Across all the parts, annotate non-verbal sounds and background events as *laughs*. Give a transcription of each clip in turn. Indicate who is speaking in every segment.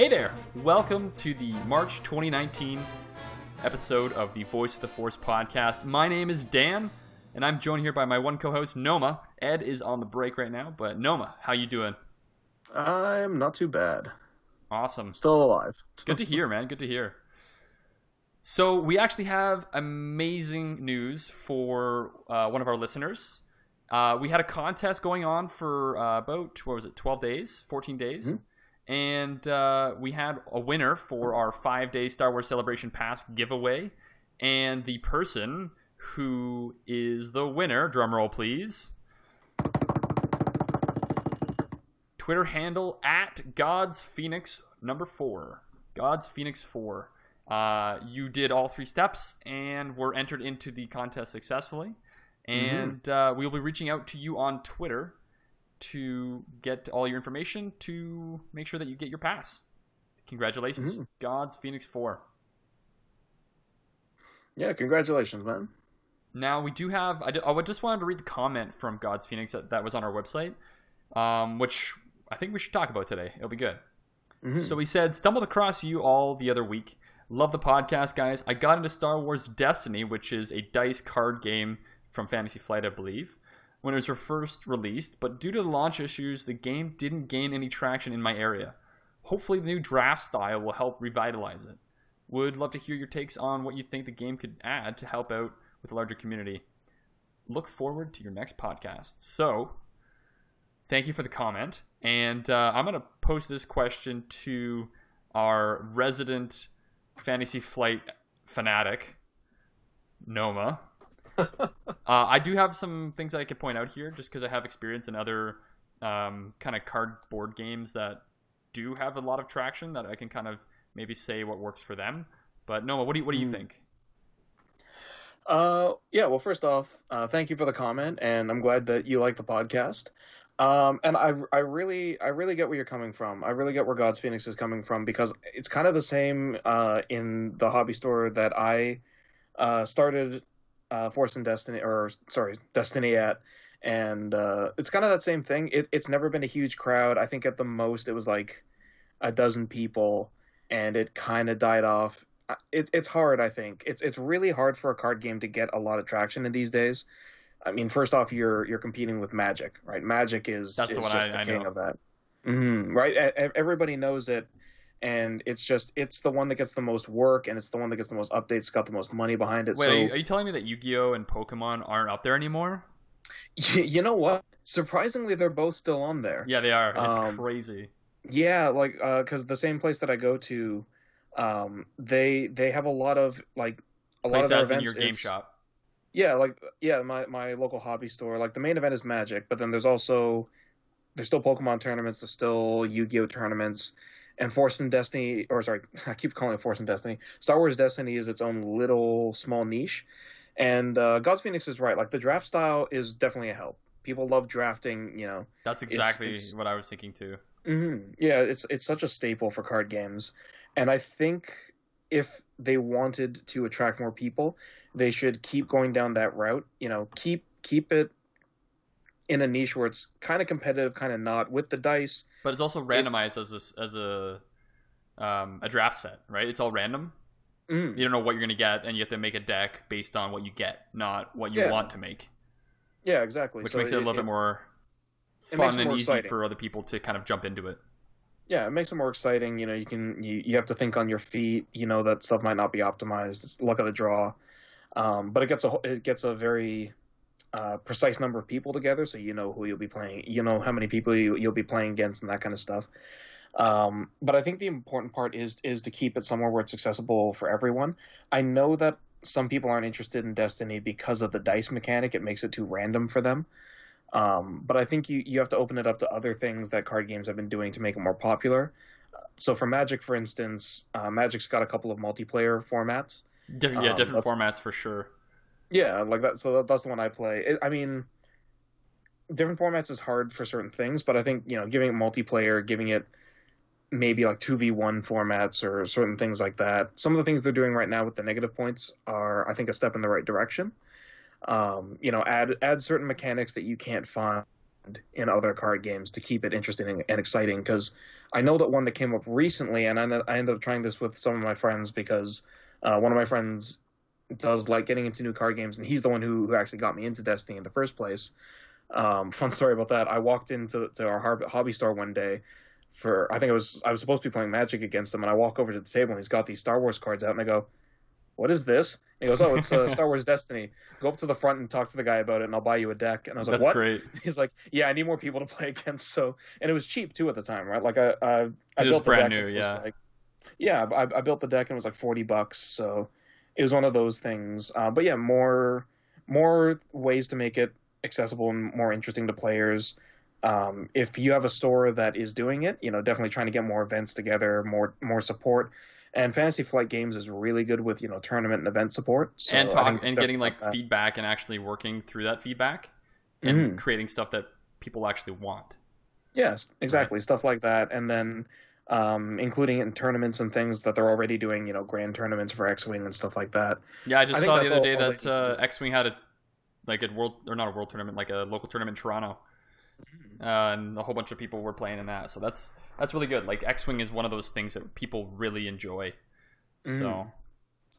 Speaker 1: Hey there! Welcome to the March 2019 episode of the Voice of the Force podcast. My name is Dan, and I'm joined here by my one co-host Noma. Ed is on the break right now, but Noma, how you doing?
Speaker 2: I'm not too bad.
Speaker 1: Awesome.
Speaker 2: Still alive.
Speaker 1: Good to hear, man. Good to hear. So we actually have amazing news for uh, one of our listeners. Uh, we had a contest going on for uh, about what was it, twelve days, fourteen days,
Speaker 2: Mhm.
Speaker 1: And uh, we had a winner for our five-day Star Wars Celebration Pass giveaway. And the person who is the winner, drumroll please, Twitter handle at God's Phoenix number four. God's Phoenix four. Uh, you did all three steps and were entered into the contest successfully. And uh, we will be reaching out to you on Twitter to get all your information to make sure that you get your pass. Congratulations,
Speaker 2: Mhm.
Speaker 1: God's Phoenix four.
Speaker 2: Yeah, congratulations, man.
Speaker 1: Now we do have. I, I just wanted to read the comment from God's Phoenix that, that was on our website, um, which I think we should talk about today. It'll be good.
Speaker 2: Mhm.
Speaker 1: So he said, stumbled across you all the other week. Love the podcast, guys. I got into Star Wars Destiny, which is a dice card game from Fantasy Flight, I believe, when it was first released, but due to the launch issues, the game didn't gain any traction in my area. Hopefully, the new draft style will help revitalize it. Would love to hear your takes on what you think the game could add to help out with the larger community. Look forward to your next podcast. So, thank you for the comment. And uh, I'm going to post this question to our resident Fantasy Flight fanatic, Noma. Uh, I do have some things I could point out here just because I have experience in other um, kind of cardboard games that do have a lot of traction that I can kind of maybe say what works for them. But Noma, what do you, what do you
Speaker 2: Hmm.
Speaker 1: think?
Speaker 2: Uh, yeah. Well, first off, uh, thank you for the comment, and I'm glad that you like the podcast. Um, and I, I really, I really get where you're coming from. I really get where God's Phoenix is coming from because it's kind of the same uh, in the hobby store that I uh, started uh, Force and Destiny, or sorry, Destiny at, and uh, it's kind of that same thing. It, it's never been a huge crowd. I think at the most it was like a dozen people, and it kind of died off. Uh, It, it's hard. I think it's it's really hard for a card game to get a lot of traction in these days. I mean, first off, you're you're competing with Magic, right? Magic is
Speaker 1: That's the one
Speaker 2: just
Speaker 1: I-
Speaker 2: the
Speaker 1: I
Speaker 2: king
Speaker 1: know.
Speaker 2: of that, hmm right? Everybody knows it, and it's just it's the one that gets the most work, and it's the one that gets the most updates. It's got the most money behind it.
Speaker 1: Wait,
Speaker 2: so
Speaker 1: are, you, are you telling me that Yu-Gi-Oh and Pokemon aren't up there anymore? *laughs*
Speaker 2: you know what? Surprisingly, they're both still on there.
Speaker 1: Yeah, they are. It's
Speaker 2: Um,
Speaker 1: crazy.
Speaker 2: Yeah, like because the same place that I go to, um, they they have a lot of like a lot of their
Speaker 1: as in
Speaker 2: events.
Speaker 1: your game
Speaker 2: is-
Speaker 1: shop.
Speaker 2: Yeah, like yeah, my my local hobby store. Like the main event is Magic, but then there's also there's still Pokemon tournaments, there's still Yu-Gi-Oh tournaments, and Force and Destiny, or sorry, *laughs* I keep calling it Force and Destiny. Star Wars Destiny is its own little small niche, and uh, God's Phoenix is right. Like the draft style is definitely a help. People love drafting, you know.
Speaker 1: That's exactly
Speaker 2: it's-
Speaker 1: what I was thinking too.
Speaker 2: hmm Yeah, it's it's such a staple for card games, and I think if they wanted to attract more people, they should keep going down that route. You know, keep keep it in a niche where it's kind of competitive, kind of not with the dice.
Speaker 1: But it's also randomized as a, as a um, a draft set, right? It's all random.
Speaker 2: Mm.
Speaker 1: You don't know what you're gonna get, and you have to make a deck based on what you get, not what you
Speaker 2: Yeah.
Speaker 1: want to make,
Speaker 2: Yeah, exactly.
Speaker 1: which
Speaker 2: So
Speaker 1: makes it, a little bit more
Speaker 2: it
Speaker 1: fun
Speaker 2: it
Speaker 1: and
Speaker 2: more
Speaker 1: easy
Speaker 2: exciting.
Speaker 1: for other people to kind of jump into it.
Speaker 2: yeah, it makes it more exciting. You know, you can you, you have to think on your feet. You know that stuff might not be optimized. It's luck of the draw, um, but it gets a it gets a very uh, precise number of people together, so you know who you'll be playing. You know how many people you, you'll be playing against and that kind of stuff. Um, but I think the important part is is to keep it somewhere where it's accessible for everyone. I know that some people aren't interested in Destiny because of the dice mechanic. It makes it too random for them. Um, but I think you, you have to open it up to other things that card games have been doing to make it more popular. So for Magic, for instance, uh, Magic's got a couple of multiplayer formats.
Speaker 1: Yeah,
Speaker 2: Um,
Speaker 1: different formats for sure.
Speaker 2: Yeah, like that. So that, that's the one I play. It, I mean, different formats is hard for certain things, but I think you know, giving it multiplayer, giving it maybe like two v one formats or certain things like that. Some of the things they're doing right now with the negative points are, I think, a step in the right direction. Um, you know, add add certain mechanics that you can't find in other card games to keep it interesting and exciting. Because I know that one that came up recently, and I, I ended up trying this with some of my friends because uh, one of my friends does like getting into new card games, and he's the one who, who actually got me into Destiny in the first place. Um, *laughs* fun story about that. I walked into to our hobby store one day for I think it was I was supposed to be playing Magic against him, and I walk over to the table and he's got these Star Wars cards out, and I go, "What is this?" And he goes, "Oh, it's uh, *laughs* Star Wars Destiny. Go up to the front and talk to the guy about it, and I'll buy you a deck." And I was
Speaker 1: That's
Speaker 2: like, "What?"
Speaker 1: great. *laughs*
Speaker 2: He's like, "Yeah, I need more people to play against." So, and it was cheap too at the time, right? Like I, I, I
Speaker 1: It was
Speaker 2: built the
Speaker 1: brand
Speaker 2: deck,
Speaker 1: new,
Speaker 2: was
Speaker 1: yeah.
Speaker 2: like- yeah, I, I built the deck and it was like forty bucks. So it was one of those things. Uh, but yeah, more more ways to make it accessible and more interesting to players. Um, if you have a store that is doing it, you know, definitely trying to get more events together, more more support. And Fantasy Flight Games is really good with you know tournament and event support. So
Speaker 1: and talk and getting like
Speaker 2: that-
Speaker 1: feedback and actually working through that feedback and
Speaker 2: Mhm.
Speaker 1: creating stuff that people actually want.
Speaker 2: Yes, exactly. Stuff like that. And then um, including in tournaments and things that they're already doing, you know, grand tournaments for X Wing and stuff like that.
Speaker 1: Yeah, I just
Speaker 2: I
Speaker 1: saw the other
Speaker 2: all-
Speaker 1: day
Speaker 2: all
Speaker 1: that uh. X Wing had a like a world or not a world tournament, like a local tournament in Toronto,
Speaker 2: Mm-hmm.
Speaker 1: uh, and a whole bunch of people were playing in that. So that's that's really good. Like X Wing is one of those things that people really enjoy. So
Speaker 2: Mm.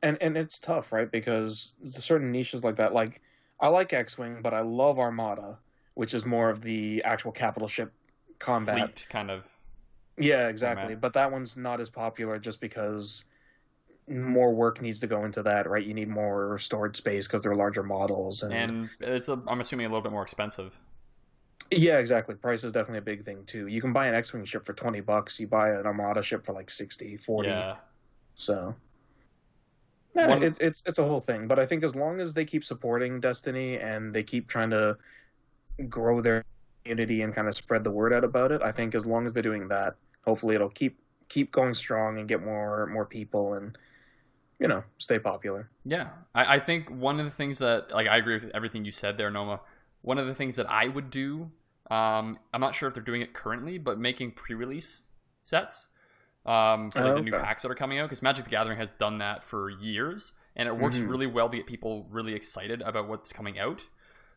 Speaker 2: And and it's tough, right? Because there's certain niches like that. Like I like X Wing, but I love Armada, which is more of the actual capital ship combat.
Speaker 1: fleet kind of
Speaker 2: Yeah, exactly.
Speaker 1: format.
Speaker 2: But that one's not as popular just because more work needs to go into that, right? You need more stored space because they're larger models and,
Speaker 1: and it's a, I'm assuming a little bit more expensive.
Speaker 2: Yeah, exactly. Price is definitely a big thing too. You can buy an X-wing ship for 20 bucks, you buy an Armada ship for like 60, 40.
Speaker 1: Yeah,
Speaker 2: So yeah,
Speaker 1: One-
Speaker 2: it's it's it's a whole thing, but I think as long as they keep supporting Destiny and they keep trying to grow their community and kind of spread the word out about it, I think as long as they're doing that, hopefully it'll keep keep going strong and get more more people and you know, stay popular.
Speaker 1: yeah. I, I think one of the things that like I agree with everything you said there, Noma. One of the things that I would do, um, I'm not sure if they're doing it currently, but making pre-release sets um, for like
Speaker 2: Oh,
Speaker 1: the new packs that are coming out because Magic the Gathering has done that for years, and it works
Speaker 2: Mhm.
Speaker 1: really well to get people really excited about what's coming out.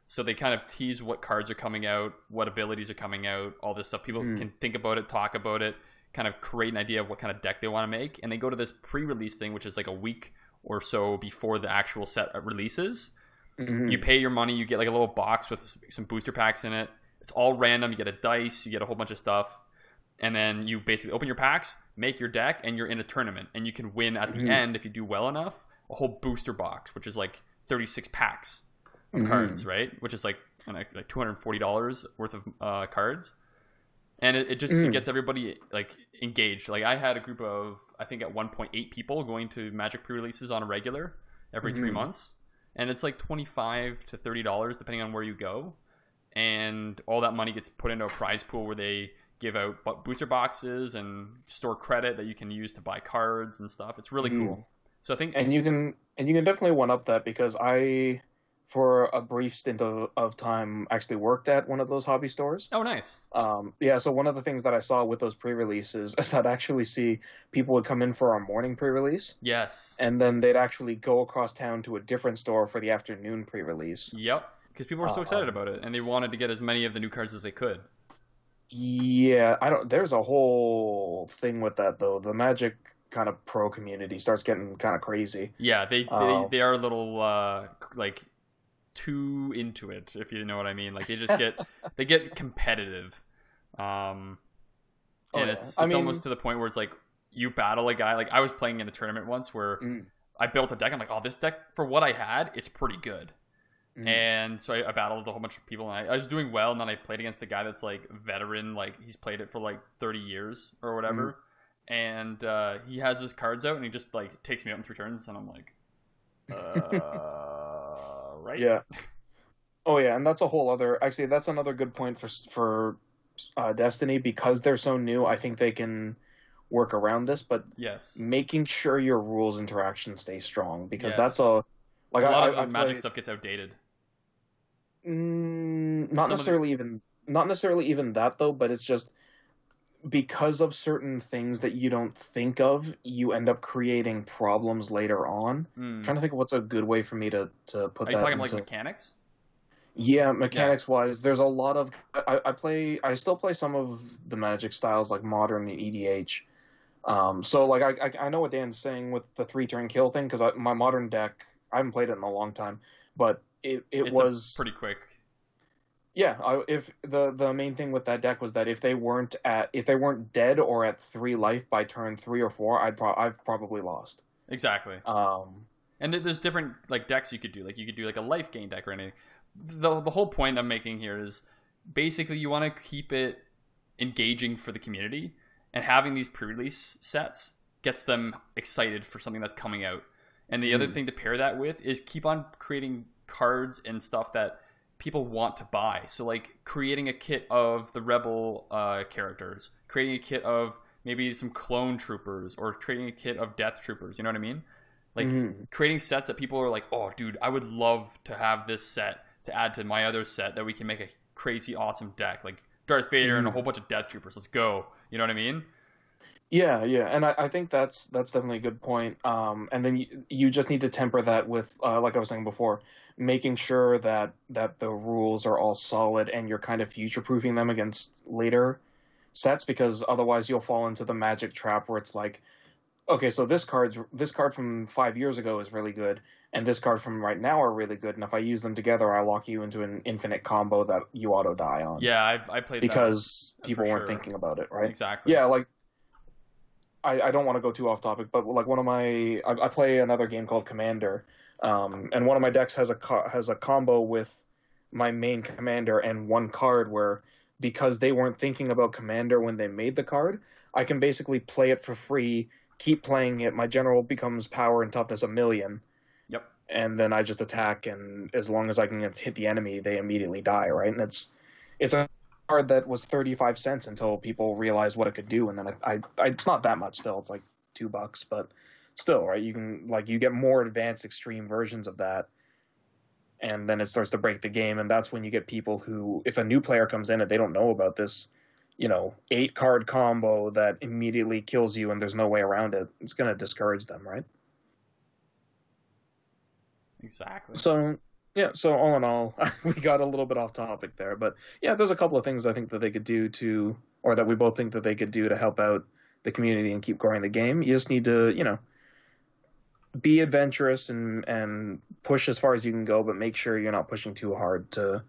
Speaker 1: So they kind of tease what cards are coming out, what abilities are coming out, all this stuff. People
Speaker 2: Hmm.
Speaker 1: can think about it, talk about it, kind of create an idea of what kind of deck they want to make, and they go to this pre-release thing, which is like a week or so before the actual set releases.
Speaker 2: Mhm.
Speaker 1: You pay your money, you get like a little box with some booster packs in it. It's all random. You get a dice, you get a whole bunch of stuff, and then you basically open your packs, make your deck, and you're in a tournament. And you can win at the
Speaker 2: Mhm.
Speaker 1: end if you do well enough a whole booster box, which is like 36 packs of
Speaker 2: Mhm.
Speaker 1: cards, right? Which is like I don't like 240 dollars worth of uh, cards. And it, it just it
Speaker 2: Mhm.
Speaker 1: gets everybody like engaged. Like I had a group of I think at 1.8 people going to Magic pre-releases on a regular every three
Speaker 2: Mhm.
Speaker 1: months, and it's like 25 to 30 dollars depending on where you go, and all that money gets put into a prize pool where they give out booster boxes and store credit that you can use to buy cards and stuff. It's really
Speaker 2: Mhm.
Speaker 1: cool. So I think
Speaker 2: and you can and you can definitely one up that because I for a brief stint of, of time actually worked at one of those hobby stores.
Speaker 1: oh nice.
Speaker 2: Um, yeah, so one of the things that I saw with those pre-releases is I'd actually see people would come in for our morning pre-release,
Speaker 1: Yes.
Speaker 2: and then they'd actually go across town to a different store for the afternoon pre-release.
Speaker 1: Yep. Because people were so
Speaker 2: Uh,
Speaker 1: excited about it, and they wanted to get as many of the new cards as they could.
Speaker 2: Yeah, I don't. There's a whole thing with that though. The Magic kind of pro community starts getting kind of crazy.
Speaker 1: Yeah, they they,
Speaker 2: Oh.
Speaker 1: they are a little uh, like too into it, if you know what I mean. Like they just *laughs* get they get competitive, um,
Speaker 2: Oh,
Speaker 1: and
Speaker 2: yeah.
Speaker 1: it's it's
Speaker 2: I mean-
Speaker 1: almost to the point where it's like you battle a guy. Like I was playing in a tournament once where
Speaker 2: Mm.
Speaker 1: I built a deck. I'm like, oh, this deck for what I had, it's pretty good.
Speaker 2: Mm.
Speaker 1: And so I, I battled a whole bunch of people, and I, I was doing well. And then I played against a guy that's like veteran, like he's played it for like 30 years or whatever.
Speaker 2: Mm-hmm.
Speaker 1: And uh, he has his cards out, and he just like takes me out in three turns, and I'm like, uh, *laughs* right?
Speaker 2: Yeah. Oh yeah, and that's a whole other. Actually, that's another good point for for uh, Destiny because they're so new. I think they can work around this, but
Speaker 1: Yes.
Speaker 2: making sure your rules interaction stay strong because
Speaker 1: Yes.
Speaker 2: that's a like
Speaker 1: a lot of
Speaker 2: I, I
Speaker 1: magic
Speaker 2: played-
Speaker 1: stuff gets outdated.
Speaker 2: Mm,
Speaker 1: Some
Speaker 2: not
Speaker 1: the-
Speaker 2: necessarily even not necessarily even that though, but it's just because of certain things that you don't think of, you end up creating problems later on.
Speaker 1: Mm.
Speaker 2: I'm trying to think of what's a good way for me to to put
Speaker 1: Are you
Speaker 2: that
Speaker 1: talking like mechanics?
Speaker 2: Yeah, mechanics wise, there's a lot of I, I play I still play some of the magic styles like modern and EDH. Um, so like I, I I know what Dan's saying with the three turn kill thing because my modern deck I haven't played it in a long time, but it it
Speaker 1: It's
Speaker 2: was
Speaker 1: pretty quick.
Speaker 2: Yeah. I, if the the main thing with that deck was that if they weren't at if they weren't dead or at three life by turn three or four, I'd pro- I've probably lost.
Speaker 1: Exactly.
Speaker 2: Um,
Speaker 1: And th- there's different like decks you could do. Like you could do like a life gain deck or anything. The the whole point I'm making here is basically you want to keep it engaging for the community, and having these pre-release sets gets them excited for something that's coming out. And the other
Speaker 2: Mm.
Speaker 1: thing to pair that with is keep on creating cards and stuff that people want to buy. So like creating a kit of the rebel uh, characters, creating a kit of maybe some clone troopers, or creating a kit of death troopers. You know what I mean? Like
Speaker 2: mhm.
Speaker 1: creating sets that people are like, oh, dude, I would love to have this set to add to my other set that we can make a crazy awesome deck, like Darth Vader and a
Speaker 2: Mhm.
Speaker 1: whole bunch of Death Troopers. Let's go. You know what I mean?
Speaker 2: Yeah, yeah, and I, I think that's that's definitely a good point. Um, and then you, you just need to temper that with, uh, like I was saying before, making sure that that the rules are all solid and you're kind of future proofing them against later sets because otherwise you'll fall into the magic trap where it's like, okay, so this card's this card from five years ago is really good, and this card from right now are really good, and if I use them together, I lock you into an infinite combo that you auto die on.
Speaker 1: Yeah, I've I played
Speaker 2: because people weren't thinking about it, right?
Speaker 1: exactly.
Speaker 2: Yeah, like I, I don't want to go too off topic, but like one of my I, I play another game called Commander, um, and one of my decks has a has a combo with my main commander and one card where because they weren't thinking about commander when they made the card, I can basically play it for free, keep playing it. My general becomes power and toughness a million.
Speaker 1: Yep.
Speaker 2: And then I just attack, and as long as I can hit the enemy, they immediately die. Right, and it's it's a card that was 35 cents until people realized what it could do and then I, I, I it's not that much still it's like two bucks but still right you can like you get more advanced extreme versions of that and then it starts to break the game and that's when you get people who if a new player comes in and they don't know about this you know eight card combo that immediately kills you and there's no way around it it's going to discourage them right
Speaker 1: Exactly.
Speaker 2: so yeah so all in all *laughs* we got a little bit off topic there but yeah there's a couple of things i think that they could do to or that we both think that they could do to help out the community and keep growing the game you just need to you know be adventurous and and push as far as you can go but make sure you're not pushing too hard to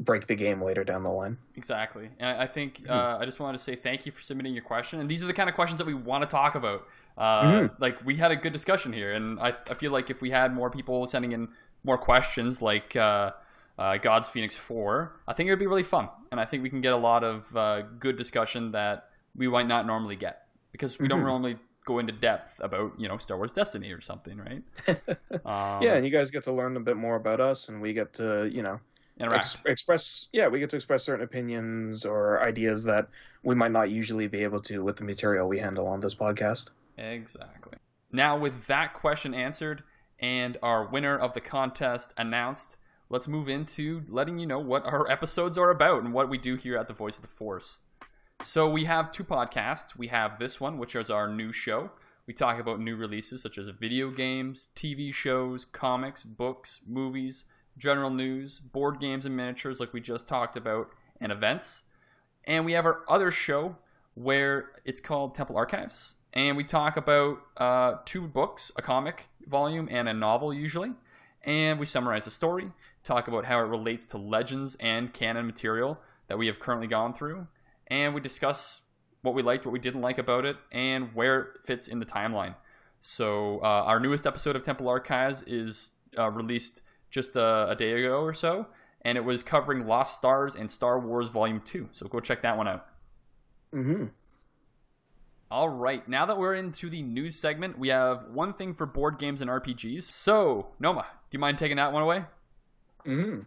Speaker 2: break the game later down the line
Speaker 1: Exactly. And I think
Speaker 2: Mm-hmm.
Speaker 1: uh, I just wanted to say thank you for submitting your question. And these are the kind of questions that we want to talk about. Uh,
Speaker 2: Mhm.
Speaker 1: Like we had a good discussion here, and I, I feel like if we had more people sending in more questions, like uh, uh, God's Phoenix Four, I think it would be really fun, and I think we can get a lot of uh, good discussion that we might not normally get because we don't
Speaker 2: Mhm.
Speaker 1: normally go into depth about you know Star Wars Destiny or something, right? *laughs* Um,
Speaker 2: yeah and you guys get to learn a bit more about us and we get to you know ex- express yeah we get to express certain opinions or ideas that we might not usually be able to with the material we handle on this podcast
Speaker 1: Exactly. Now, with that question answered and our winner of the contest announced, let's move into letting you know what our *laughs* episodes are about and what we do here at the Voice of the Force. So, we have two podcasts. We have this one, which is our new show. We talk about new releases such as video games, TV shows, comics, books, movies, general news, board games and miniatures, like we just talked about, and events. And we have our other show where it's called Temple Archives, and we talk about uh, two books, a comic volume and a novel usually, and we summarize the story, talk about how it relates to legends and canon material that we have currently gone through, and we discuss what we liked, what we didn't like about it, and where it fits in the timeline. So uh, our newest episode of Temple Archives is uh, released just a, a day ago or so, and it was covering Lost Stars and Star Wars Volume Two. So go check that one out.
Speaker 2: mm-hmm.
Speaker 1: All right, now that we're into the news segment, we have one thing for board games and RPGs. So, Noma, do you mind taking that one away?
Speaker 2: Mm-hmm.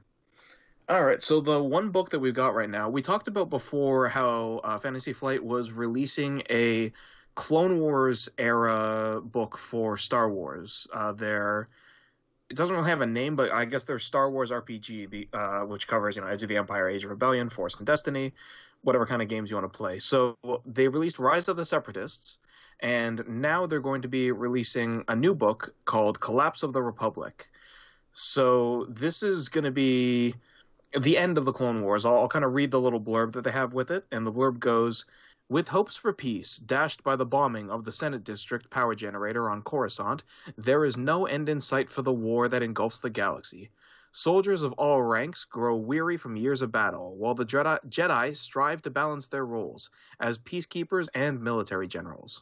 Speaker 2: All right, so the one book that we've got right now, we talked about before how uh, Fantasy Flight was releasing a Clone Wars era book for Star Wars. Uh, their it doesn't really have a name, but I guess their Star Wars RPG, uh, which covers you know Edge of the Empire, Age of Rebellion, Force and Destiny, whatever kind of games you want to play. So they released Rise of the Separatists, and now they're going to be releasing a new book called Collapse of the Republic. So this is going to be the end of the Clone Wars. I'll, I'll kind of read the little blurb that they have with it, and the blurb goes. With hopes for peace dashed by the bombing of the Senate District power generator on Coruscant, there is no end in sight for the war that engulfs the galaxy. Soldiers of all ranks grow weary from years of battle, while the Jedi, strive to balance their roles as peacekeepers and military generals.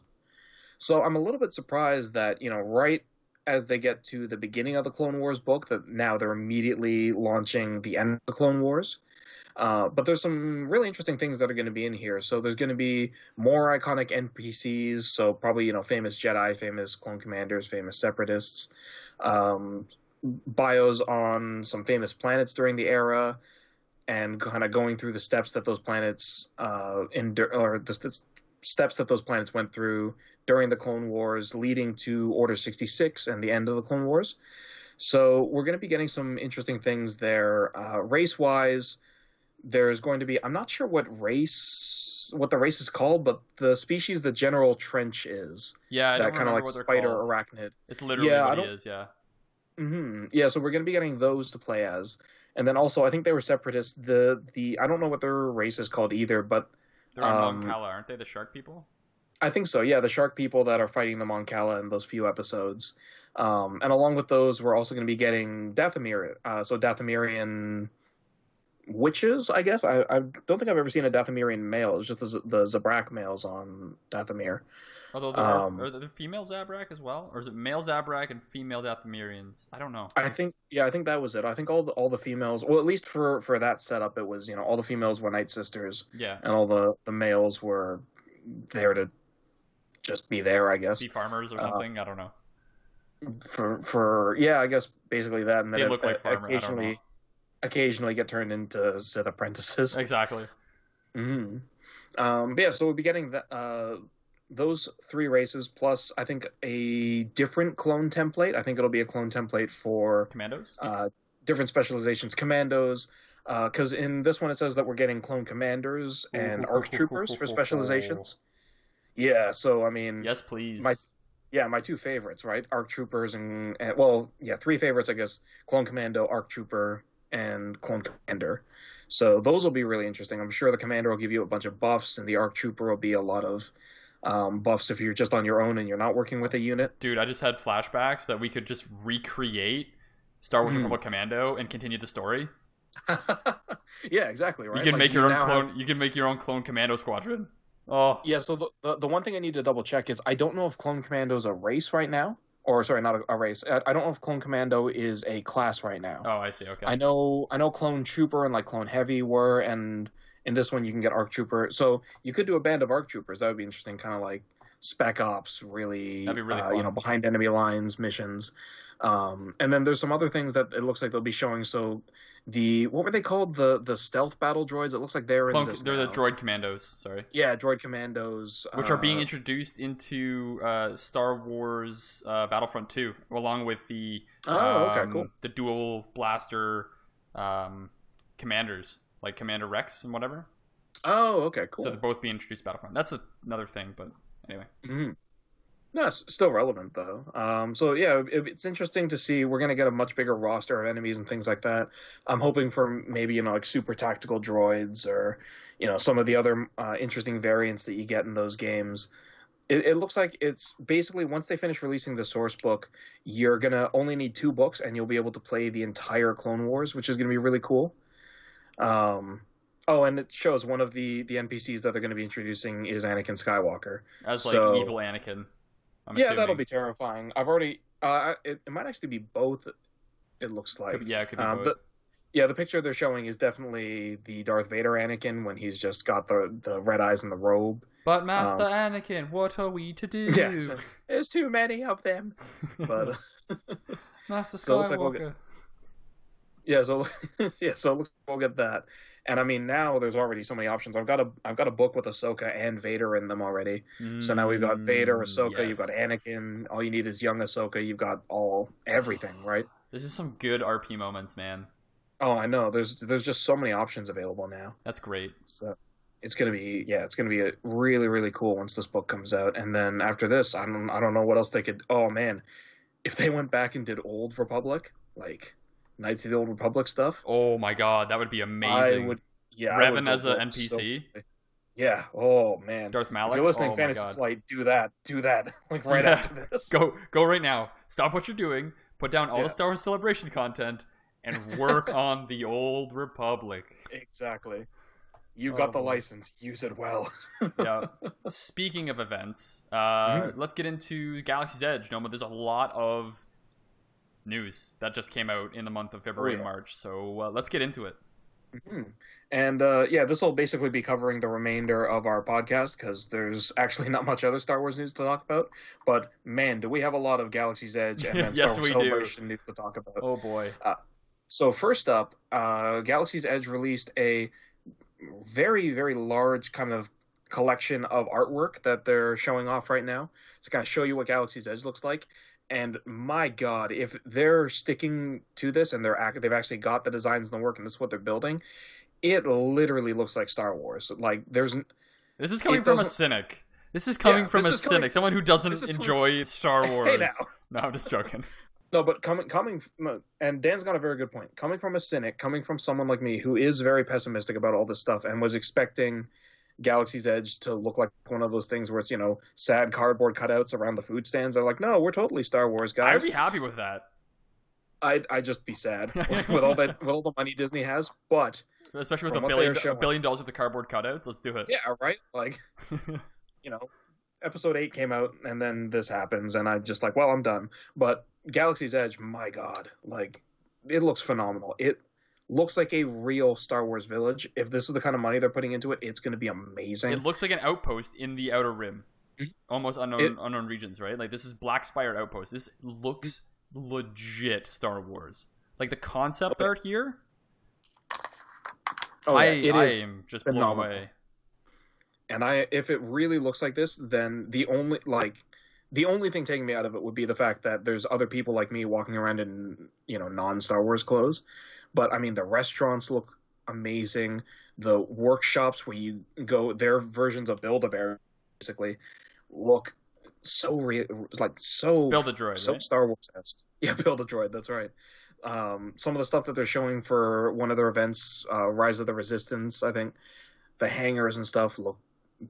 Speaker 2: So I'm a little bit surprised that, you know, right as they get to the beginning of the Clone Wars book, that now they're immediately launching the end of the Clone Wars. Uh, but there's some really interesting things that are going to be in here. So there's going to be more iconic NPCs. So probably you know famous Jedi, famous clone commanders, famous separatists. Um, bios on some famous planets during the era, and kind of going through the steps that those planets uh, in or the st- steps that those planets went through during the Clone Wars, leading to Order 66 and the end of the Clone Wars. So we're going to be getting some interesting things there, uh, race wise there's going to be I'm not sure what race what the race is called, but the species the General Trench is.
Speaker 1: Yeah, I
Speaker 2: that kind of like spider
Speaker 1: called.
Speaker 2: arachnid.
Speaker 1: It's literally yeah, what he is. Yeah.
Speaker 2: Mm-hmm. Yeah, so we're going to be getting those to play as, and then also I think they were separatists. The the I don't know what their race is called either, but
Speaker 1: they're on um, Mon Cala, aren't they? The shark people.
Speaker 2: I think so. Yeah, the shark people that are fighting the Mon Cala in those few episodes. Um, and along with those, we're also going to be getting Dathomir. Uh, so Dathomirian witches, I guess. I, I don't think I've ever seen a Dathomirian male. It's just the, the Zabrak males on Dathomir.
Speaker 1: Although there um, are, are the female Zabrak as well, or is it male Zabrak and female Dathomirians? I don't know.
Speaker 2: I think yeah, I think that was it. I think all the all the females, well, at least for for that setup, it was you know all the females were Night Sisters.
Speaker 1: Yeah.
Speaker 2: And all the the males were there to just be there, I guess.
Speaker 1: Be farmers or uh, something. Uh, I don't know.
Speaker 2: For for yeah, I guess basically that. And then
Speaker 1: they look like farmers.
Speaker 2: Occasionally, occasionally get turned into Sith apprentices.
Speaker 1: Exactly.
Speaker 2: Mm-hmm. Um, but yeah, so we'll be getting the, uh, those three races plus I think a different clone template. I think it'll be a clone template for
Speaker 1: commandos.
Speaker 2: Uh, different specializations, commandos. Because uh, in this one it says that we're getting clone commanders and arc troopers for specializations. Yeah, so I mean,
Speaker 1: yes, please.
Speaker 2: My yeah, my two favorites, right? Arc troopers and, and well, yeah, three favorites, I guess. Clone commando, arc trooper, and Clone Commander. So those will be really interesting. I'm sure the Commander will give you a bunch of buffs, and the Arc Trooper will be a lot of um, buffs if you're just on your own and you're not working with a unit.
Speaker 1: Dude, I just had flashbacks that we could just recreate Star Wars mm. Republic Commando and continue the story. *laughs*
Speaker 2: yeah, exactly. Right.
Speaker 1: You can like make your own clone. Have... You can make your own clone commando squadron. Oh,
Speaker 2: yeah. So the, the, the one thing I need to double check is I don't know if clone commando is a race right now or sorry, not a, a, race. I don't know if Clone Commando is a class right now.
Speaker 1: Oh, I see. Okay.
Speaker 2: I know, I know Clone Trooper and like Clone Heavy were, and in this one you can get Arc Trooper. So you could do a band of Arc Troopers. That would be interesting, kind of like Spec Ops, really,
Speaker 1: That'd be really uh,
Speaker 2: you know, behind enemy lines missions. Um, and then there's some other things that it looks like they'll be showing. So the what were they called? The the stealth battle droids. It looks like they're Clone,
Speaker 1: they're
Speaker 2: now.
Speaker 1: the droid commandos. Sorry.
Speaker 2: Yeah, droid commandos,
Speaker 1: which uh, are being uh, introduced into uh, Star Wars uh, Battlefront 2, along with the
Speaker 2: oh,
Speaker 1: um,
Speaker 2: okay, cool.
Speaker 1: the dual blaster um, commanders, like Commander Rex and whatever.
Speaker 2: Oh, okay, cool.
Speaker 1: So they're both being introduced Battlefront. That's a, another thing, but anyway.
Speaker 2: Mm-hmm. No, it's still relevant though. Um, so yeah, it, it's interesting to see. We're gonna get a much bigger roster of enemies and things like that. I'm hoping for maybe you know like super tactical droids or you know some of the other uh, interesting variants that you get in those games. It, it, looks like it's basically once they finish releasing the source book, you're gonna only need two books and you'll be able to play the entire Clone Wars, which is gonna be really cool. Um, oh, and it shows one of the the NPCs that they're gonna be introducing is Anakin Skywalker
Speaker 1: as like so, evil Anakin.
Speaker 2: I'm yeah, assuming. that'll be terrifying. I've already. Uh, it, it might actually be both. It looks like.
Speaker 1: Could, yeah, it could be um, both.
Speaker 2: The, yeah, the picture they're showing is definitely the Darth Vader Anakin when he's just got the the red eyes and the robe.
Speaker 1: But Master um, Anakin, what are we to do? *laughs*
Speaker 2: Yeah, there's too many of them. But *laughs* *laughs*
Speaker 1: Master Skywalker. So like we'll get,
Speaker 2: yeah, so *laughs* yeah, so it looks like we'll get that. And I mean, now there's already so many options. I've got a I've got a book with Ahsoka and Vader in them already. Mm, so now we've got Vader, Ahsoka, yes. you've got Anakin. All you need is young Ahsoka. You've got all everything, *sighs* right?
Speaker 1: This is some good RP moments, man.
Speaker 2: Oh, I know. There's there's just so many options available now.
Speaker 1: That's great.
Speaker 2: So it's gonna be yeah, it's gonna be a really really cool once this book comes out. And then after this, I don't I don't know what else they could. Oh man, if they went back and did Old Republic, like Knights of the Old Republic stuff.
Speaker 1: Oh my god, that would be amazing.
Speaker 2: I would, yeah,
Speaker 1: Revan as a
Speaker 2: for it so
Speaker 1: NPC.
Speaker 2: Yeah. Oh man.
Speaker 1: Darth Malak.
Speaker 2: If you're listening,
Speaker 1: oh
Speaker 2: Fantasy. Flight, do that. Do that. *laughs* Like right
Speaker 1: Yeah.
Speaker 2: after this.
Speaker 1: Go go right now. Stop what you're doing. Put down all
Speaker 2: Yeah.
Speaker 1: the Star Wars Celebration content and work *laughs* on the Old Republic.
Speaker 2: Exactly. You
Speaker 1: Oh,
Speaker 2: got the license. Use it well. *laughs*
Speaker 1: Yeah. Speaking of events, uh,
Speaker 2: Mhm.
Speaker 1: let's get into Galaxy's Edge. Noma, there's a lot of news that just came out in the month of February and
Speaker 2: Oh, yeah.
Speaker 1: March. So uh, let's get into it.
Speaker 2: Mhm. And uh, yeah, this will basically be covering the remainder of our podcast because there's *laughs* actually not much other Star Wars news to talk about. But man, do we have a lot of Galaxy's Edge and *laughs*
Speaker 1: Yes,
Speaker 2: Star Wars
Speaker 1: we do.
Speaker 2: News to talk about.
Speaker 1: Oh boy.
Speaker 2: So first up, uh, Galaxy's Edge released a very, very large kind of collection of artwork that they're showing off right now to kind of show you what Galaxy's Edge looks like. And my God, if they're sticking to this and they're act- they've actually got the designs and the work and this is what they're building, it literally looks like Star Wars. Like there's
Speaker 1: This is coming from a cynic. This is coming
Speaker 2: Yeah,
Speaker 1: from a cynic,
Speaker 2: coming-
Speaker 1: someone who doesn't enjoy Star *laughs* Wars.
Speaker 2: hey now.
Speaker 1: No, I'm just joking.
Speaker 2: No, but coming coming and Dan's got a very good point. Coming from a cynic, coming from someone like me who is very pessimistic about all this stuff and was expecting Galaxy's Edge to look like one of those things where it's you know sad cardboard cutouts around the food stands. They're like, no, we're totally Star Wars guys.
Speaker 1: I'd be happy with that,
Speaker 2: I'd I'd just be sad *laughs* with all that with all the money Disney has. But
Speaker 1: especially with a billion a billion dollars worth the cardboard cutouts. Let's do it.
Speaker 2: yeah, right. Like *laughs* you know, episode eight came out and then this happens, and I just like, well, I'm done. But Galaxy's Edge, my God, like it looks phenomenal. It looks like a real Star Wars village. If this is the kind of money they're putting into it, it's going to be amazing.
Speaker 1: It looks like an outpost in the outer rim,
Speaker 2: Mhm.
Speaker 1: almost unknown
Speaker 2: It-
Speaker 1: unknown regions, right? Like this is Black Spire outpost. This looks legit Star Wars. Like the concept
Speaker 2: Okay.
Speaker 1: art here,
Speaker 2: oh,
Speaker 1: I,
Speaker 2: yeah, it
Speaker 1: I am just blown
Speaker 2: phenomenal.
Speaker 1: away.
Speaker 2: And I, if it really looks like this, then the only like. The only thing taking me out of it would be the fact that there's other people like me walking around in, you know, non Star Wars clothes. But I mean, the restaurants look amazing. The workshops where you go, their versions of Build a Bear, basically, look so real, like so
Speaker 1: Build a droid,
Speaker 2: so
Speaker 1: right?
Speaker 2: Star Wars esque. *laughs* Yeah, Build a Droid. That's right. Um, some of the stuff that they're showing for one of their events, uh, Rise of the Resistance, I think, the hangars and stuff look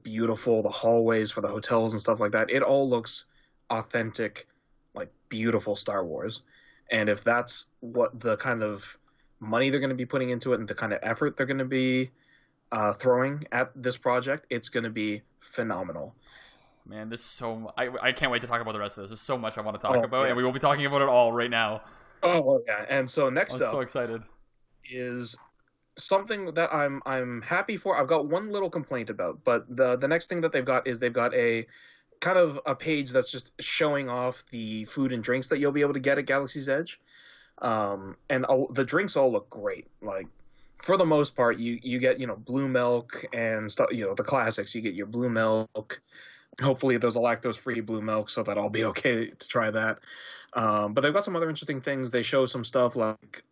Speaker 2: beautiful. The hallways for the hotels and stuff like that. It all looks authentic, like beautiful Star Wars. And if that's what the kind of money they're going to be putting into it and the kind of effort they're going to be uh, throwing at this project, it's going to be phenomenal.
Speaker 1: Man, this is so. I, I can't wait to talk about the rest of this. There's so much I want to talk
Speaker 2: Oh,
Speaker 1: about,
Speaker 2: yeah.
Speaker 1: and we will be talking about it all right now.
Speaker 2: Oh yeah, and so next
Speaker 1: I'm
Speaker 2: up
Speaker 1: so excited.
Speaker 2: is something that I'm I'm happy for. I've got one little complaint about, but the the next thing that they've got is they've got a kind of a page that's just showing off the food and drinks that you'll be able to get at Galaxy's Edge. Um, and all, the drinks all look great. Like for the most part, you you get you know blue milk and stuff. You know the classics. You get your blue milk. Hopefully, there's a lactose free blue milk, so that I'll be *laughs* okay to try that. Um, but they've got some other interesting things. They show some stuff like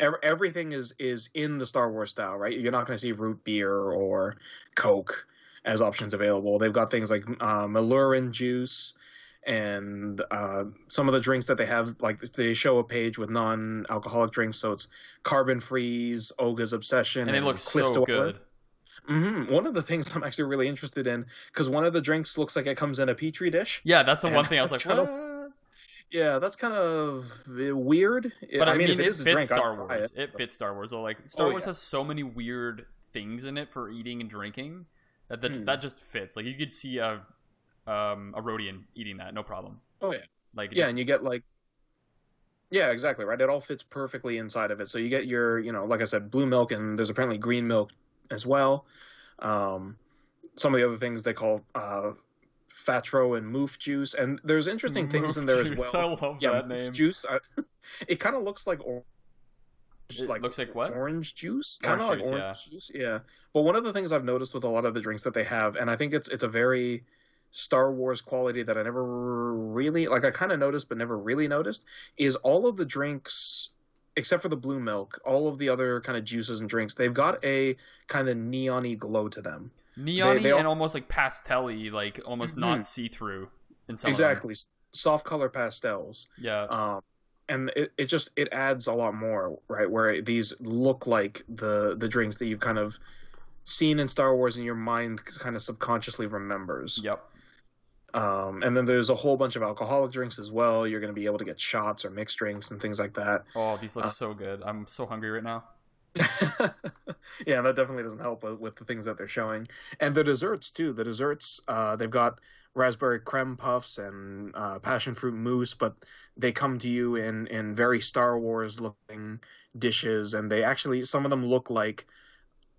Speaker 2: ev- everything is is in the Star Wars style, right? You're not going to see root beer or Coke as options available. They've got things like uh, Meiloorun juice and uh, some of the drinks that they have. Like they show a page with non-alcoholic drinks, so it's carbon freeze, Oga's Obsession,
Speaker 1: And it looks so
Speaker 2: Dweller.
Speaker 1: good.
Speaker 2: hmm One of the things I'm actually really interested in because one of the drinks looks like it comes in a petri dish.
Speaker 1: Yeah, that's the one thing I was like,
Speaker 2: of- Yeah, that's kind of weird.
Speaker 1: But I,
Speaker 2: I mean,
Speaker 1: mean,
Speaker 2: if it
Speaker 1: it
Speaker 2: is a
Speaker 1: fits
Speaker 2: drink,
Speaker 1: Star Wars.
Speaker 2: it.
Speaker 1: It fits Star Wars. So like Star
Speaker 2: Oh,
Speaker 1: Wars
Speaker 2: yeah.
Speaker 1: has so many weird things in it for eating and drinking that that,
Speaker 2: Hmm.
Speaker 1: that just fits. Like you could see a um a Rodian eating that, no problem.
Speaker 2: Oh yeah.
Speaker 1: Like
Speaker 2: Yeah,
Speaker 1: just-
Speaker 2: and you get like Yeah, exactly, right? It all fits perfectly inside of it. So you get your, you know, like I said, blue milk and there's apparently green milk as well. Um some of the other things they call uh phattro and moof juice and there's interesting things in there as well.
Speaker 1: juice, *laughs* I love
Speaker 2: yeah,
Speaker 1: that name.
Speaker 2: juice. I, *laughs* it kind of looks like orange
Speaker 1: It looks like what?
Speaker 2: Orange juice, kind of like
Speaker 1: Orange juice,
Speaker 2: orange juice. Yeah. But one of the things I've noticed with a lot of the drinks that they have, and I think it's it's a very Star Wars quality that I never really like. I kind of noticed, but never really noticed, is all of the drinks except for the blue milk, all of the other kind of juices and drinks, they've got a kind of neon-y glow to them.
Speaker 1: Neon
Speaker 2: they all-
Speaker 1: and almost like pastel-y, like almost not
Speaker 2: Mhm.
Speaker 1: see-through in some
Speaker 2: exactly, soft color pastels.
Speaker 1: Yeah.
Speaker 2: Um, and it, it just it adds a lot more, right? Where these look like the the drinks that you've kind of seen in Star Wars, and your mind kind of subconsciously remembers.
Speaker 1: Yep.
Speaker 2: Um, and then there's a whole bunch of alcoholic drinks as well. You're going to be able to get shots or mixed drinks and things like that.
Speaker 1: Oh, these look uh, so good. I'm so hungry right now. *laughs*
Speaker 2: yeah, that definitely doesn't help with, with, the things that they're showing. And the desserts too. The desserts, uh, they've got raspberry creme puffs and uh, passion fruit mousse, but they come to you in in very Star Wars looking dishes, and they actually some of them look like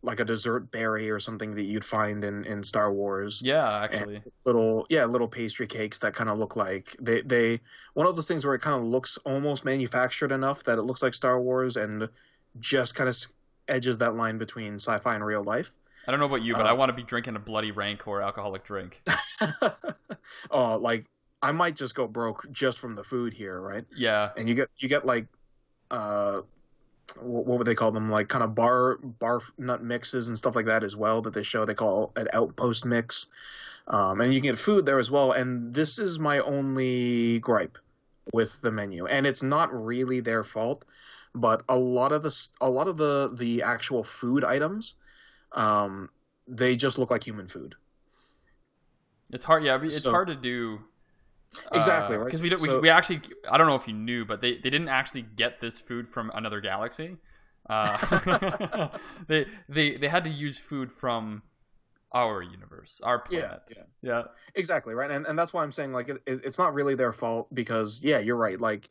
Speaker 2: like a dessert berry or something that you'd find in, in Star Wars.
Speaker 1: Yeah, actually. And
Speaker 2: little yeah, little pastry cakes that kind of look like they they one of those things where it kind of looks almost manufactured enough that it looks like Star Wars and just kind of edges that line between sci-fi and real life.
Speaker 1: I don't know about you, but uh, I want to be drinking a bloody Rancor alcoholic drink. *laughs*
Speaker 2: oh, like I might just go broke just from the food here, right?
Speaker 1: Yeah.
Speaker 2: And you get you get like uh what would they call them? Like kind of bar bar nut mixes and stuff like that as well that they show. They call an outpost mix. Um, and you can get food there as well. And this is my only gripe with the menu. And it's not really their fault but a lot of the a lot of the the actual food items um, they just look like human food.
Speaker 1: It's hard yeah it's so, hard to do
Speaker 2: Exactly, uh,
Speaker 1: right? Because we, so, we, we actually, I don't know if you knew, but they, they didn't actually get this food from another galaxy. Uh, *laughs* *laughs* they they they had to use food from our universe, our planet.
Speaker 2: Yeah, yeah.
Speaker 1: yeah.
Speaker 2: exactly right, and and that's why I'm saying like it, it's not really their fault because yeah, you're right. Like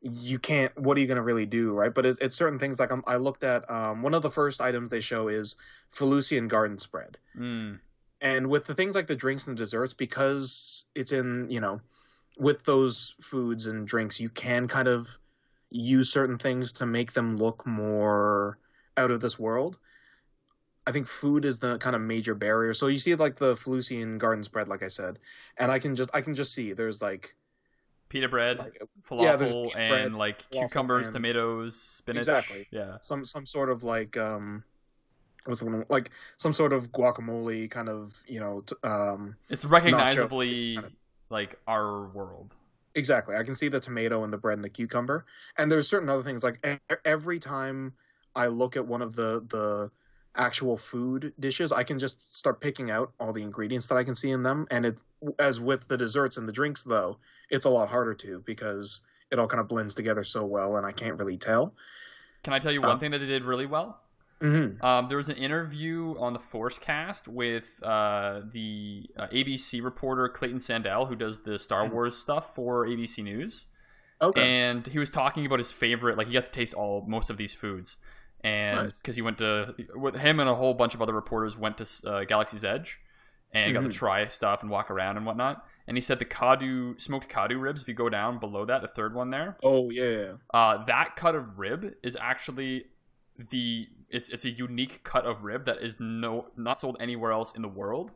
Speaker 2: you can't. What are you gonna really do, right? But it's, it's certain things like I'm, i looked at um, one of the first items they show is Felucian garden spread.
Speaker 1: Mm.
Speaker 2: And with the things like the drinks and desserts, because it's in you know with those foods and drinks, you can kind of use certain things to make them look more out of this world. I think food is the kind of major barrier. So you see like the Felucian garden spread, like I said, and I can just I can just see there's like
Speaker 1: pita bread, like, falafel, yeah, and bread, like cucumbers, and, tomatoes, spinach.
Speaker 2: Exactly.
Speaker 1: Yeah.
Speaker 2: Some some sort of like um, what's the one like some sort of guacamole kind of you know t- um.
Speaker 1: It's recognizably kind of like our world.
Speaker 2: Exactly. I can see the tomato and the bread and the cucumber. And there's certain other things like every time I look at one of the the actual food dishes, I can just start picking out all the ingredients that I can see in them. And it as with the desserts and the drinks though, it's a lot harder to because it all kind of blends together so well and I can't really tell.
Speaker 1: Can I tell you one um, thing that they did really well?
Speaker 2: Mm-hmm.
Speaker 1: Um, there was an interview on the Force Cast with uh, the uh, ABC reporter Clayton Sandell, who does the Star mm-hmm. Wars stuff for ABC News.
Speaker 2: Okay.
Speaker 1: And he was talking about his favorite, like he got to taste all most of these foods, and because nice. he went to with him and a whole bunch of other reporters went to uh, Galaxy's Edge, and mm-hmm. got to mm-hmm. try stuff and walk around and whatnot. And he said the Kaadu smoked Kaadu ribs. If you go down below that, the third one there.
Speaker 2: Oh yeah.
Speaker 1: Uh, that cut of rib is actually the it's it's a unique cut of rib that is no not sold anywhere else in the world.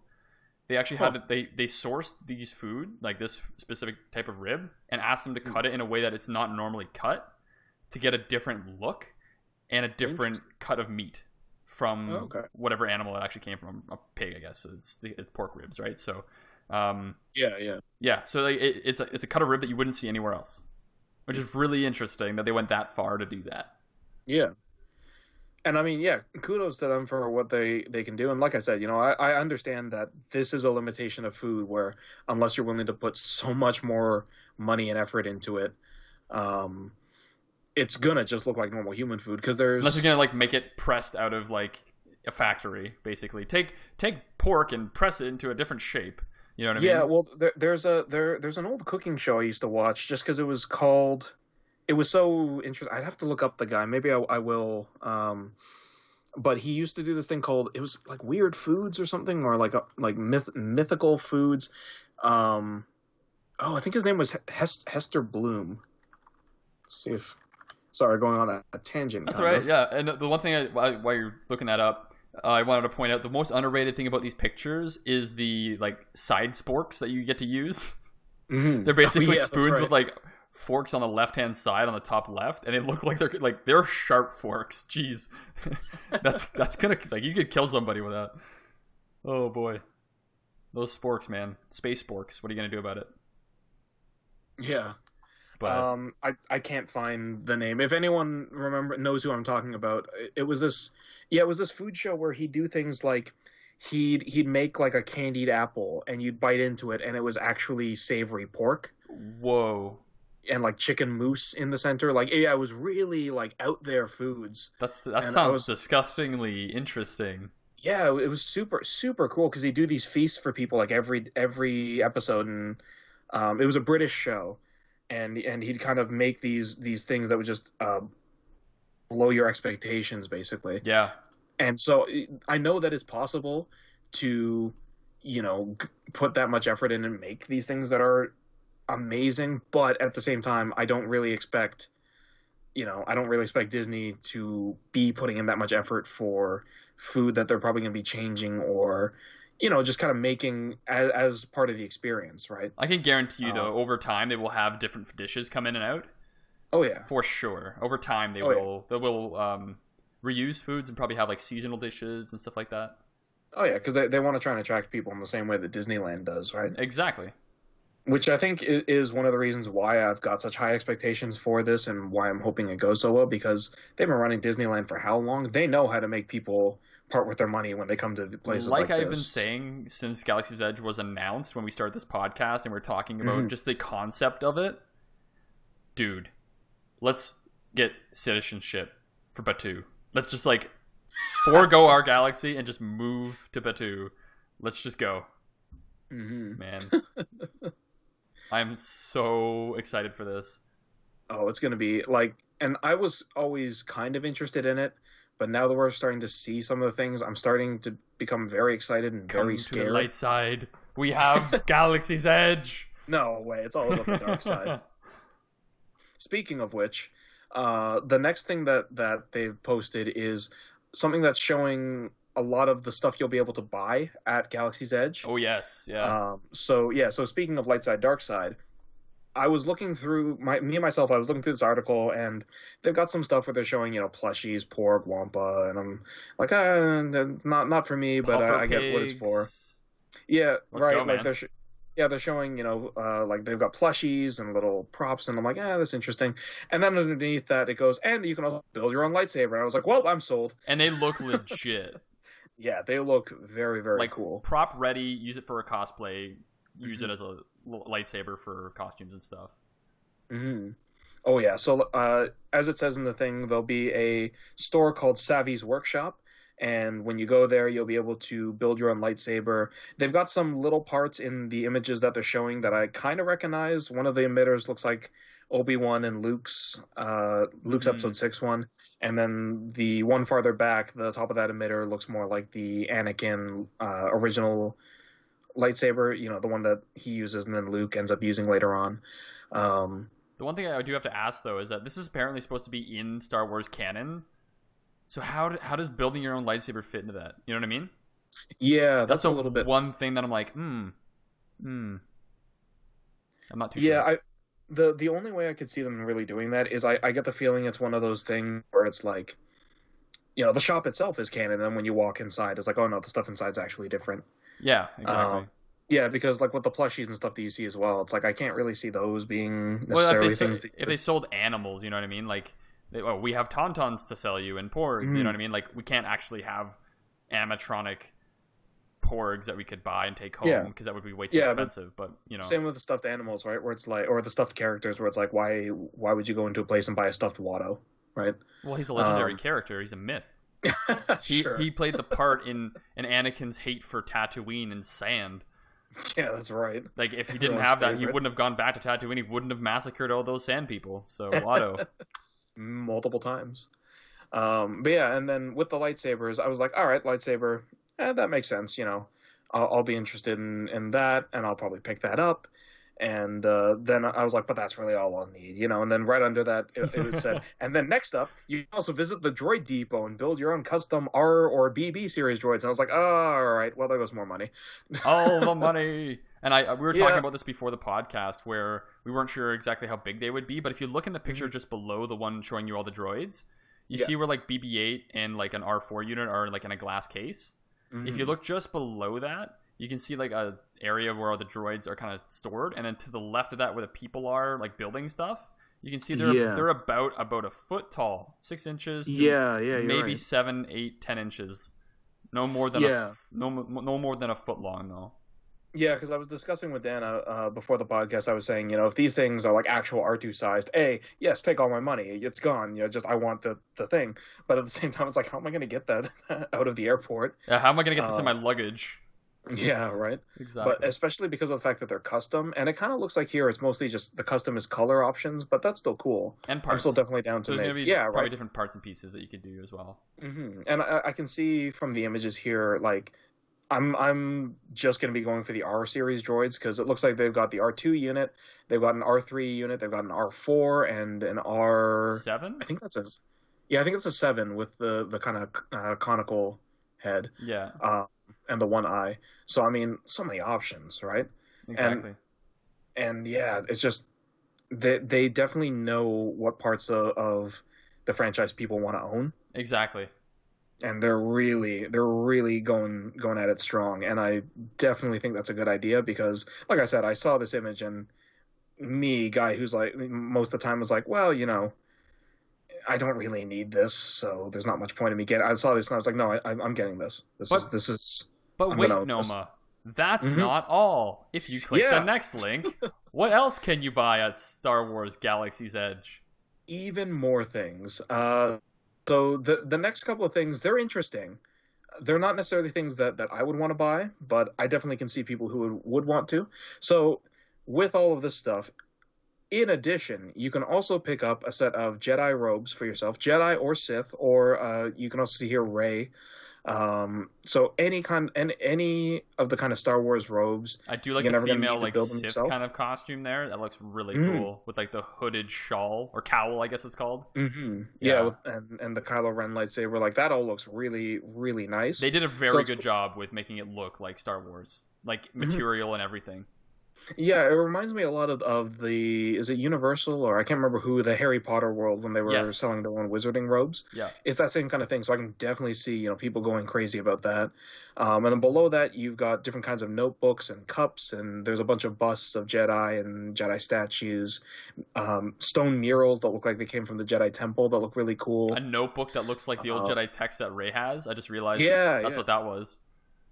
Speaker 1: They actually had they they sourced these food like this specific type of rib and asked them to cut it in a way that it's not normally cut to get a different look and a different cut of meat from
Speaker 2: oh, okay.
Speaker 1: whatever animal it actually came from a pig I guess. So it's it's pork ribs right? So um,
Speaker 2: yeah yeah.
Speaker 1: yeah so like, it, it's a, it's a cut of rib that you wouldn't see anywhere else which is really interesting that they went that far to do that.
Speaker 2: Yeah and I mean, yeah, kudos to them for what they they can do. And like I said, you know, I, I understand that this is a limitation of food where unless you're willing to put so much more money and effort into it, um, it's gonna just look like normal human food because there's
Speaker 1: unless you're gonna like make it pressed out of like a factory, basically. Take take pork and press it into a different shape. You know what I
Speaker 2: yeah,
Speaker 1: mean?
Speaker 2: Yeah, well, there, there's a there there's an old cooking show I used to watch just because it was called it was so interesting. I'd have to look up the guy. Maybe I, I will. Um, but he used to do this thing called it was like weird foods or something, or like a, like myth, mythical foods. Um, oh, I think his name was Hester Bloom. Let's see if sorry, going on a, a tangent.
Speaker 1: That's right. Of. Yeah, and the one thing I, while you're looking that up, uh, I wanted to point out the most underrated thing about these pictures is the like side sporks that you get to use.
Speaker 2: Mm-hmm.
Speaker 1: They're *laughs* basically oh, yeah, spoons right. with like forks on the left hand side on the top left, and they look like they're like they're sharp forks. Jeez, *laughs* that's that's gonna like you could kill somebody with that. Oh boy, those sporks, man, space sporks. What are you gonna do about it?
Speaker 2: Yeah,
Speaker 1: But
Speaker 2: Um, I I can't find the name. If anyone remember knows who I'm talking about, it, it was this. Yeah, it was this food show where he'd do things like he'd he'd make like a candied apple and you'd bite into it and it was actually savory pork
Speaker 1: whoa,
Speaker 2: and like chicken mousse in the center. Like yeah, it was really like out there foods.
Speaker 1: that's that
Speaker 2: And
Speaker 1: sounds
Speaker 2: was-
Speaker 1: disgustingly interesting.
Speaker 2: Yeah, it was super super cool because he'd do these feasts for people like every every episode, and um, it was a British show, and and he'd kind of make these these things that would just uh, blow your expectations basically.
Speaker 1: Yeah,
Speaker 2: And so I know that it's possible to, you know, put that much effort in and make these things that are amazing, but at the same time, I don't really expect, you know, I don't really expect Disney to be putting in that much effort for food that they're probably going to be changing or, you know, just kind of making as, as part of the experience, right?
Speaker 1: I can guarantee you though,
Speaker 2: Uh,
Speaker 1: over time they will have different dishes come in and out
Speaker 2: Oh yeah,
Speaker 1: for sure. Over time they
Speaker 2: Oh, yeah.
Speaker 1: will they will um, reuse foods and probably have like seasonal dishes and stuff like that.
Speaker 2: oh yeah, because they they want to try and attract people in the same way that Disneyland does, right?
Speaker 1: Exactly.
Speaker 2: Which I think is one of the reasons why I've got such high expectations for this and why I'm hoping it goes so well because they've been running Disneyland for how long? They know how to make people part with their money when they come to places like,
Speaker 1: like I've been saying since Galaxy's Edge was announced when we started this podcast and we're talking about
Speaker 2: Mhm.
Speaker 1: just the concept of it, dude, let's get citizenship for Batuu. Let's just like forego our galaxy and just move to Batuu. Let's just go,
Speaker 2: Mhm.
Speaker 1: man. *laughs* I'm so excited for this.
Speaker 2: Oh, it's going to be like, and I was always kind of interested in it, but now that we're starting to see some of the things, I'm starting to become very excited and
Speaker 1: Come
Speaker 2: very
Speaker 1: to the
Speaker 2: scared.
Speaker 1: light side. We have *laughs* Galaxy's Edge.
Speaker 2: No way, it's all about the dark side. *laughs* Speaking of which, uh, the next thing that that they've posted is something that's showing a lot of the stuff you'll be able to buy at Galaxy's Edge.
Speaker 1: oh yes, yeah.
Speaker 2: Um, so yeah, so speaking of light side, dark side, I was looking through my me and myself. I was looking through this article, and they've got some stuff where they're showing you know plushies, porg, wampa, and I'm like, ah, not not for me, but I, I get what it's for. Yeah,
Speaker 1: Let's
Speaker 2: right.
Speaker 1: go,
Speaker 2: like
Speaker 1: man.
Speaker 2: they're sh- yeah they're showing you know uh, like they've got plushies and little props, and I'm like, ah, that's interesting. And then underneath that it goes, and you can also build your own lightsaber. And I was like, well, I'm sold.
Speaker 1: And they look legit. *laughs*
Speaker 2: Yeah, they look very very
Speaker 1: like
Speaker 2: cool.
Speaker 1: prop ready. Use it for a cosplay. Use
Speaker 2: Mm-hmm.
Speaker 1: it as a lightsaber for costumes and stuff.
Speaker 2: hmm Oh yeah. So uh, as it says in the thing, there'll be a store called Savi's Workshop, and when you go there, you'll be able to build your own lightsaber. They've got some little parts in the images that they're showing that I kind of recognize. One of the emitters looks like Obi Wan and Luke's uh, Luke's
Speaker 1: Mhm.
Speaker 2: Episode Six one, and then the one farther back, the top of that emitter looks more like the Anakin uh, original lightsaber. You know, the one that he uses and then Luke ends up using later on. Um,
Speaker 1: The one thing I do have to ask though is that this is apparently supposed to be in Star Wars canon. So how do, how does building your own lightsaber fit into that? You know what I mean?
Speaker 2: Yeah, that's,
Speaker 1: a
Speaker 2: a little bit.
Speaker 1: one thing that I'm like, hmm, hmm. I'm not too sure.
Speaker 2: Yeah,
Speaker 1: sure.
Speaker 2: I the the only way I could see them really doing that is I I get the feeling it's one of those things where it's like, you know, the shop itself is canon, and then when you walk inside, it's like, oh no, the stuff inside's actually different.
Speaker 1: yeah, exactly.
Speaker 2: Um, Yeah, because like with the plushies and stuff that you see as well, it's like I can't really see those being
Speaker 1: well, if
Speaker 2: necessarily things. that
Speaker 1: if they sold animals, you know what I mean? Like, they, oh, we have tauntauns to sell you and porgs. You
Speaker 2: Mhm.
Speaker 1: know what I mean? Like, we can't actually have animatronic porgs that we could buy and take home
Speaker 2: Yeah.
Speaker 1: because that would be way too
Speaker 2: Yeah,
Speaker 1: expensive. But, you know,
Speaker 2: Same with the stuffed animals, right? Where it's like, or the stuffed characters, where it's like, why why would you go into a place and buy a stuffed Watto, right?
Speaker 1: well, he's a legendary
Speaker 2: um,
Speaker 1: character. He's a myth. *laughs* He
Speaker 2: sure.
Speaker 1: he played the part *laughs* in in Anakin's hate for Tatooine and sand.
Speaker 2: Yeah, that's right.
Speaker 1: Like if he didn't
Speaker 2: Everyone's
Speaker 1: have that, he wouldn't have gone back to Tatooine. He wouldn't have massacred all those sand people. So Watto. *laughs*
Speaker 2: multiple times. Um, but yeah, and then with the lightsabers, I was like, all right, lightsaber, eh, that makes sense. You know, I'll, I'll be interested in, in that, and I'll probably pick that up. And uh, then I was like, but that's really all I'll need, you know. And then right under that, it, it was said, *laughs* and then next up, you can also visit the Droid Depot and build your own custom R or BB series droids. And I was like, oh, all right, well, there goes more money. *laughs*
Speaker 1: all the money. And I we were talking
Speaker 2: Yeah.
Speaker 1: about this before the podcast where we weren't sure exactly how big they would be, but if you look in the picture just below the one showing you all the droids, you
Speaker 2: Mm-hmm. Yeah.
Speaker 1: see where like BB-8 and like an R4 unit are like in a glass case. If you mm. look just below that, you can see like a area where all the droids are kind of stored, and then to the left of that, where the people are like building stuff, you can see they're
Speaker 3: Yeah.
Speaker 1: they're about about a foot tall, six inches.
Speaker 3: Yeah, yeah,
Speaker 1: maybe
Speaker 3: right.
Speaker 1: seven, eight, ten inches. No more than
Speaker 3: Yeah.
Speaker 1: a no no more than a foot long though.
Speaker 2: Yeah, because I was discussing with Dana uh, before the podcast. I was saying, you know, if these things are like actual R2 sized, a yes, take all my money. It's gone. You know, just I want the the thing. But at the same *laughs* time, it's like, how am I going to get that *laughs* out of the airport?
Speaker 1: Yeah, how am I gonna get this in
Speaker 2: Uh,
Speaker 1: my luggage?
Speaker 2: Yeah, right.
Speaker 1: Exactly.
Speaker 2: But especially because of the fact that they're custom, and it kind of looks like here it's mostly just the custom is color options, but that's still cool.
Speaker 1: and parts.
Speaker 2: I'm still definitely down to
Speaker 1: So there's
Speaker 2: make. yeah,
Speaker 1: probably
Speaker 2: right.
Speaker 1: different parts and pieces that you could do as well.
Speaker 2: hmm And I, I can see from the images here, like I'm I'm just going to be going for the R series droids because it looks like they've got the R2 unit, they've got an R3 unit, they've got an R4 and an R.
Speaker 1: Seven?
Speaker 2: I think that's a yeah, I think it's a seven with the the kind of uh, conical head
Speaker 1: Yeah,
Speaker 2: uh, and the one eye. So I mean, so many options, right?
Speaker 1: exactly.
Speaker 2: and yeah, it's just they they definitely know what parts of, of the franchise people want to own,
Speaker 1: exactly.
Speaker 2: And they're really they're really going going at it strong. And I definitely think that's a good idea because, like I said, I saw this image and me, guy who's like most of the time was like, well, you know. I don't really need this, so there's not much point in me getting. I saw this and I was like, no, I, I'm getting this. This
Speaker 1: But-
Speaker 2: is this is
Speaker 1: But
Speaker 2: I'm
Speaker 1: wait,
Speaker 2: gonna-
Speaker 1: Noma, that's
Speaker 2: Mhm.
Speaker 1: not all. If you click
Speaker 2: Yeah.
Speaker 1: the next link, *laughs* what else can you buy at Star Wars Galaxy's Edge?
Speaker 2: even more things. Uh, so the the next couple of things they're interesting. They're not necessarily things that, that I would want to buy, but I definitely can see people who would, would want to. So with all of this stuff, in addition, you can also pick up a set of Jedi robes for yourself, Jedi or Sith, or uh, you can also see here Rey. Um, so any kind, any, any of the kind of Star Wars robes.
Speaker 1: I do like the female like Sith
Speaker 2: yourself?
Speaker 1: kind of costume there. That looks really
Speaker 2: Mm.
Speaker 1: cool with like the hooded shawl or cowl, I guess it's called.
Speaker 2: Mm-hmm.
Speaker 1: Yeah.
Speaker 2: Yeah, and and the Kylo Ren lightsaber, like that all looks really really nice.
Speaker 1: They did a very
Speaker 2: So
Speaker 1: good
Speaker 2: cool.
Speaker 1: job with making it look like Star Wars, like
Speaker 2: Mm-hmm.
Speaker 1: material and everything.
Speaker 2: Yeah, it reminds me a lot of of the is it Universal or I can't remember who the Harry Potter world when they were
Speaker 1: Yes.
Speaker 2: selling their own wizarding robes.
Speaker 1: Yeah.
Speaker 2: It's that same kind of thing. So I can definitely see you know people going crazy about that. Um, and then below that you've got different kinds of notebooks and cups, and there's a bunch of busts of Jedi and Jedi statues, um, stone murals that look like they came from the Jedi Temple that look really cool.
Speaker 1: A notebook that looks like the old
Speaker 2: Uh,
Speaker 1: Jedi text that Rey has. I just realized
Speaker 2: Yeah,
Speaker 1: that's
Speaker 2: yeah.
Speaker 1: what that was.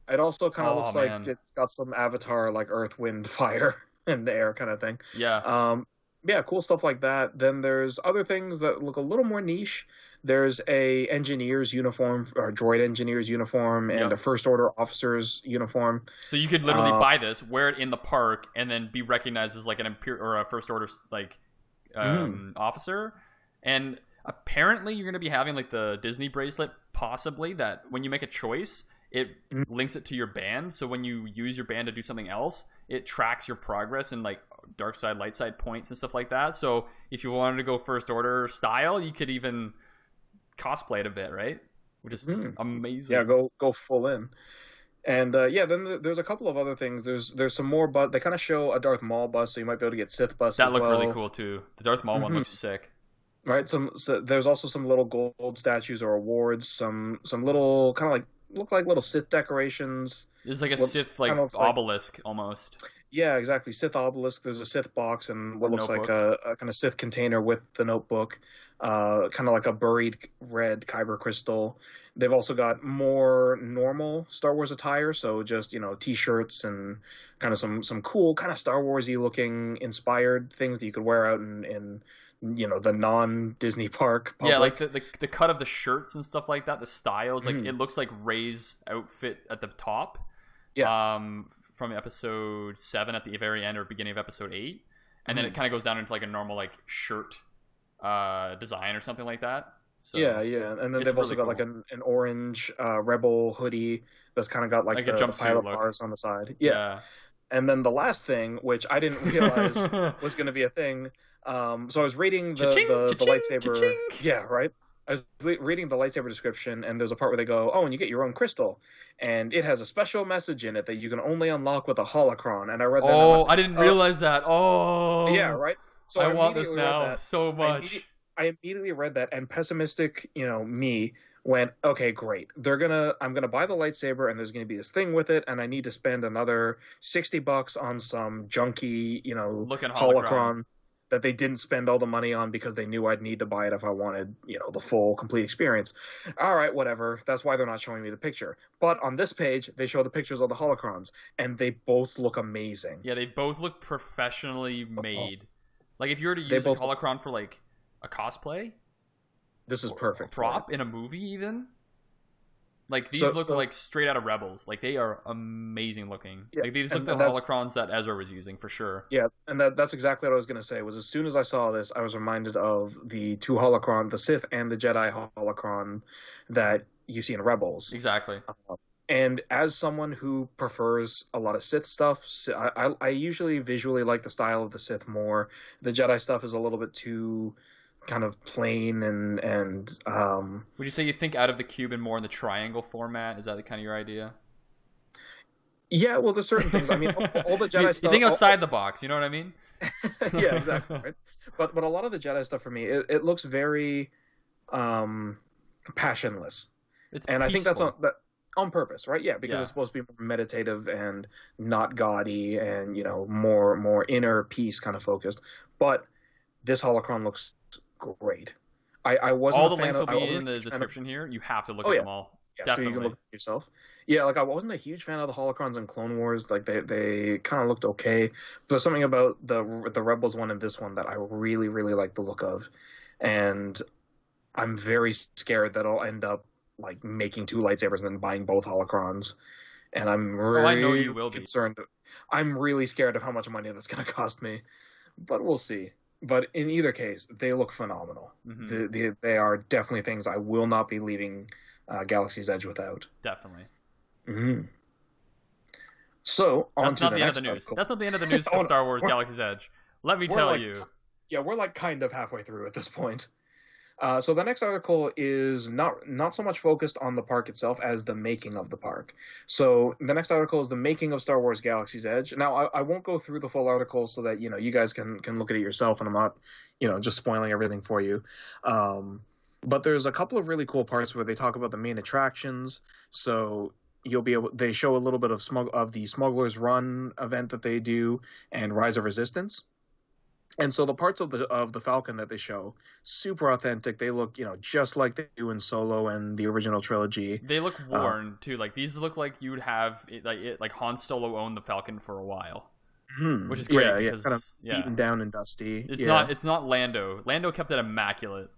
Speaker 2: It also kind of
Speaker 1: Oh,
Speaker 2: looks
Speaker 1: man.
Speaker 2: like it's got some Avatar like Earth, Wind, *laughs* Fire, and air kind of thing.
Speaker 1: Yeah.
Speaker 2: Um, yeah, cool stuff like that. Then there's other things that look a little more niche. There's a engineer's uniform or droid engineer's uniform and
Speaker 1: Yep.
Speaker 2: a first order officer's uniform.
Speaker 1: So you could literally
Speaker 2: Uh,
Speaker 1: buy this, wear it in the park, and then be recognized as like an imperial or a first order like um,
Speaker 2: Mm.
Speaker 1: officer. And apparently, you're going to be having like the Disney bracelet, possibly that when you make a choice, it links it to your band. So when you use your band to do something else, it tracks your progress and like dark side, light side points and stuff like that. So if you wanted to go first order style, you could even cosplay it a bit, right? Which is
Speaker 2: Mm.
Speaker 1: amazing.
Speaker 2: Yeah, go go full in. And uh, yeah, then th- there's a couple of other things. There's there's some more, but they kind of show a Darth Maul bust, so you might be able to get Sith busts.
Speaker 1: that looked
Speaker 2: well.
Speaker 1: really cool too. The Darth Maul one
Speaker 2: Mhm.
Speaker 1: looks sick.
Speaker 2: right some so there's also some little gold statues or awards some some little kind of like look like little sith decorations.
Speaker 1: It's like a Sith like
Speaker 2: looks like-
Speaker 1: obelisk almost.
Speaker 2: yeah exactly. Sith obelisk. There's a sith box and what looks like a, a kind of sith container with the notebook. Uh kind of like a buried red kyber crystal. They've also got more normal star wars attire so just you know t-shirts and kind of some some cool kind of star warsy looking inspired things that you could wear out in in you know the non disney park public.
Speaker 1: Yeah, like the, the the cut of the shirts and stuff like that. The styles, like
Speaker 2: Mhm.
Speaker 1: it looks like Rey's outfit at the top.
Speaker 2: Yeah.
Speaker 1: Um, from episode seven at the very end or beginning of episode eight, and then it
Speaker 2: Mhm.
Speaker 1: kind of goes down into like a normal like shirt uh design or something like that. So
Speaker 2: yeah, yeah, and then they've also
Speaker 1: really
Speaker 2: got like an, an orange uh, rebel hoodie that's kind of got like,
Speaker 1: Like a
Speaker 2: the, the
Speaker 1: jumpsuit
Speaker 2: pilot
Speaker 1: look.
Speaker 2: bars on the side. Yeah. and then the last thing, which I didn't *laughs* realize was going to be a thing. Um, so I was reading the
Speaker 1: Cha-ching,
Speaker 2: the, the lightsaber.
Speaker 1: cha-ching.
Speaker 2: Yeah, right. I was le- reading the lightsaber description, and there's a part where they go, "Oh, and you get your own crystal, and it has a special message in it that you can only unlock with a holocron." And I read that.
Speaker 1: Oh,
Speaker 2: like,
Speaker 1: I didn't
Speaker 2: oh.
Speaker 1: realize that. Oh,
Speaker 2: yeah, right. So
Speaker 1: I want this now so much.
Speaker 2: immediately- I immediately read that, and pessimistic, you know, me went, okay, great. They're gonna, I'm gonna buy the lightsaber, and there's gonna be this thing with it, and I need to spend another sixty bucks on some junky, you know,
Speaker 1: Looking
Speaker 2: holocron.
Speaker 1: holocron.
Speaker 2: That they didn't spend all the money on because they knew I'd need to buy it if I wanted, you know, the full complete experience. All right, whatever. That's why they're not showing me the picture. But on this page, they show the pictures of the holocrons, and they both look amazing.
Speaker 1: Yeah, they both look professionally made. Like if you were to use a holocron for like a cosplay,
Speaker 2: This is perfect.
Speaker 1: prop in a movie, even. Like these
Speaker 2: So-
Speaker 1: look
Speaker 2: so-
Speaker 1: like straight out of Rebels. Like they are amazing looking.
Speaker 2: Yeah,
Speaker 1: like these look the holocrons that Ezra was using for sure.
Speaker 2: Yeah, and that, that's exactly what I was going to say. Was as soon as I saw this, I was reminded of the two holocron, the Sith and the Jedi holocron that you see in Rebels.
Speaker 1: Exactly.
Speaker 2: Um, and as someone who prefers a lot of Sith stuff, I, I, I usually visually like the style of the Sith more. The Jedi stuff is a little bit too kind of plain and and um,
Speaker 1: Would you say you think out of the cube and more in the triangle format? Is that the kind of your idea?
Speaker 2: yeah. Well, there's certain things. I mean, all, all the *laughs* Jedi
Speaker 1: you,
Speaker 2: stuff.
Speaker 1: you think
Speaker 2: all-
Speaker 1: outside the box. You know what I mean? *laughs*
Speaker 2: yeah, *laughs* exactly. Right? But but a lot of the Jedi stuff for me, it, it looks very um, passionless,
Speaker 1: It's
Speaker 2: and I think that's on that on purpose, right? Yeah, because
Speaker 1: Yeah.
Speaker 2: it's supposed to be more meditative and not gaudy, and you know more more inner peace kind of focused. But this holocron looks great. I, I wasn't
Speaker 1: all
Speaker 2: a
Speaker 1: the
Speaker 2: fan
Speaker 1: links
Speaker 2: of,
Speaker 1: will be in the
Speaker 2: fan of-
Speaker 1: description here. You have to look
Speaker 2: Oh,
Speaker 1: at
Speaker 2: yeah.
Speaker 1: them all.
Speaker 2: Yeah, so you
Speaker 1: Definitely.
Speaker 2: can look at yourself. Yeah, like I wasn't a huge fan of the holocrons and Clone Wars. Like they they kind of looked okay. But There's something about the the Rebels one and this one that I really really like the look of, and I'm very scared that I'll end up like making two lightsabers and then buying both holocrons. And I'm really
Speaker 1: Oh, I know you will be.
Speaker 2: concerned. I'm really scared of how much money that's going *laughs* to cost me, but we'll see. But in either case, they look phenomenal.
Speaker 1: Mhm,
Speaker 2: The, the, they are definitely things I will not be leaving uh, Galaxy's Edge without.
Speaker 1: Definitely.
Speaker 2: hmm So on
Speaker 1: That's
Speaker 2: to
Speaker 1: not
Speaker 2: the,
Speaker 1: end of the news.
Speaker 2: article.
Speaker 1: That's not the end of the news *laughs*
Speaker 2: Oh,
Speaker 1: for. Star Wars Galaxy's Edge. Let me tell
Speaker 2: like-
Speaker 1: you.
Speaker 2: yeah, we're like kind of halfway through at this point. Uh, so the next article is not not so much focused on the park itself as the making of the park. So the next article is the making of Star Wars Galaxy's Edge. Now I, I won't go through the full article so that you know you guys can can look at it yourself, and I'm not you know just spoiling everything for you. Um, but there's a couple of really cool parts where they talk about the main attractions. So you'll be able they show a little bit of smug of the Smugglers Run event that they do and Rise of Resistance. And so the parts of the of the Falcon that they show, super authentic. They look, you know, just like they do in Solo and the original trilogy.
Speaker 1: They look
Speaker 2: Uh,
Speaker 1: worn too. Like these look like you would have it, like it, like Han Solo owned the Falcon for a while,
Speaker 2: Hmm.
Speaker 1: which is great
Speaker 2: Yeah, yeah,
Speaker 1: because
Speaker 2: kind of
Speaker 1: yeah,
Speaker 2: beaten down and dusty.
Speaker 1: it's
Speaker 2: yeah.
Speaker 1: not it's not Lando. Lando kept it immaculate.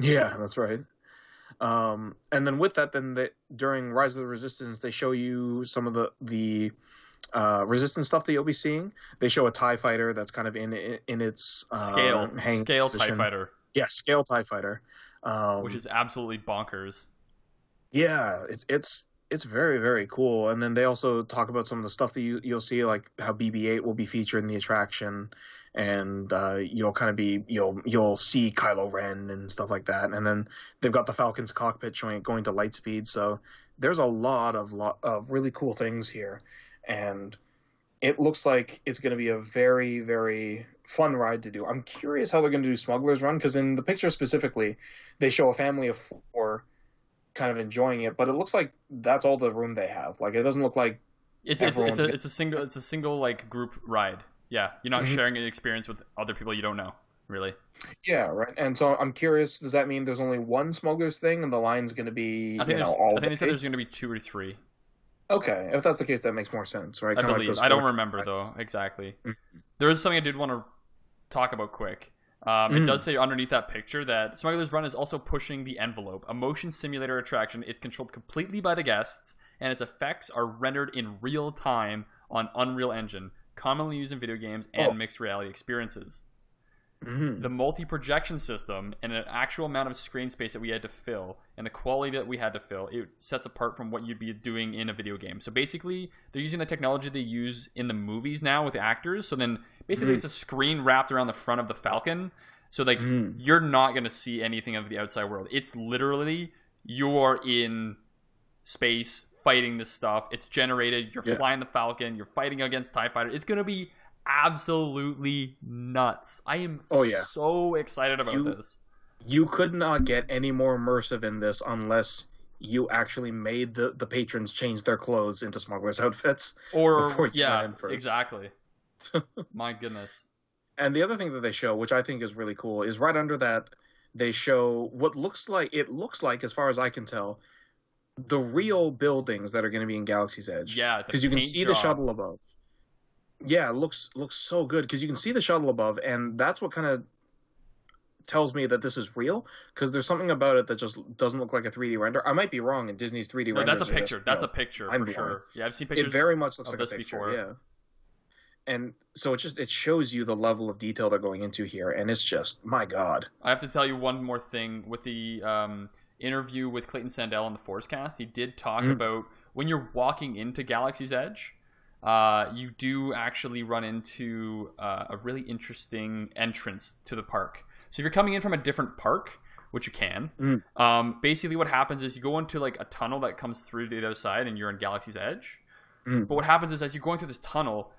Speaker 2: Yeah, that's right. Um, and then with that, then they, during Rise of the Resistance, they show you some of the the uh, resistance stuff that you'll be seeing. They show a Tie Fighter that's kind of in in, in its uh,
Speaker 1: Scale scale
Speaker 2: position.
Speaker 1: Tie Fighter,
Speaker 2: Yeah, scale Tie Fighter. Um,
Speaker 1: which is absolutely bonkers.
Speaker 2: Yeah, it's it's it's very very cool. And then they also talk about some of the stuff that you you'll see, like how BB-8 will be featured in the attraction, and uh, you'll kind of be you'll you'll see Kylo Ren and stuff like that. And then they've got the Falcon's cockpit showing it going to light speed. So there's a lot of lot of really cool things here, and it looks like it's going to be a very very fun ride to do. I'm curious how they're going to do Smuggler's Run because in the picture specifically, they show a family of four kind of enjoying it, but it looks like that's all the room they have. Like it doesn't look like
Speaker 1: It's it's, it's a it's a single it's a single like group ride. Yeah, you're not
Speaker 2: Mhm.
Speaker 1: sharing an experience with other people you don't know. Really,
Speaker 2: yeah, right. And so I'm curious, does that mean there's only one smugglers thing and the line's going to be
Speaker 1: I think
Speaker 2: you know all
Speaker 1: I think they said there's going to be two or three.
Speaker 2: Okay, if that's the case, that makes more sense, right?
Speaker 1: I
Speaker 2: Kinda
Speaker 1: believe.
Speaker 2: those
Speaker 1: I don't remember though exactly.
Speaker 2: Mhm.
Speaker 1: There is something I did want to talk about quick. Um, It
Speaker 2: Mhm.
Speaker 1: does say underneath that picture that Smuggler's Run is also pushing the envelope, a motion simulator attraction. It's controlled completely by the guests, and its effects are rendered in real time on Unreal Engine, commonly used in video games and
Speaker 2: Oh.
Speaker 1: mixed reality experiences.
Speaker 2: Mhm.
Speaker 1: The multi projection system and an actual amount of screen space that we had to fill and the quality that we had to fill, it sets apart from what you'd be doing in a video game. So basically, they're using the technology they use in the movies now with the actors. So then basically,
Speaker 2: Mhm.
Speaker 1: it's a screen wrapped around the front of the Falcon. So like
Speaker 2: Mhm.
Speaker 1: you're not going to see anything of the outside world. It's literally you're in space fighting this stuff. It's generated. You're
Speaker 2: Yeah.
Speaker 1: flying the Falcon. You're fighting against Tie Fighter. It's going to be absolutely nuts. I am
Speaker 2: Oh, yeah.
Speaker 1: so excited about
Speaker 2: You-
Speaker 1: this.
Speaker 2: you could not get any more immersive in this unless you actually made the, the patrons change their clothes into smugglers outfits *laughs*
Speaker 1: Or yeah,
Speaker 2: first.
Speaker 1: exactly. *laughs* My goodness.
Speaker 2: And the other thing that they show, which I think is really cool, is right under that they show what looks like it looks like, as far as I can tell, the real buildings that are going to be in Galaxy's Edge.
Speaker 1: Yeah,
Speaker 2: because you can see the shuttle above. Yeah, it looks looks so good because you can see the shuttle above, and that's what kind of tells me that this is real. Because there's something about it that just doesn't look like a 3D render. I might be wrong, in Disney's 3D
Speaker 1: No, that's a
Speaker 2: just,
Speaker 1: picture.
Speaker 2: you
Speaker 1: That's a picture for
Speaker 2: mind-blowing.
Speaker 1: sure. Yeah, I've seen pictures.
Speaker 2: It very much looks like
Speaker 1: this
Speaker 2: a picture.
Speaker 1: before.
Speaker 2: Yeah. And so it just it shows you the level of detail they're going into here, and it's just my god.
Speaker 1: I have to tell you one more thing with the um, interview with Clayton Sandell on the Forcecast. He did talk
Speaker 2: Mhm.
Speaker 1: about when you're walking into Galaxy's Edge, uh, you do actually run into uh, a really interesting entrance to the park. So if you're coming in from a different park, which you can,
Speaker 2: Mm.
Speaker 1: um, basically what happens is you go into like a tunnel that comes through the other side, and you're in Galaxy's Edge.
Speaker 2: Mm.
Speaker 1: But what happens is as you're going through this tunnel,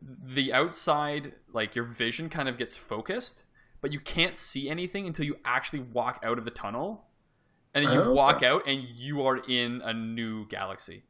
Speaker 1: the outside, like your vision kind of gets focused, but you can't see anything until you actually walk out of the tunnel. And then you
Speaker 2: Oh,
Speaker 1: walk
Speaker 2: okay.
Speaker 1: out and you are in a new galaxy.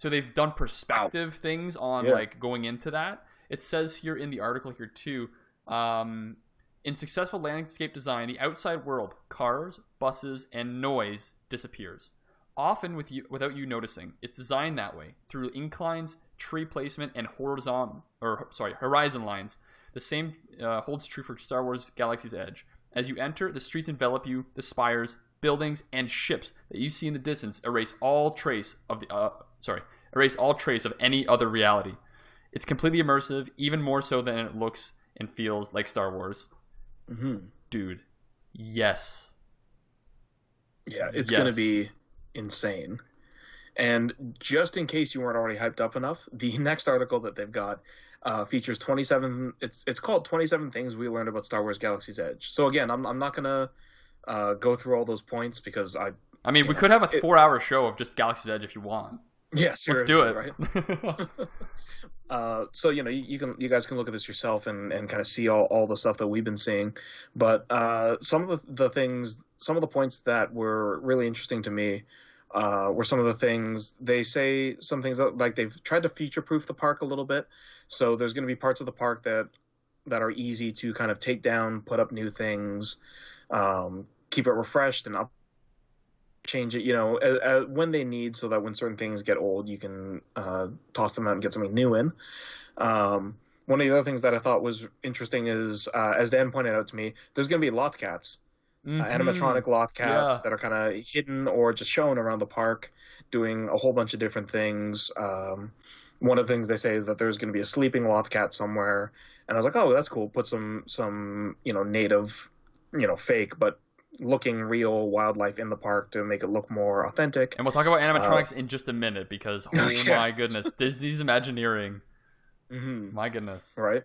Speaker 1: So they've done perspective things on
Speaker 2: Yeah.
Speaker 1: like going into that. It says here in the article here too, um, in successful landscape design, the outside world, cars, buses, and noise disappears, often with you without you noticing. It's designed that way through inclines, tree placement, and horizon or sorry horizon lines. The same uh, holds true for Star Wars Galaxy's Edge. As you enter, the streets envelop you. The spires, buildings, and ships that you see in the distance erase all trace of the uh, sorry erase all trace of any other reality. It's completely immersive, even more so than it looks and feels like Star Wars.
Speaker 2: hmm
Speaker 1: Dude, yes.
Speaker 2: Yeah, it's
Speaker 1: Yes.
Speaker 2: gonna be insane. And just in case you weren't already hyped up enough, the *laughs* next article that they've got uh, features 27. It's it's called 27 things we learned about Star Wars Galaxy's Edge. So again, I'm I'm not gonna uh, go through all those points because I
Speaker 1: I mean, we
Speaker 2: Yeah.
Speaker 1: could have a four-hour show of just Galaxy's Edge if you want.
Speaker 2: Yeah
Speaker 1: Let's do it.
Speaker 2: right. *laughs* *laughs* Uh, so you know you, you can you guys can look at this yourself and, and kind of see all, all the stuff that we've been seeing but uh, some of the, the things some of the points that were really interesting to me uh, were some of the things they say some things that like they've tried to future proof the park a little bit so there's going to be parts of the park that that are easy to kind of take down put up new things um, keep it refreshed and up change it you know uh, uh, when they need so that when certain things get old you can uh, toss them out and get something new in um, one of the other things that i thought was interesting is uh, as dan pointed out to me there's going to be loth cats uh,
Speaker 1: Mhm.
Speaker 2: animatronic loth cats
Speaker 1: Yeah.
Speaker 2: that are kind of hidden or just shown around the park doing a whole bunch of different things um, one of the things they say is that there's going to be a sleeping loth cat somewhere and i was like oh that's cool put some some you know native you know fake but looking real wildlife in the park to make it look more authentic
Speaker 1: And we'll talk about animatronics in just a minute because *laughs* oh
Speaker 2: yeah.
Speaker 1: my goodness, Disney's Imagineering.
Speaker 2: hmm
Speaker 1: My goodness.
Speaker 2: right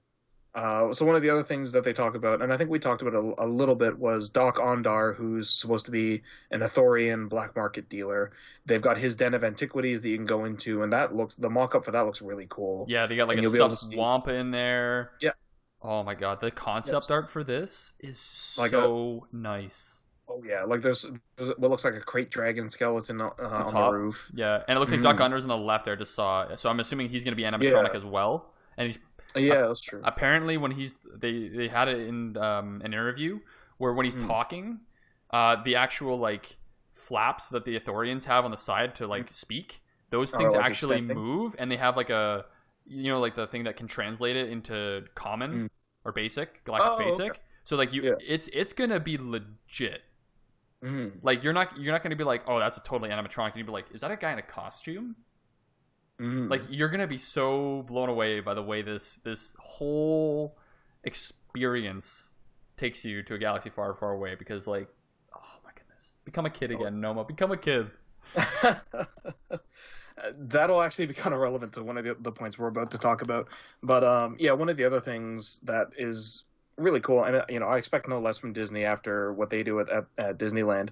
Speaker 2: uh, so one of the other things that they talk about, and I think we talked about it a, a little bit, was Dok-Ondar, who's supposed to be an Ithorian black market dealer. They've got his den of antiquities that you can go into, and that looks the mock-up for that looks really cool.
Speaker 1: Yeah, they got like
Speaker 2: And
Speaker 1: a
Speaker 2: you'll be able
Speaker 1: stuffed swamp in there.
Speaker 2: Yeah.
Speaker 1: Oh my god, the concept
Speaker 2: Yes.
Speaker 1: art for this is
Speaker 2: Like
Speaker 1: so nice.
Speaker 2: Oh yeah, like there's, there's what looks like a krayt dragon skeleton uh, on
Speaker 1: top.
Speaker 2: the roof.
Speaker 1: Yeah, and it looks like Dok-Ondar's on the left there. Just saw, so I'm assuming he's gonna be animatronic
Speaker 2: Yeah.
Speaker 1: as well. And he's
Speaker 2: Yeah, that's true.
Speaker 1: apparently when he's they they had it in um, an interview where when he's
Speaker 2: Mm.
Speaker 1: talking, uh, the actual like flaps that the Ithorians have on the side to like speak, those
Speaker 2: Are,
Speaker 1: things
Speaker 2: like,
Speaker 1: actually move, and they have like a you know like the thing that can translate it into common
Speaker 2: Mm.
Speaker 1: or basic, galactic
Speaker 2: Oh, okay.
Speaker 1: basic. So like you,
Speaker 2: Yeah.
Speaker 1: it's it's gonna be legit.
Speaker 2: Mhm.
Speaker 1: Like you're not you're not gonna be like, oh, that's a totally animatronic. You'd be like, is that a guy in a costume?
Speaker 2: Mhm.
Speaker 1: like you're gonna be so blown away by the way this this whole experience takes you to a galaxy far far away because like oh my goodness become a kid again noma become a kid *laughs* *laughs*
Speaker 2: That'll actually *laughs* be kind of relevant to one of the, the points we're about to talk about. But um, yeah, one of the other things that is really cool, and uh, you know, I expect no less from Disney after what they do at, at, at Disneyland,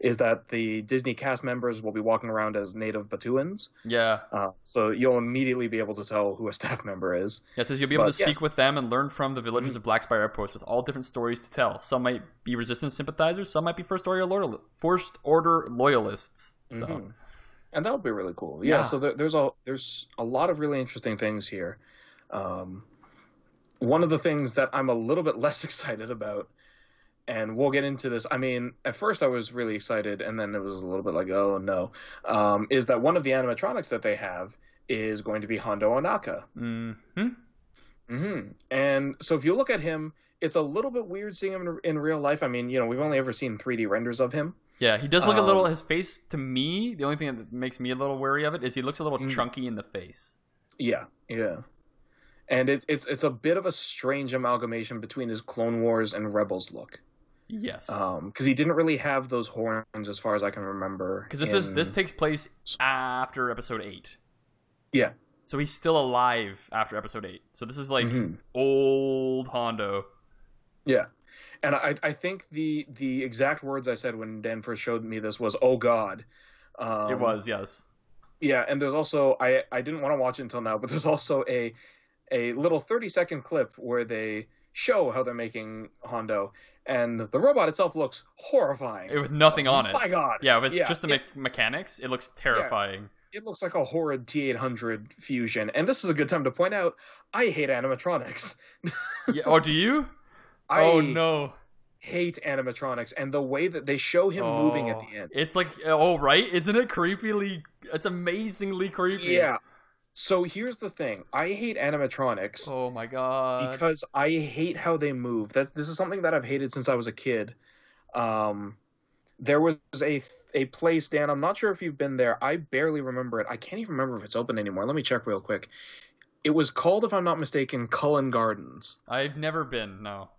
Speaker 2: is that the Disney cast members will be walking around as native Batuuans.
Speaker 1: Yeah.
Speaker 2: Uh, so you'll immediately be able to tell who a staff member is.
Speaker 1: Yeah, it says you'll be able
Speaker 2: But,
Speaker 1: to speak
Speaker 2: yes.
Speaker 1: with them and learn from the villagers
Speaker 2: Mhm.
Speaker 1: of Black Spire Outpost with all different stories to tell. Some might be resistance sympathizers, some might be first order loyal, first order loyalists. So
Speaker 2: Mhm. And that would be really cool. Yeah.
Speaker 1: Yeah.
Speaker 2: So there, there's a there's a lot of really interesting things here. Um, one of the things that I'm a little bit *laughs* less excited about, and we'll get into this. I mean, at first I was really excited, and then it was a little bit like, oh no, um, is that one of the animatronics that they have is going to be Hondo Ohnaka.
Speaker 1: hmm
Speaker 2: hmm And so if you look at him, it's a little bit weird seeing him in, in real life. I mean, you know, we've only ever seen 3D renders of him.
Speaker 1: Yeah, he does look a little.
Speaker 2: Um,
Speaker 1: His face, to me, the only thing that makes me a little wary of it is he looks a little
Speaker 2: Mm.
Speaker 1: chunky in the face.
Speaker 2: Yeah, yeah. And it's it's it's a bit of a strange amalgamation between his Clone Wars and Rebels look,
Speaker 1: Yes,
Speaker 2: because he didn't really have those horns as far as I can remember.
Speaker 1: because this is this takes place after Episode Eight.
Speaker 2: Yeah.
Speaker 1: So he's still alive after Episode Eight. So this is like
Speaker 2: Mhm.
Speaker 1: old Hondo.
Speaker 2: yeah, and I I think the the exact words I said when Dan first showed me this was "Oh God." Um,
Speaker 1: it was yes.
Speaker 2: Yeah, and there's also I I didn't want to watch it until now, but there's also a a little 30 second clip where they show how they're making Hondo, and the robot itself looks horrifying.
Speaker 1: It, with nothing on it.
Speaker 2: My God.
Speaker 1: Yeah, if it's
Speaker 2: Yeah,
Speaker 1: just the
Speaker 2: it-
Speaker 1: me- mechanics, it looks terrifying.
Speaker 2: It looks like a horrid T800 fusion, and this is a good time to point out I hate animatronics.
Speaker 1: Yeah. Oh, do you? *laughs*
Speaker 2: I
Speaker 1: oh no.
Speaker 2: hate animatronics, and the way that they show him moving at
Speaker 1: Oh,
Speaker 2: the end.
Speaker 1: It's like oh right, isn't it creepily? It's amazingly creepy.
Speaker 2: Yeah. So here's the thing: I hate animatronics.
Speaker 1: Oh my god.
Speaker 2: because I hate how they move. That's this is something that I've hated since I was a kid. Um, there was a a place, Dan. I'm not sure if you've been there. I barely remember it. I can't even remember if it's open anymore. Let me check real quick. It was called, if I'm not mistaken, Cullen Gardens.
Speaker 1: I've never been. No.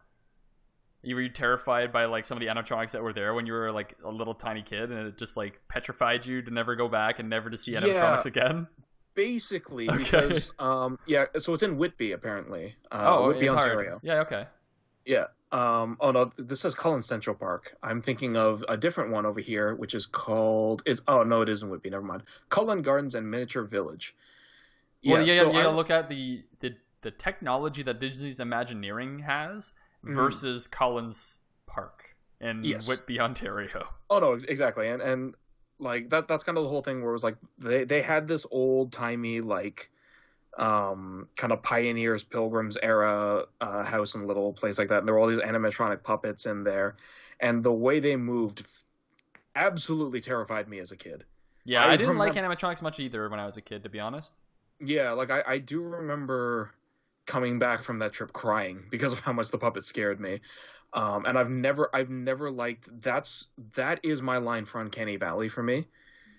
Speaker 1: You were you terrified by like some of the animatronics that were there when you were like a little tiny kid, and it just like petrified you to never go back and never to see
Speaker 2: Yeah.
Speaker 1: animatronics again.
Speaker 2: Basically, *laughs*
Speaker 1: Okay.
Speaker 2: because um, yeah, so it's in Whitby apparently. Uh,
Speaker 1: oh,
Speaker 2: Whitby. Ontario.
Speaker 1: Yeah. Okay.
Speaker 2: Yeah. Um, oh no, this says Cullen Central Park. I'm thinking of a different one over here, which is called. It's oh no, it isn't Whitby. Never mind. Cullen Gardens and Miniature Village.
Speaker 1: Well, yeah,
Speaker 2: so
Speaker 1: you gotta
Speaker 2: I-
Speaker 1: look at the, the the technology that Disney's Imagineering has
Speaker 2: Mhm.
Speaker 1: versus Collins Park in
Speaker 2: Yes.
Speaker 1: Whitby, Ontario. *laughs*
Speaker 2: Oh no, exactly, and and like that that's kind of the whole thing where it was like they they had this old timey like um kind of pioneers pilgrims era uh, house and little place like that and there were all these animatronic puppets in there and the way they moved f- absolutely terrified me as a kid
Speaker 1: Yeah,
Speaker 2: I
Speaker 1: I, didn't like animatronics much either when I was a kid, to be honest.
Speaker 2: yeah like i i do remember coming back from that trip crying *laughs* because of how much the puppet scared me um and i've never i've never liked that's that is my line for uncanny valley for me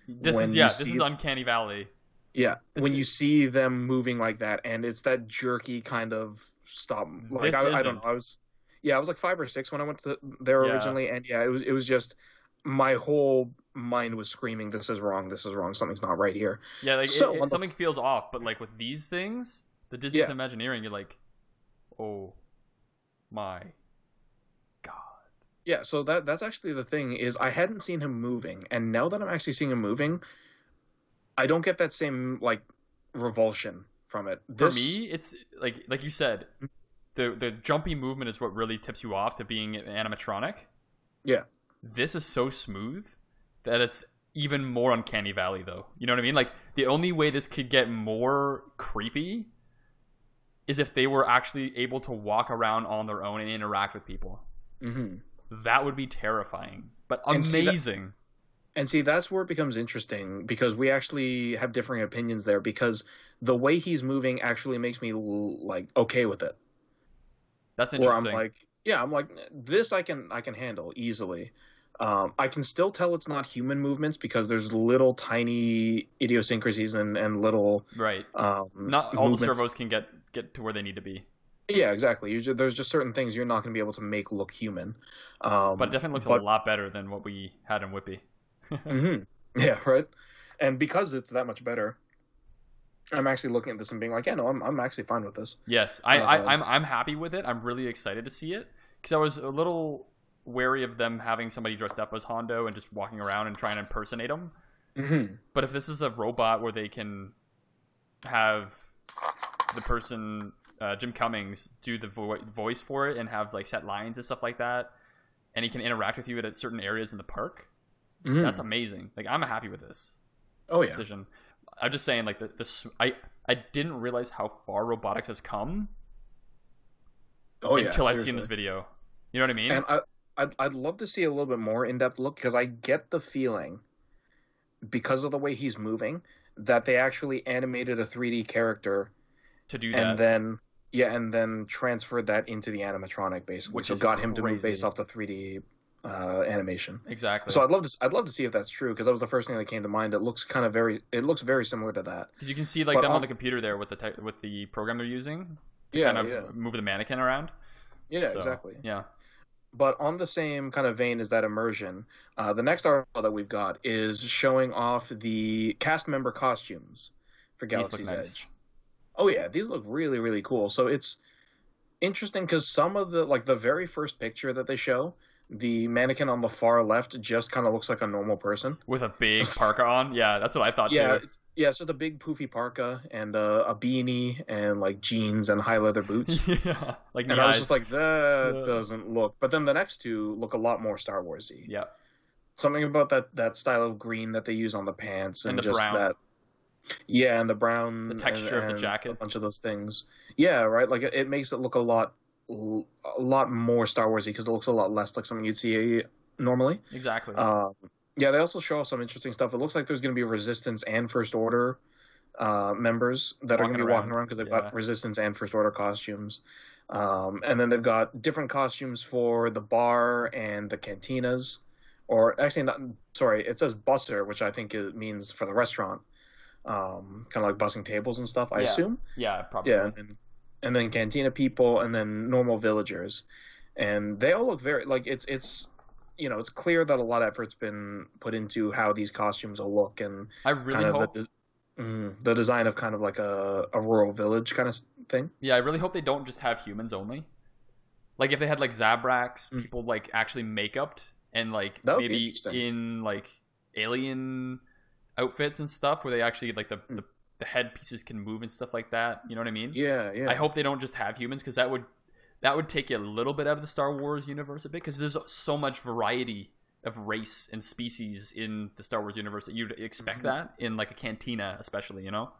Speaker 1: This
Speaker 2: When
Speaker 1: is yeah, this is Uncanny Valley.
Speaker 2: Yeah,
Speaker 1: This
Speaker 2: when
Speaker 1: is-
Speaker 2: you see them moving like that, and it's that jerky kind of stop. Like
Speaker 1: This
Speaker 2: I, I don't know. I was, yeah, I was like five or six when I went to there
Speaker 1: Yeah.
Speaker 2: originally, and yeah, it was it was just my whole mind was screaming, "This is wrong! This is wrong! Something's not right here."
Speaker 1: Yeah, like
Speaker 2: So,
Speaker 1: it- it-
Speaker 2: on the-
Speaker 1: something feels off, but like with these things, the Disney's
Speaker 2: Yeah.
Speaker 1: Imagineering, you're like, oh my god.
Speaker 2: Yeah, so that that's actually the thing is I hadn't seen him moving, and now that I'm actually seeing him moving, I don't get that same like revulsion from it.
Speaker 1: For me, it's like like you said, the the jumpy movement is what really tips you off to being animatronic.
Speaker 2: Yeah.
Speaker 1: This is so smooth that it's even more uncanny valley though. You know what I mean? Like the only way this could get more creepy is if they were actually able to walk around on their own and interact with people.
Speaker 2: Mhm.
Speaker 1: That would be terrifying, but
Speaker 2: And see, that-
Speaker 1: amazing.
Speaker 2: And see, that's where it becomes interesting because we actually have differing opinions there. Because the way he's moving actually makes me like okay with it.
Speaker 1: That's
Speaker 2: Where
Speaker 1: interesting.
Speaker 2: I'm like, yeah, I'm like this. I can I can handle easily. Um, I can still tell it's not human movements because there's little tiny idiosyncrasies and, and little
Speaker 1: right.
Speaker 2: um,
Speaker 1: Not all the servos can get get to where they need to be.
Speaker 2: Yeah, exactly. You ju- there's just certain things you're not going to be able to make look human. Um,
Speaker 1: But it definitely looks
Speaker 2: but-
Speaker 1: a lot better than what we had in Whitby. *laughs*
Speaker 2: Mhm. Yeah, right. And because it's that much better, I'm actually looking at this and being like, yeah, no, I'm I'm actually fine with this.
Speaker 1: Yes, I,
Speaker 2: Uh,
Speaker 1: I I'm I'm happy with it. I'm really excited to see it because I was a little wary of them having somebody dressed up as Hondo and just walking around and trying to impersonate him.
Speaker 2: Mm-hmm.
Speaker 1: But if this is a robot where they can have the person uh, Jim Cummings do the vo- voice for it and have like set lines and stuff like that, and he can interact with you at certain areas in the park, that's amazing. Like I'm happy with this
Speaker 2: oh yeah.
Speaker 1: decision. I'm just saying, like the this, I I didn't realize how far robotics has come
Speaker 2: Oh yeah.
Speaker 1: until I've seen this video. You know what I mean?
Speaker 2: And I, I'd, I'd love to see a little bit more in depth look because I get the feeling, because of the way he's moving, that they actually animated a 3D character
Speaker 1: to do that,
Speaker 2: and then yeah, and then transferred that into the animatronic basically,
Speaker 1: Which
Speaker 2: so got him to move based off the 3D uh, animation.
Speaker 1: exactly.
Speaker 2: So I'd love to I'd love to see if that's true because that was the first thing that came to mind. It looks kind of very it looks very similar to that.
Speaker 1: Because you can see like
Speaker 2: But
Speaker 1: them on
Speaker 2: on-
Speaker 1: the computer there with the te- with the program they're using to
Speaker 2: Yeah,
Speaker 1: kind of
Speaker 2: yeah,
Speaker 1: move the mannequin around.
Speaker 2: yeah,
Speaker 1: So,
Speaker 2: exactly.
Speaker 1: Yeah.
Speaker 2: But on the same kind of vein as that immersion, uh, the next article that we've got is showing off the cast member costumes for Galaxy's
Speaker 1: nice.
Speaker 2: Edge. Oh yeah, these look really really cool. So it's interesting because some of the like the very first picture that they show, the mannequin on the far left just kind of looks like a normal person.
Speaker 1: With a big *laughs* parka on. Yeah, that's what I thought
Speaker 2: Yeah,
Speaker 1: too.
Speaker 2: Yeah, it's just a big poofy parka and uh, a beanie and like jeans and high leather *laughs* boots.
Speaker 1: yeah. Like
Speaker 2: and I was
Speaker 1: eyes.
Speaker 2: just like, that doesn't look. But then the next two look a lot more Star Warsy.
Speaker 1: yeah.
Speaker 2: something about that that style of green that they use on the pants and,
Speaker 1: And the
Speaker 2: just
Speaker 1: brown.
Speaker 2: that yeah and the brown
Speaker 1: The texture
Speaker 2: and-
Speaker 1: of the jacket.
Speaker 2: a bunch of those things yeah right like it, it makes it look a lot a lot more star warsy because it looks a lot less like something you'd see normally
Speaker 1: Exactly.
Speaker 2: um yeah they also show some interesting stuff it looks like there's going to be resistance and first order uh members that are going to be walking
Speaker 1: around.
Speaker 2: around because they've
Speaker 1: Yeah.
Speaker 2: got resistance and first order costumes um and then they've got different costumes for the bar and the cantinas or actually not sorry it says busser which i think it means for the restaurant um kind of like bussing tables and stuff i
Speaker 1: Yeah.
Speaker 2: assume
Speaker 1: yeah, probably.
Speaker 2: yeah and then, and then cantina people and then normal villagers and they all look very like it's it's you know it's clear that a lot of effort's been put into how these costumes will look and
Speaker 1: I really
Speaker 2: kind of
Speaker 1: hope.
Speaker 2: the, mm, the design of kind of like a, a rural village kind of thing
Speaker 1: Yeah, I really hope they don't just have humans only. Like if they had like Zabraks,
Speaker 2: Mm.
Speaker 1: people like actually makeuped and like
Speaker 2: That would be
Speaker 1: maybe in like alien outfits and stuff where they actually like the,
Speaker 2: Mm.
Speaker 1: the the head pieces can move and stuff like that. You know what I mean?
Speaker 2: yeah yeah
Speaker 1: I hope they don't just have humans because that would that would take you a little bit out of the Star Wars universe a bit because there's so much variety of race and species in the Star Wars universe that you'd expect
Speaker 2: Mhm.
Speaker 1: that in like a cantina, especially. You know?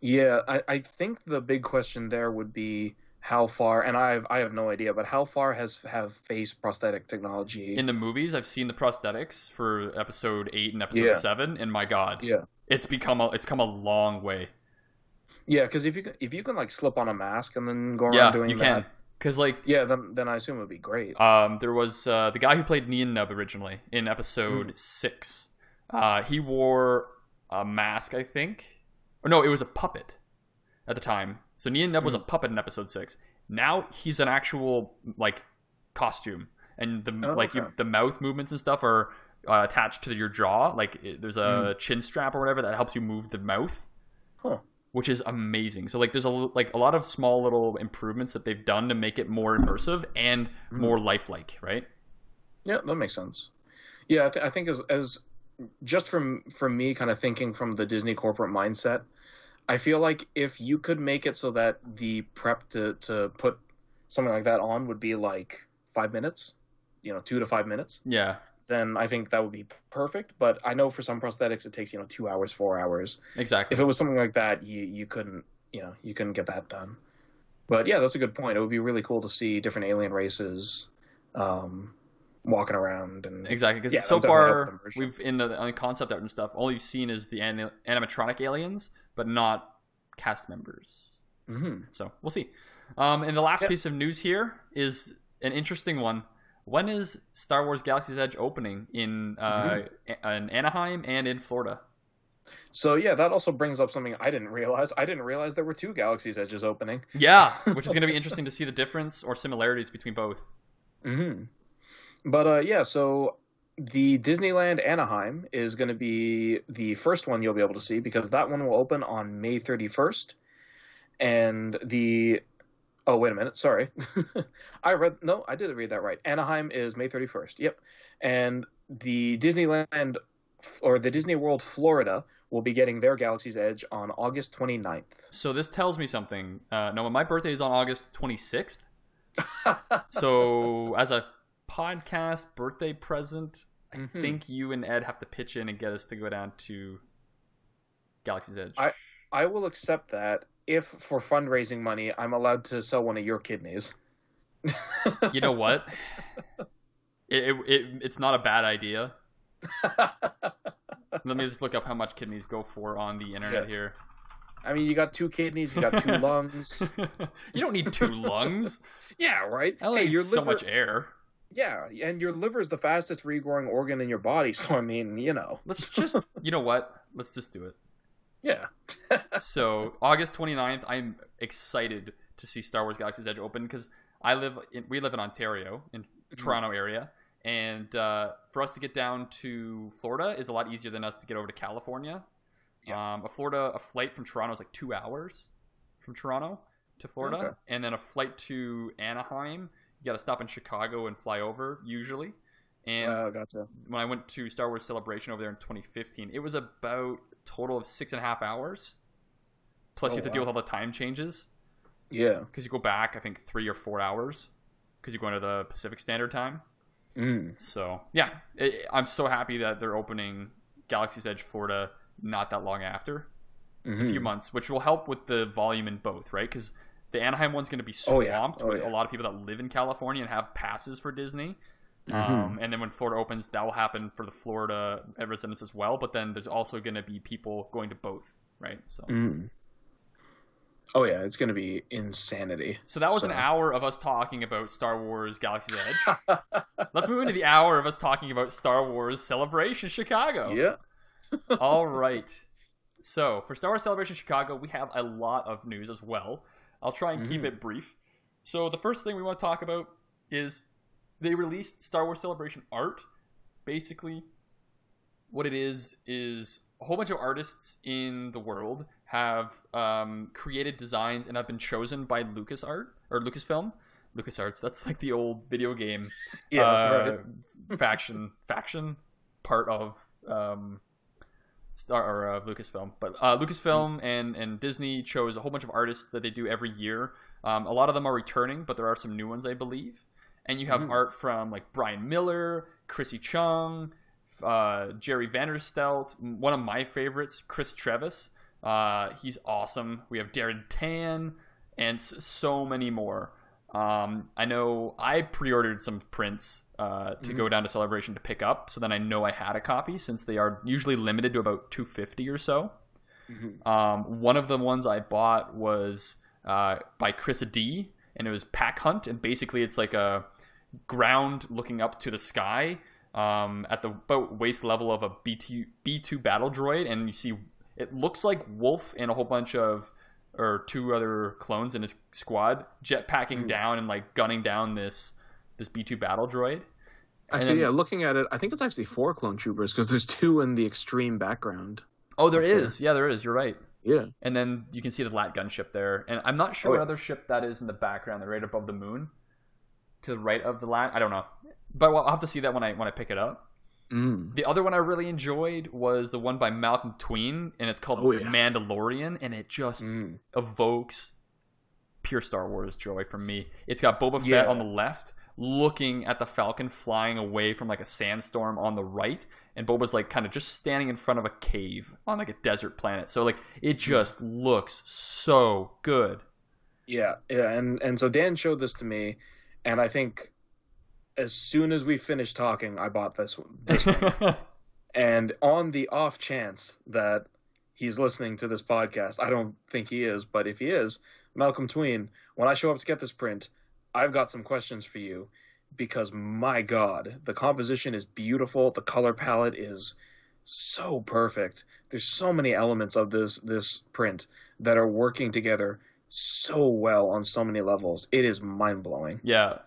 Speaker 2: Yeah, I, I think the big question there would be how far, and I have I have no idea, but how far has have face prosthetic technology?
Speaker 1: In the movies, I've seen the prosthetics for Episode Eight and Episode
Speaker 2: Yeah.
Speaker 1: Seven, and my God,
Speaker 2: yeah,
Speaker 1: it's become a it's come a long way.
Speaker 2: yeah, because if you can, if you can like slip on a mask and then go around
Speaker 1: Yeah,
Speaker 2: doing
Speaker 1: you
Speaker 2: that,
Speaker 1: can because like
Speaker 2: yeah, then then I assume it would be great.
Speaker 1: Um, there was uh, the guy who played Nien Nunb originally in episode
Speaker 2: Mm.
Speaker 1: six. Uh, he wore a mask, I think, or no, it was a puppet at the time. So Nien Nunb was a
Speaker 2: Mm.
Speaker 1: puppet in episode six. Now he's an actual like costume, and the
Speaker 2: Oh,
Speaker 1: like you, the mouth movements and stuff are uh, attached to your jaw. Like it, there's a
Speaker 2: Mm.
Speaker 1: chin strap or whatever that helps you move the mouth
Speaker 2: Huh.
Speaker 1: Which is amazing. So like there's a like a lot of small little improvements that they've done to make it more immersive and
Speaker 2: Mm.
Speaker 1: more lifelike, right?
Speaker 2: Yeah, that makes sense. Yeah, I, th- I think as as just from from me kind of thinking from the Disney corporate mindset, I feel like if you could make it so that the prep to to put something like that on would be like five minutes, you know, two to five minutes,
Speaker 1: Yeah,
Speaker 2: then I think that would be perfect. But I know for some prosthetics it takes you know two hours, four hours.
Speaker 1: exactly.
Speaker 2: If it was something like that, you you couldn't you know you couldn't get that done. But yeah, that's a good point. It would be really cool to see different alien races um, walking around and
Speaker 1: Exactly, because
Speaker 2: Yeah,
Speaker 1: so
Speaker 2: that would definitely help
Speaker 1: far we've in the the concept art and stuff. All you've seen is the anim- animatronic aliens, but not cast members.
Speaker 2: hmm
Speaker 1: So we'll see. Um, and the last
Speaker 2: Yep.
Speaker 1: piece of news here is an interesting one. When is Star Wars Galaxy's Edge opening in uh,
Speaker 2: Mm-hmm.
Speaker 1: In Anaheim and in Florida?
Speaker 2: So yeah, that also brings up something I didn't realize. I didn't realize there were two Galaxy's Edges opening.
Speaker 1: Yeah, *laughs* which is going to be interesting to see the difference or similarities between both.
Speaker 2: hmm But uh, yeah, so the Disneyland Anaheim is going to be the first one you'll be able to see because that one will open on May 31st, and the Oh wait a minute, sorry. *laughs* I read no, I did read that right. Anaheim is May 31st. Yep. And the Disneyland or the Disney World Florida will be getting their Galaxy's Edge on August 29th.
Speaker 1: So this tells me something. Uh, no, my birthday is on August 26th. *laughs* so as a podcast birthday present, I
Speaker 2: Mhm.
Speaker 1: think you and Ed have to pitch in and get us to go down to Galaxy's Edge.
Speaker 2: I- I will accept that if for fundraising money I'm allowed to sell one of your kidneys.
Speaker 1: you know what? *laughs* It, it, it it's not a bad idea. Let me just look up how much kidneys go for on the internet
Speaker 2: Yeah.
Speaker 1: here.
Speaker 2: I mean, you got two kidneys, you got two *laughs* lungs.
Speaker 1: you don't need two lungs.
Speaker 2: Yeah, right. Hey, your
Speaker 1: so
Speaker 2: liver-
Speaker 1: much air.
Speaker 2: Yeah, and your liver is the fastest regrowing organ in your body. So I mean, you know,
Speaker 1: Let's just, you know what? Let's just do it.
Speaker 2: Yeah. *laughs*
Speaker 1: so August 29th, I'm excited to see Star Wars Galaxy's Edge open because I live in, we live in Ontario in Toronto area, and uh, for us to get down to Florida is a lot easier than us to get over to California.
Speaker 2: Yeah.
Speaker 1: Um, a Florida a flight from Toronto is like two hours from Toronto to Florida,
Speaker 2: Okay.
Speaker 1: and then a flight to Anaheim. You got to stop in Chicago and fly over usually. And
Speaker 2: Uh, gotcha.
Speaker 1: when I went to Star Wars Celebration over there in 2015, it was about total of six and a half hours. Plus,
Speaker 2: Oh,
Speaker 1: you have to deal with all the time changes
Speaker 2: Yeah.
Speaker 1: because you go back, I think, three or four hours because you go into the Pacific Standard Time.
Speaker 2: Mm.
Speaker 1: So, yeah, i I'm so happy that they're opening Galaxy's Edge Florida not that long after. It's a few
Speaker 2: Mhm.
Speaker 1: months, which will help with the volume in both, right? Because the Anaheim one's going to be
Speaker 2: Oh, yeah.
Speaker 1: swamped
Speaker 2: Oh,
Speaker 1: with
Speaker 2: yeah.
Speaker 1: a lot of people that live in California and have passes for Disney.
Speaker 2: Mhm.
Speaker 1: Um, and then when Florida opens, that will happen for the Florida residents as well. But then there's also going to be people going to both, right? So,
Speaker 2: Mm. Oh yeah, it's gonna be insanity.
Speaker 1: so that was an hour of us talking about Star Wars Galaxy's Edge. *laughs* Let's move into the hour of us talking about Star Wars Celebration Chicago.
Speaker 2: Yeah. *laughs*
Speaker 1: All right. So for Star Wars Celebration Chicago, we have a lot of news as well. I'll try and keep
Speaker 2: Mhm.
Speaker 1: it brief. So the first thing we want to talk about is they released Star Wars Celebration art. Basically, what it is is a whole bunch of artists in the world have um, created designs and have been chosen by LucasArt or Lucasfilm. LucasArts. That's like the old video game
Speaker 2: Yeah.
Speaker 1: uh,
Speaker 2: right.
Speaker 1: faction faction part of um, Star or uh, Lucasfilm. But uh, Lucasfilm and and Disney chose a whole bunch of artists that they do every year. Um, a lot of them are returning, but there are some new ones, I believe. And you have
Speaker 2: Mhm.
Speaker 1: art from like Brian Miller, Chrissy Chung, uh, Jerry Vanderstelt, one of my favorites, Chris Trevas. Uh, he's awesome. We have Darren Tan, and so many more. Um, I know I pre-ordered some prints uh, to go down to Celebration to pick up, so then I know I had a copy since they are usually limited to about 250 or so.
Speaker 2: Mhm.
Speaker 1: Um, one of the ones I bought was uh, by Chris D, and it was Pack Hunt, and basically it's like a ground looking up to the sky um, at the about waist level of a B2, B2 battle droid, and you see it looks like Wolffe and a whole bunch of or two other clones in his squad jetpacking
Speaker 2: Mm.
Speaker 1: down and like gunning down this this B2 battle droid.
Speaker 2: Actually,
Speaker 1: then-
Speaker 2: yeah. Looking at it, I think it's actually four clone troopers because there's two in the extreme background.
Speaker 1: Oh, there
Speaker 2: Okay.
Speaker 1: is. Yeah, there is. You're right.
Speaker 2: Yeah.
Speaker 1: And then you can see the lat gunship there. And I'm not sure
Speaker 2: Oh,
Speaker 1: what
Speaker 2: yeah.
Speaker 1: other ship that is in the background. Right above the moon, to the right of the lat. I don't know, but I'll have to see that when I when I pick it up.
Speaker 2: Mm.
Speaker 1: The other one I really enjoyed was the one by Malcolm Tween, and it's called
Speaker 2: Oh, yeah.
Speaker 1: Mandalorian, and it just
Speaker 2: Mm.
Speaker 1: evokes pure Star Wars joy from me. It's got Boba Fett on the left, looking at the Falcon flying away from like a sandstorm on the right, and Boba's like kind of just standing in front of a cave on like a desert planet. So like it hmm. just looks so good.
Speaker 2: Yeah, yeah, and and so Dan showed this to me, and I think as soon as we finished talking, I bought this one. This one. *laughs* and on the off chance that he's listening to this podcast, I don't think he is, but if he is, Malcolm Tween, when I show up to get this print, I've got some questions for you because my god, the composition is beautiful, the color palette is so perfect. There's so many elements of this this print that are working together so well on so many levels. It is mind-blowing.
Speaker 1: Yeah.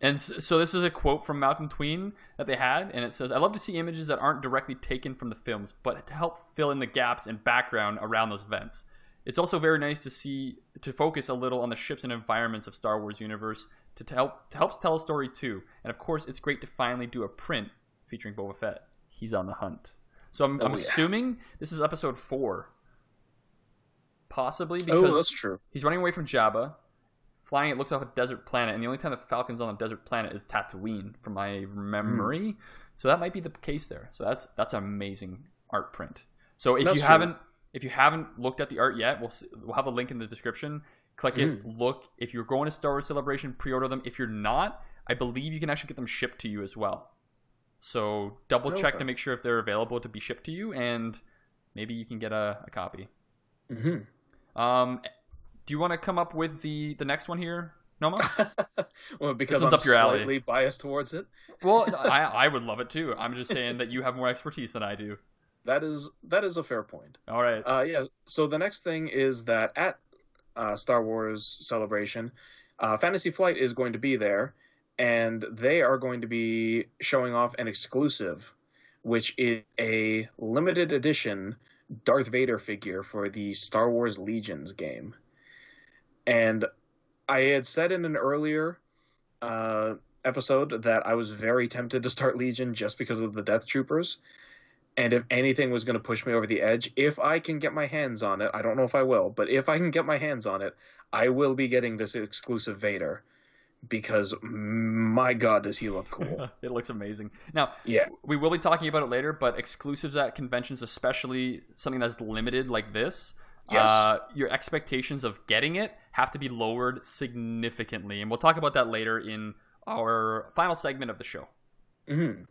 Speaker 1: And so this is a quote from Malcolm Tween that they had, and it says, "I love to see images that aren't directly taken from the films, but to help fill in the gaps and background around those events. It's also very nice to see to focus a little on the ships and environments of Star Wars universe to, to help to help tell a story too. And of course, it's great to finally do a print featuring Boba Fett. He's on the hunt. So I'm,
Speaker 2: Oh,
Speaker 1: I'm
Speaker 2: yeah.
Speaker 1: assuming this is episode four, possibly
Speaker 2: Oh,
Speaker 1: because
Speaker 2: that's true.
Speaker 1: he's running away from Jabba, flying. It looks off a desert planet, and the only time the Falcon's on a desert planet is Tatooine, from my memory. Hmm. So that might be the case there. So that's that's an amazing art print. So if
Speaker 2: That's
Speaker 1: you
Speaker 2: true.
Speaker 1: haven't if you haven't looked at the art yet, we'll s- we'll have a link in the description. Click it, look. If you're going to Star Wars Celebration, pre-order them. If you're not, I believe you can actually get them shipped to you as well. So double check to make sure if they're available to be shipped to you, and maybe you can get a, a copy.
Speaker 2: hmm
Speaker 1: Um, do you want to come up with the the next one here, Noma? *laughs*
Speaker 2: well, because
Speaker 1: one's
Speaker 2: I'm
Speaker 1: up your alley.
Speaker 2: slightly biased towards it.
Speaker 1: well, I *laughs* I would love it too. I'm just saying that you have more expertise than I do.
Speaker 2: That is that is a fair point.
Speaker 1: All right.
Speaker 2: Uh, yeah. So the next thing is that at uh, Star Wars Celebration, uh, Fantasy Flight is going to be there, and they are going to be showing off an exclusive, which is a limited edition Darth Vader figure for the Star Wars Legions game. And I had said in an earlier uh, episode that I was very tempted to start Legion just because of the Death Troopers. And if anything was going to push me over the edge, if I can get my hands on it, I don't know if I will, but if I can get my hands on it, I will be getting this exclusive Vader because my god, does he look cool. *laughs*
Speaker 1: it looks amazing. Now,
Speaker 2: yeah.
Speaker 1: we will be talking about it later, but exclusives at conventions, especially something that's limited like this,
Speaker 2: Yes.
Speaker 1: uh, your expectations of getting it have to be lowered significantly, and we'll talk about that later in our final segment of the show.
Speaker 2: hmm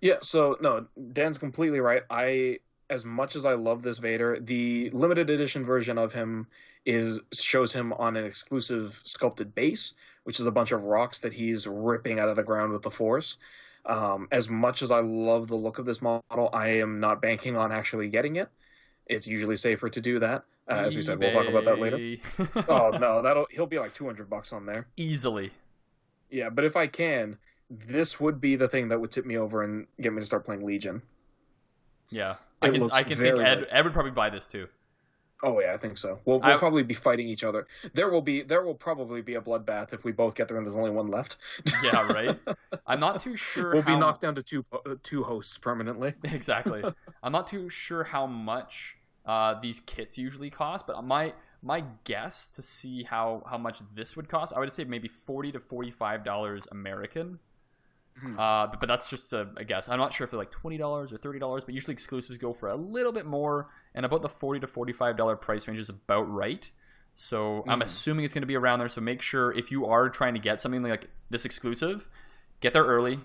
Speaker 2: Yeah, so no, Dan's completely right. I as much as I love this Vader, the limited edition version of him is shows him on an exclusive sculpted base, which is a bunch of rocks that he's ripping out of the ground with the Force. Um, as much as I love the look of this model, I am not banking on actually getting it. It's usually safer to do that. Uh, as we said, we'll talk about that later. Oh no, *laughs* that'll he'll be like two hundred bucks on there.
Speaker 1: easily.
Speaker 2: Yeah, but if I can, this would be the thing that would tip me over and get me to start playing Legion.
Speaker 1: Yeah, I
Speaker 2: It
Speaker 1: can. I can think Ed. Ed would probably buy this too.
Speaker 2: Oh yeah, I think so. We'll, we'll
Speaker 1: I-
Speaker 2: probably be fighting each other. There will be there will probably be a bloodbath if we both get there and there's only one left.
Speaker 1: Yeah, right. *laughs* I'm not too sure.
Speaker 2: we'll
Speaker 1: how...
Speaker 2: be knocked down to two uh, two hosts permanently. *laughs*
Speaker 1: exactly. I'm not too sure how much uh, these kits usually cost, but my my guess to see how how much this would cost, I would say maybe forty to forty five dollars American.
Speaker 2: Hmm.
Speaker 1: Uh, but that's just a, a guess. I'm not sure if they're like twenty dollars or thirty dollars, but usually exclusives go for a little bit more, and about the forty to forty five dollar price range is about right. So I'm
Speaker 2: Mhm.
Speaker 1: assuming it's going to be around there. So make sure if you are trying to get something like this exclusive, get there early.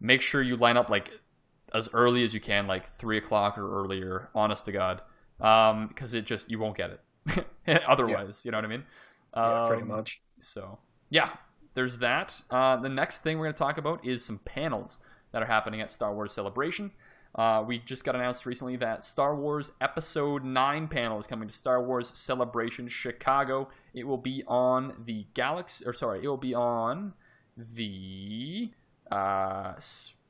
Speaker 1: Make sure you line up like as early as you can, like three o'clock or earlier. Honest to God, because it just you won't get it *laughs* otherwise. You know what I mean?
Speaker 2: yeah, pretty
Speaker 1: Um,
Speaker 2: much.
Speaker 1: so yeah, there's that. Uh, the next thing we're going to talk about is some panels that are happening at Star Wars Celebration. Uh, we just got announced recently that Star Wars Episode 9 panel is coming to Star Wars Celebration Chicago. It will be on the Galaxy, or sorry, it will be on the uh,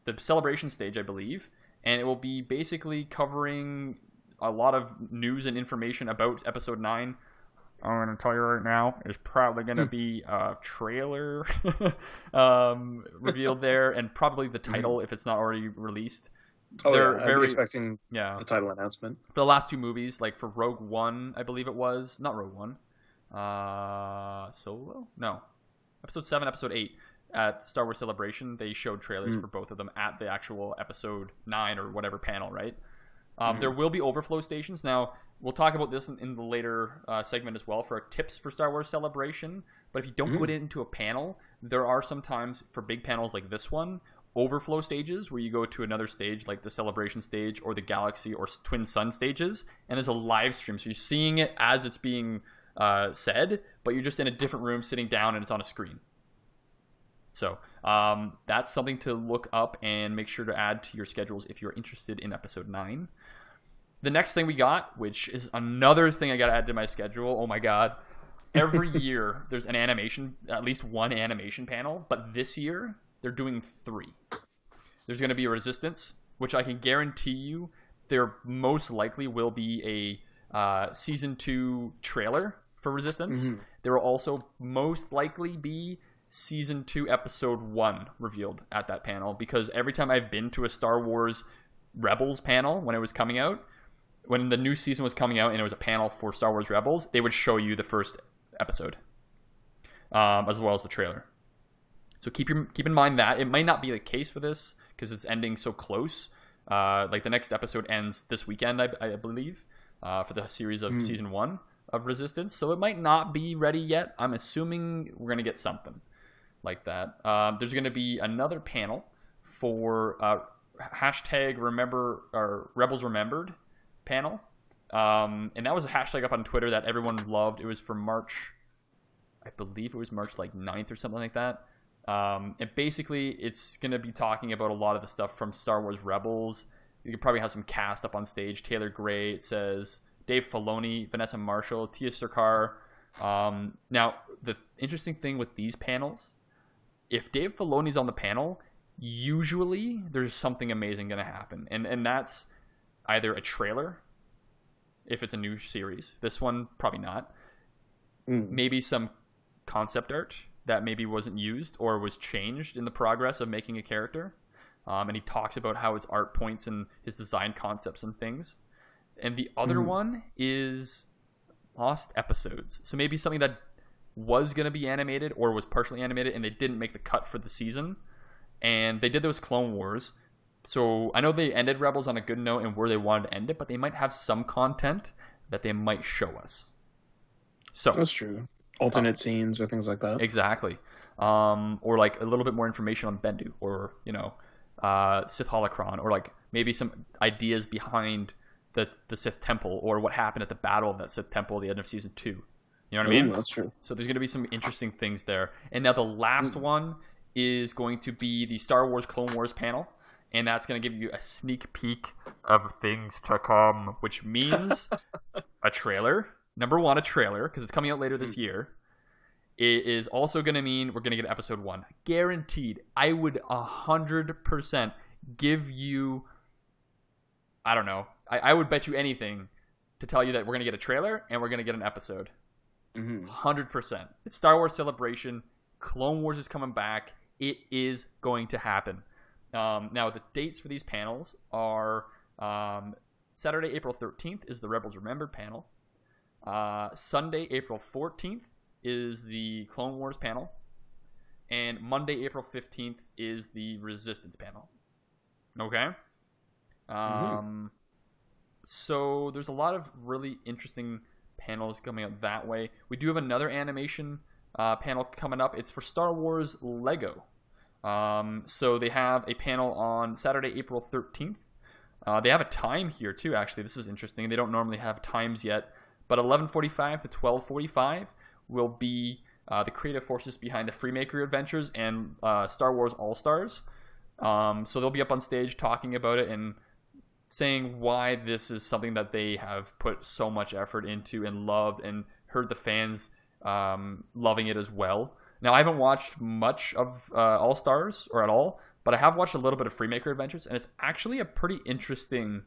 Speaker 1: the celebration stage, I believe, and it will be basically covering a lot of news and information about Episode 9. I'm going to tell you right now, there's probably going to be a trailer *laughs* um, revealed there, and probably the title if it's not already released.
Speaker 2: Oh
Speaker 1: they're
Speaker 2: yeah, I'd
Speaker 1: very-
Speaker 2: be expecting
Speaker 1: Yeah,
Speaker 2: the title announcement.
Speaker 1: for the last two movies, like for Rogue One, I believe it was not Rogue One, uh, Solo, no, Episode Seven, Episode Eight at Star Wars Celebration. They showed trailers
Speaker 2: Mm.
Speaker 1: for both of them at the actual Episode Nine or whatever panel, right? Um,
Speaker 2: Mhm.
Speaker 1: There will be overflow stations. Now we'll talk about this in, in the later uh, segment as well for tips for Star Wars Celebration. But if you don't
Speaker 2: Mhm.
Speaker 1: put it into a panel, there are sometimes for big panels like this one overflow stages where you go to another stage like the celebration stage or the galaxy or twin sun stages and it's a live stream so you're seeing it as it's being uh, said but you're just in a different room sitting down and it's on a screen so um, that's something to look up and make sure to add to your schedules if you're interested in episode 9 the next thing we got which is another thing i got to add to my schedule oh my god every *laughs* year there's an animation at least one animation panel but this year they're doing three there's going to be a resistance which i can guarantee you there most likely will be a uh, season two trailer for Resistance.
Speaker 2: Mhm.
Speaker 1: There will also most likely be season two, episode one revealed at that panel because every time I've been to a Star Wars Rebels panel when it was coming out, when the new season was coming out and it was a panel for Star Wars Rebels, they would show you the first episode um, as well as the trailer. So keep your, keep in mind that it might not be the case for this because it's ending so close. Uh, like the next episode ends this weekend, I, I believe, uh, for the series of
Speaker 2: Hmm.
Speaker 1: season one of Resistance. So it might not be ready yet. I'm assuming we're gonna get something like that. Um, there's gonna be another panel for uh, hashtag Remember or Rebels Remembered panel, um, and that was a hashtag up on Twitter that everyone loved. It was for March, I believe it was March like 9th or something like that. Um, and basically, it's going to be talking about a lot of the stuff from Star Wars Rebels. You could probably have some cast up on stage. Taylor Gray, it says Dave Filoni, Vanessa Marshall, Tia Sircar. Um, now, the interesting thing with these panels, if Dave Filoni's on the panel, usually there's something amazing going to happen, and and that's either a trailer, if it's a new series. This one probably not
Speaker 2: Mm.
Speaker 1: maybe some concept art that maybe wasn't used or was changed in the progress of making a character. Um, and he talks about how his art points and his design concepts and things. And the other
Speaker 2: Mhm.
Speaker 1: one is lost episodes. So maybe something that was going to be animated or was partially animated and they didn't make the cut for the season. And they did those Clone Wars. So I know they ended Rebels on a good note and where they wanted to end it, but they might have some content that they might show us. So
Speaker 2: That's true. Alternate scenes or things like that.
Speaker 1: Exactly. Um, or like a little bit more information on Bendu or, you know, uh, Sith Holocron or like maybe some ideas behind the, the Sith Temple or what happened at the battle of that Sith Temple at the end of season two. You know what I mean?
Speaker 2: That's true.
Speaker 1: So there's going to be some interesting things there. And now the last one is going to be the Star Wars Clone Wars panel. And that's going to give you a sneak peek of things to come, which means *laughs* a trailer. Number one, a trailer, because it's coming out later this year. It is also going to mean we're going to get episode one. Guaranteed. I would 100% give you, I don't know, I, I would bet you anything to tell you that we're going to get a trailer and we're going to get an episode.
Speaker 2: hmm
Speaker 1: Hundred percent. It's Star Wars Celebration. Clone Wars is coming back. It is going to happen. Um, now the dates for these panels are um, Saturday, April thirteenth is the Rebels Remembered panel. Uh, Sunday, April fourteenth is the Clone Wars panel, and Monday, April fifteenth is the Resistance panel. Okay. Um, so there's a lot of really interesting panels coming up that way. We do have another animation uh, panel coming up. It's for Star Wars Lego. Um, so they have a panel on Saturday, April 13th. Uh, they have a time here too. Actually, this is interesting. They don't normally have times yet, but 11:45 to 12:45 will be uh, the creative forces behind the Freemaker Adventures and uh, Star Wars All Stars. Um, so they'll be up on stage talking about it and saying why this is something that they have put so much effort into and loved and heard the fans um, loving it as well. Now, I haven't watched much of uh, All Stars or at all, but I have watched a little bit of Freemaker Adventures, and it's actually a pretty interesting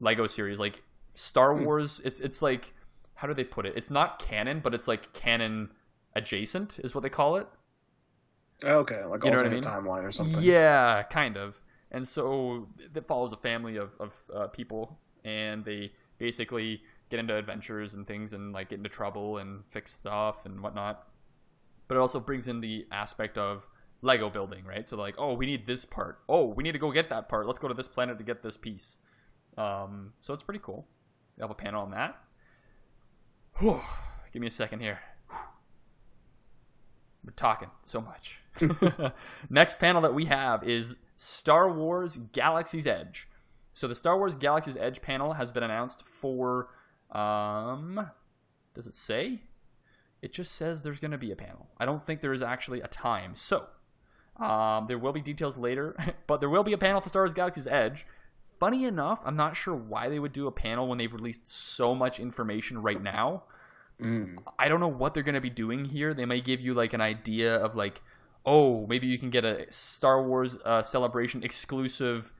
Speaker 1: Lego series. Like Star
Speaker 2: Hmm.
Speaker 1: Wars, it's it's like how do they put it? It's not canon, but it's like canon adjacent, is what they call it.
Speaker 2: Okay, like
Speaker 1: You know what I
Speaker 2: alternate
Speaker 1: mean?
Speaker 2: timeline or something.
Speaker 1: Yeah, kind of. And so it follows a family of, of uh, people, and they basically get into adventures and things, and like get into trouble and fix stuff and whatnot. But it also brings in the aspect of Lego building, right? So like, oh, we need this part. Oh, we need to go get that part. Let's go to this planet to get this piece. Um, so it's pretty cool. They have a panel on that. Whew. Give me a second here. We're talking so much. *laughs* Next panel that we have is Star Wars Galaxy's Edge. So the Star Wars Galaxy's Edge panel has been announced for um does it say? It just says there's going to be a panel. I don't think there is actually a time. So, um, there will be details later, *laughs* but there will be a panel for Star Wars Galaxy's Edge. Funny enough, I'm not sure why they would do a panel when they've released so much information right now.
Speaker 2: Mm.
Speaker 1: I don't know what they're going to be doing here. They may give you like an idea of like, oh, maybe you can get a Star Wars uh, Celebration exclusive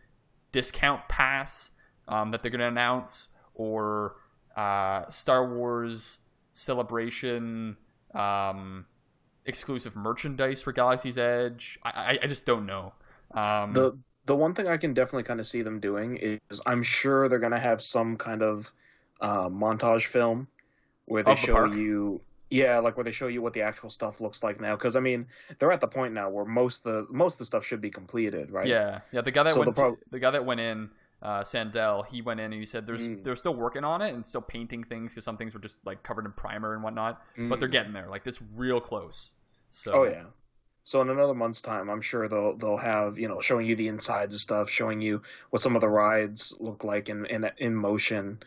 Speaker 1: discount pass um, that they're going to announce, or uh, Star Wars Celebration um, exclusive merchandise for Galaxy's Edge. I, I, I just don't know. Um,
Speaker 2: the the one thing I can definitely kind of see them doing is I'm sure they're gonna have some kind of uh, montage film where they
Speaker 1: the
Speaker 2: show
Speaker 1: park?
Speaker 2: you yeah like where they show you what the actual stuff looks like now because i mean they're at the point now where most the most of the stuff should be completed right
Speaker 1: Yeah, yeah. The guy that
Speaker 2: So
Speaker 1: went,
Speaker 2: the prob-
Speaker 1: the guy that went in, uh, Sandell, he went in and he said there's
Speaker 2: Mm.
Speaker 1: they're still working on it and still painting things because some things were just like covered in primer and whatnot, but they're
Speaker 2: Mm.
Speaker 1: getting there. Like it's real close. So
Speaker 2: oh yeah so in another month's time i'm sure they'll they'll have you know showing you the insides of stuff showing you what some of the rides look like in in, in motion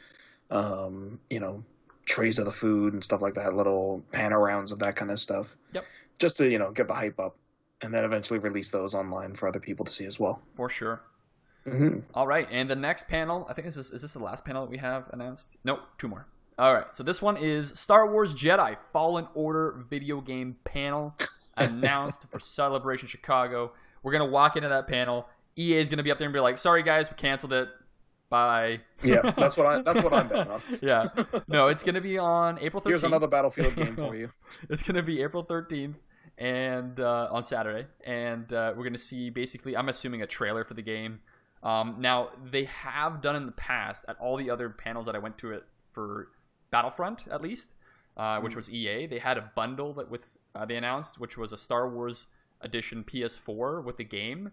Speaker 2: um you know trays of the food and stuff like that little panoramas of that kind of stuff
Speaker 1: Yep.
Speaker 2: just to you know get the hype up and then eventually release those online for other people to see as well
Speaker 1: for sure.
Speaker 2: Mm-hmm.
Speaker 1: All right, and the next panel, I think this is is this the last panel that we have announced? Nope, two more. All right, so this one is Star Wars Jedi Fallen Order video game panel *laughs* announced for Celebration Chicago. We're gonna walk into that panel. EA is gonna be up there and be like, "Sorry guys, we canceled it. Bye."
Speaker 2: yeah that's what i that's what i'm betting on *laughs*
Speaker 1: yeah, no, it's gonna be on April thirteenth.
Speaker 2: here's another battlefield game for you *laughs*
Speaker 1: It's going to be April 13th and uh, on Saturday, and uh, we're going to see basically. I'm assuming a trailer for the game. Um, now they have done in the past at all the other panels that I went to it for Battlefront, at least, uh, which
Speaker 2: Mm.
Speaker 1: was EA. They had a bundle that with uh, they announced, which was a Star Wars edition PS4 with the game,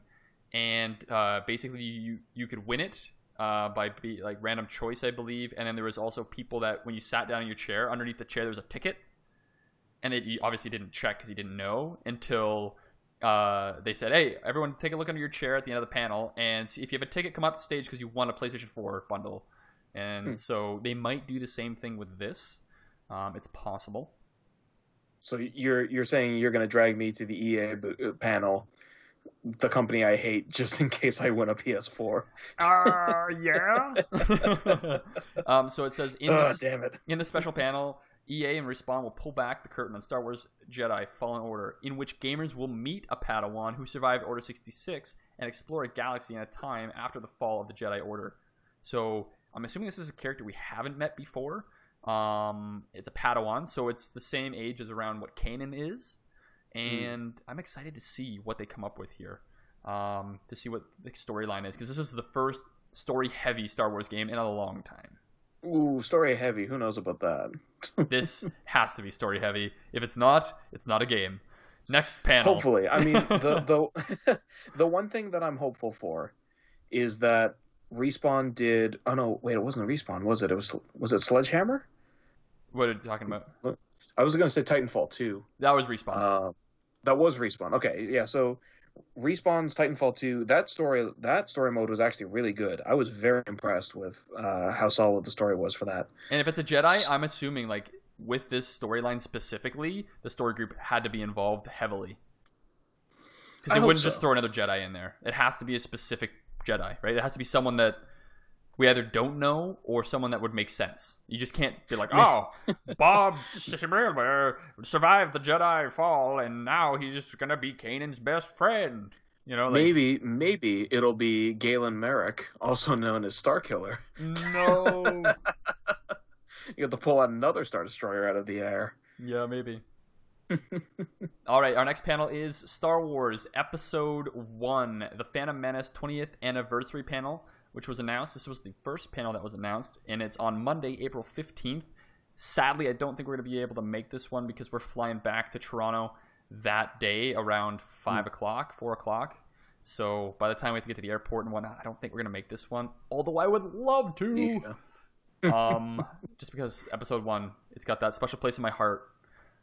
Speaker 1: and uh, basically you you could win it uh, by be, like random choice, I believe. And then there was also people that when you sat down in your chair, underneath the chair there was a ticket, and it you obviously didn't check because you didn't know until uh, they said, "Hey, everyone, take a look under your chair at the end of the panel, and see if you have a ticket, come up to stage because you won a PlayStation 4 bundle." And
Speaker 2: Hmm.
Speaker 1: so they might do the same thing with this. Um, it's possible.
Speaker 2: So you're you're saying you're going to drag me to the EA b- uh, panel, the company I hate, *laughs* just in case I win a PS4.
Speaker 1: Uh, yeah. *laughs* *laughs* um, so it says in
Speaker 2: Oh,
Speaker 1: this,
Speaker 2: damn it!
Speaker 1: in the special panel, EA and Respawn will pull back the curtain on Star Wars Jedi Fallen Order, in which gamers will meet a Padawan who survived Order 66 and explore a galaxy in a time after the fall of the Jedi Order. So I'm assuming this is a character we haven't met before. Um, it's a Padawan, so it's the same age as around what Kanan is, and I'm excited to see what they come up with here. Um, to see what the storyline is, because this is the first story-heavy Star Wars game in a long time.
Speaker 2: Ooh, story heavy. Who knows about that?
Speaker 1: This has to be story heavy. If it's not, it's not a game. Next panel.
Speaker 2: Hopefully, I mean *laughs* the the *laughs* the one thing that I'm hopeful for is that respawn did. Oh no, wait, it wasn't respawn, was it? It was was it Sledgehammer?
Speaker 1: What are you talking about?
Speaker 2: I was going to say Titanfall 2.
Speaker 1: That was respawn.
Speaker 2: Uh, that was respawn. Okay, yeah. So respawn's Titanfall 2. That story, that story mode was actually really good. I was very impressed with uh, how solid the story was for that.
Speaker 1: and if it's a Jedi, I'm assuming like with this storyline specifically, the story group had to be involved heavily. Because they wouldn't just throw another Jedi in there. It has to be a specific Jedi, right? It has to be someone that we either don't know or someone that would make sense. You just can't be like, oh, Bob survived the Jedi fall, and now he's just gonna be Kanan's best friend. You know, like,
Speaker 2: maybe, maybe it'll be Galen Marek, also known as Star Killer.
Speaker 1: no, *laughs*
Speaker 2: You have to pull out another Star Destroyer out of the air.
Speaker 1: yeah, maybe. *laughs* All right, our next panel is Star Wars Episode 1, the Phantom Menace 20th anniversary panel, which was announced. This was the first panel that was announced, and it's on Monday, April 15th. Sadly, I don't think we're going to be able to make this one because we're flying back to Toronto that day around 5 o'clock, 4 o'clock. So by the time we have to get to the airport and whatnot, I don't think we're going to make this one, although I would love to
Speaker 2: Yeah. *laughs*
Speaker 1: um, just because episode one, it's got that special place in my heart.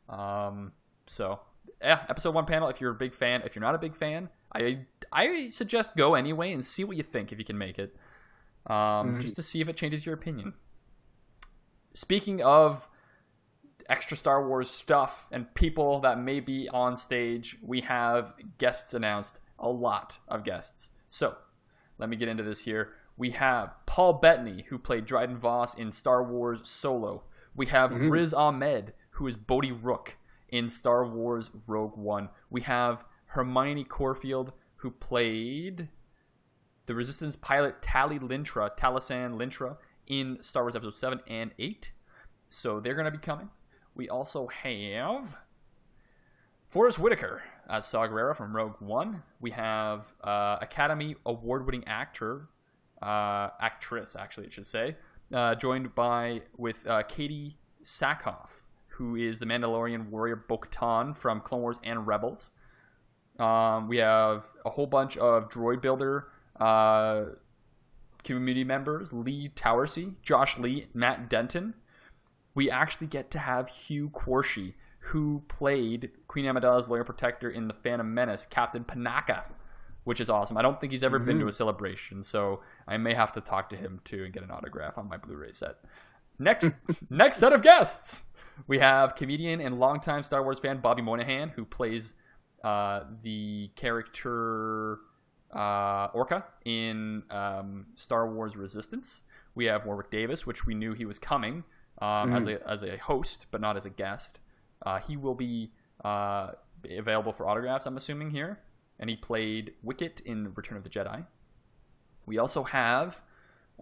Speaker 1: Um, so yeah, episode one panel. If you're a big fan, if you're not a big fan, I I suggest go anyway and see what you think if you can make it, um,
Speaker 2: Mhm.
Speaker 1: just to see if it changes your opinion. Speaking of extra Star Wars stuff and people that may be on stage, we have guests announced. A lot of guests. So let me get into this here. We have Paul Bettany, who played Dryden Voss in Star Wars Solo. We have
Speaker 2: Mhm.
Speaker 1: Riz Ahmed, who is Bodhi Rook in Star Wars Rogue One. We have Hermione Corfield, who played the Resistance pilot Tali Lintra, Talisan Lintra, in Star Wars Episode 7 and 8. So they're going to be coming. We also have Forest Whitaker as Saw Gerrera from Rogue One. We have uh, Academy Award winning actor, uh, actress, actually, it should say, uh, joined by with uh, Katee Sackhoff, who is the Mandalorian warrior Bo Katan from Clone Wars and Rebels. Um, we have a whole bunch of droid builder uh, community members Lee Towersey, Josh Lee, Matt Denton. We actually get to have Hugh Quarshie, who played Queen Amidala's lawyer protector in The Phantom Menace, Captain Panaka, which is awesome. I don't think he's ever been to a celebration, so I may have to talk to him too and get an autograph on my Blu-ray set. Next, *laughs* next set of guests, we have comedian and longtime Star Wars fan Bobby Moynihan, who plays uh, the character uh, Orca in um, Star Wars Resistance. We have Warwick Davis, which we knew he was coming um, as a as a host, but not as a guest. Uh, he will be uh, available for autographs, I'm assuming here, and he played Wicket in Return of the Jedi. We also have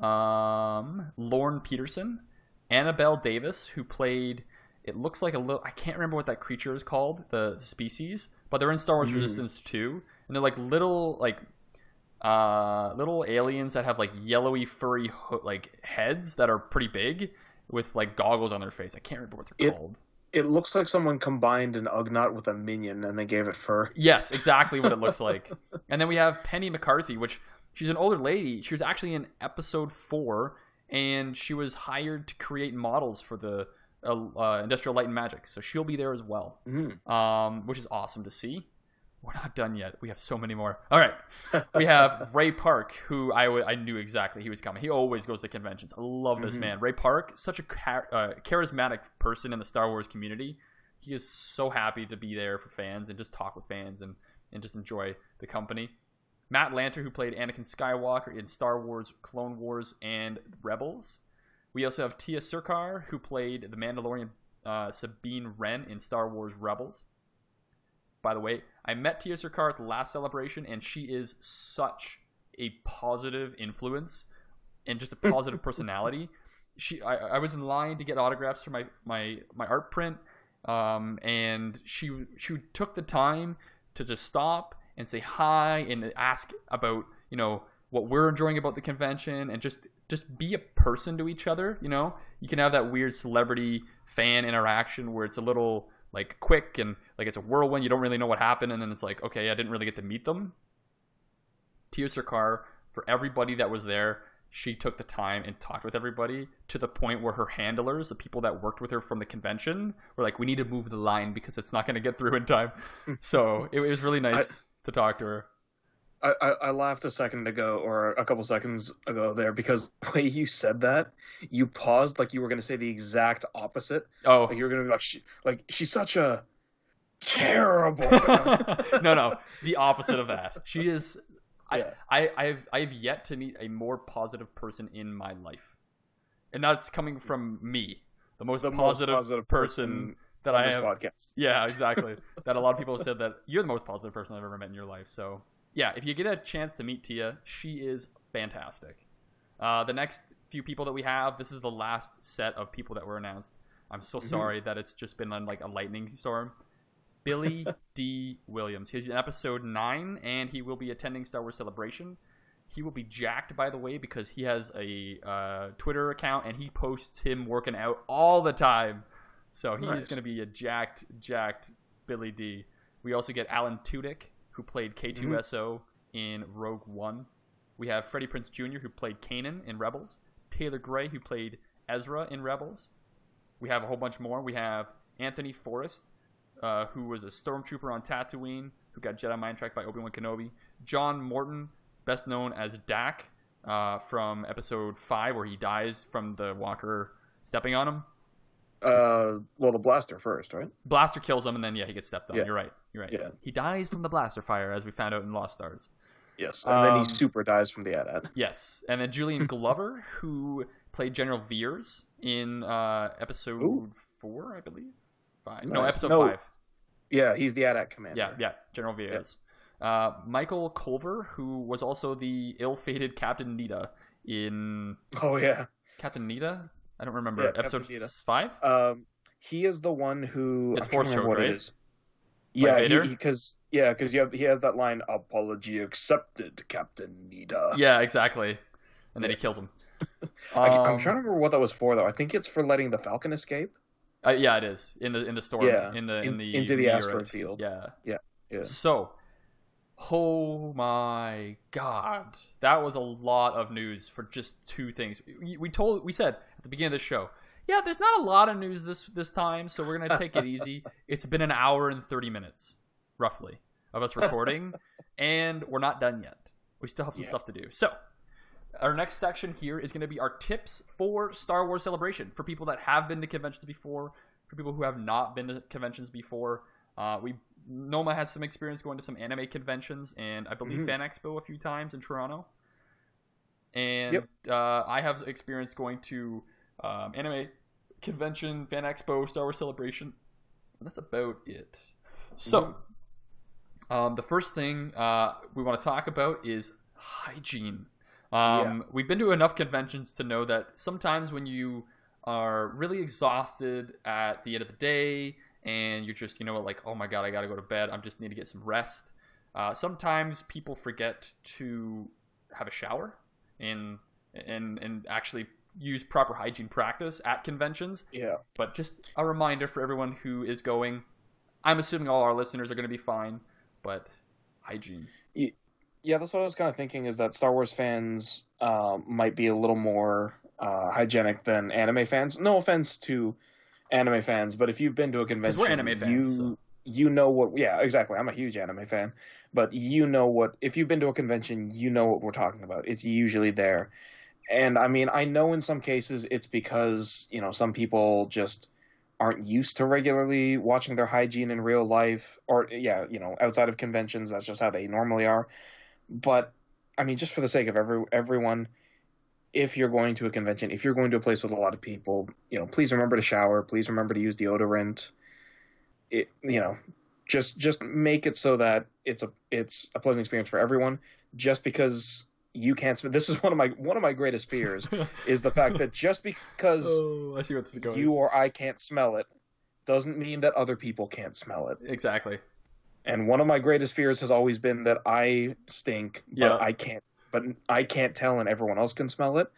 Speaker 1: um, Lorne Peterson, Annabelle Davis, who played. It looks like a little. I can't remember what that creature is called, the species, but they're in Star Wars Resistance 2, and they're like little like uh, little aliens that have like yellowy furry ho- like heads that are pretty big with like goggles on their face. I can't remember what they're
Speaker 2: It-
Speaker 1: called.
Speaker 2: It looks like someone combined an Ugnaught with a minion and they gave it fur.
Speaker 1: Yes, exactly what it looks *laughs* like. And then we have Penny McCarthy, which she's an older lady. She was actually in episode four, and she was hired to create models for the uh, Industrial Light and Magic. So she'll be there as well,
Speaker 2: Mm.
Speaker 1: um, which is awesome to see. We're not done yet. We have so many more. All right, *laughs* we have Ray Park, who I w- I knew exactly he was coming. He always goes to conventions. I love this
Speaker 2: Mhm.
Speaker 1: man. Ray Park, such a char- uh, charismatic person in the Star Wars community. He is so happy to be there for fans and just talk with fans and, and just enjoy the company. Matt Lanter, who played Anakin Skywalker in Star Wars, Clone Wars, and Rebels. We also have Tia Sircar, who played the Mandalorian uh, Sabine Wren in Star Wars Rebels. By the way, I met Tia Sircar at the last celebration, and she is such a positive influence and just a positive *laughs* personality. She, I, I was in line to get autographs for my my my art print, um, and she she took the time to just stop and say hi and ask about you know what we're enjoying about the convention and just just be a person to each other. You know, you can have that weird celebrity fan interaction where it's a little like quick and like it's a whirlwind. You don't really know what happened, and then it's like, okay, I didn't really get to meet them. Tia Sircar, for everybody that was there, she took the time and talked with everybody to the point where her handlers, the people that worked with her from the convention, were like, "We need to move the line because it's not going to get through in time." Mm. so it, it was really nice to talk to her.
Speaker 2: I, I, I laughed a second ago or a couple seconds ago there because *laughs* the way you said that, you paused like you were going to say the exact opposite.
Speaker 1: Oh,
Speaker 2: Like you were going to be like, she, like she's such a terrible. *laughs*
Speaker 1: no, no, the opposite of that. She is. I,
Speaker 2: Yeah.
Speaker 1: I, I've, I've yet to meet a more positive person in my life, and that's coming from me, the most,
Speaker 2: the most
Speaker 1: positive,
Speaker 2: positive
Speaker 1: person,
Speaker 2: person
Speaker 1: that I
Speaker 2: this
Speaker 1: have.
Speaker 2: podcast.
Speaker 1: Yeah, exactly. that a lot of people have said that you're the most positive person I've ever met in your life. So yeah, if you get a chance to meet Tia, she is fantastic. Uh, the next few people that we have, this is the last set of people that were announced. I'm so
Speaker 2: Mhm.
Speaker 1: sorry that it's just been like a lightning storm. Billy *laughs* Dee Williams. He's in episode nine, and he will be attending Star Wars Celebration. He will be jacked, by the way, because he has a uh, Twitter account and he posts him working out all the time. So he is going to be a jacked, jacked Billy Dee. We also get Alan Tudyk, who played K2SO in Rogue One. We have Freddie Prinze Jr., who played Kanan in Rebels. Taylor Gray, who played Ezra in Rebels. We have a whole bunch more. We have Anthony Forrest, uh, who was a stormtrooper on Tatooine, who got Jedi mind tracked by Obi Wan Kenobi. John Morton, best known as Dak uh, from Episode Five, where he dies from the Walker stepping on him.
Speaker 2: Uh, well, the blaster first, right?
Speaker 1: Blaster kills him, and then yeah, he gets stepped on.
Speaker 2: Yeah.
Speaker 1: You're right. You're right.
Speaker 2: Yeah.
Speaker 1: He dies from the blaster fire, as we found out in Lost Stars.
Speaker 2: Yes, and then
Speaker 1: Um,
Speaker 2: he super dies from the AT-AT.
Speaker 1: Yes, and then Julian *laughs* Glover, who played General Veers in uh, episode
Speaker 2: Ooh.
Speaker 1: four, I believe. Five. No, episode
Speaker 2: No.
Speaker 1: five.
Speaker 2: Yeah, he's the AT-AT commander.
Speaker 1: Yeah, yeah, General Veers. Uh, Michael Culver, who was also the ill-fated Captain Needa in
Speaker 2: Oh yeah.
Speaker 1: Captain Needa. I don't remember
Speaker 2: Yeah,
Speaker 1: episode five.
Speaker 2: Um, he is the one who
Speaker 1: It's Force
Speaker 2: remember what it
Speaker 1: right?
Speaker 2: is. Yeah, because yeah, because you have, he has that line, "Apology accepted, Captain Needa."
Speaker 1: yeah, exactly. And then he kills him. *laughs*
Speaker 2: I, am
Speaker 1: Um,
Speaker 2: trying to remember what that was for though. I think it's for letting the Falcon escape.
Speaker 1: Uh, yeah, it is in the in the storm.
Speaker 2: Yeah,
Speaker 1: in the in,
Speaker 2: in-
Speaker 1: the
Speaker 2: into the asteroid field.
Speaker 1: Yeah,
Speaker 2: Yeah, yeah.
Speaker 1: So, oh my god, that was a lot of news for just two things. We, we told we said at the beginning of the show, yeah, there's not a lot of news this this time, so we're gonna take it easy. *laughs* It's been an hour and thirty minutes, roughly, of us recording, *laughs* and we're not done yet. We still have some
Speaker 2: Yeah.
Speaker 1: stuff to do. So. Our next section here is going to be our tips for Star Wars Celebration for people that have been to conventions before, for people who have not been to conventions before. Uh, we Noma has some experience going to some anime conventions, and I believe
Speaker 2: Mhm.
Speaker 1: Fan Expo a few times in Toronto. And
Speaker 2: Yep.
Speaker 1: uh, I have experience going to um, anime convention, Fan Expo, Star Wars Celebration. And that's about it. So, um, the first thing uh, we want to talk about is hygiene. Um, We've been to enough conventions to know that sometimes when you are really exhausted at the end of the day and you're just, you know, like, oh my god, I gotta go to bed. I just need to get some rest. Uh, sometimes people forget to have a shower and and and actually use proper hygiene practice at conventions.
Speaker 2: Yeah,
Speaker 1: But just a reminder for everyone who is going. I'm assuming all our listeners are going to be fine, but hygiene.
Speaker 2: yeah. That's what I was kind of thinking. Is that Star Wars fans um, might be a little more uh, hygienic than anime fans. No offense to anime fans, but if you've been to a convention,
Speaker 1: we're anime fans,
Speaker 2: you
Speaker 1: so.
Speaker 2: you know what. Yeah, exactly. I'm a huge anime fan, but you know what. If you've been to a convention, you know what we're talking about. It's usually there. And I mean, I know in some cases it's because, you know, some people just aren't used to regularly watching their hygiene in real life or yeah, you know, outside of conventions, that's just how they normally are. But I mean, just for the sake of every everyone, if you're going to a convention, if you're going to a place with a lot of people, you know, please remember to shower, please remember to use deodorant. It, you know, just just make it so that it's a it's a pleasant experience for everyone. Just because you can't smell, this is one of my one of my greatest fears *laughs* is the fact that just because
Speaker 1: oh, I see going.
Speaker 2: you or I can't smell it doesn't mean that other people can't smell it.
Speaker 1: exactly.
Speaker 2: And one of my greatest fears has always been that I stink, but
Speaker 1: Yeah.
Speaker 2: I can't. But I can't tell, and everyone else can smell it.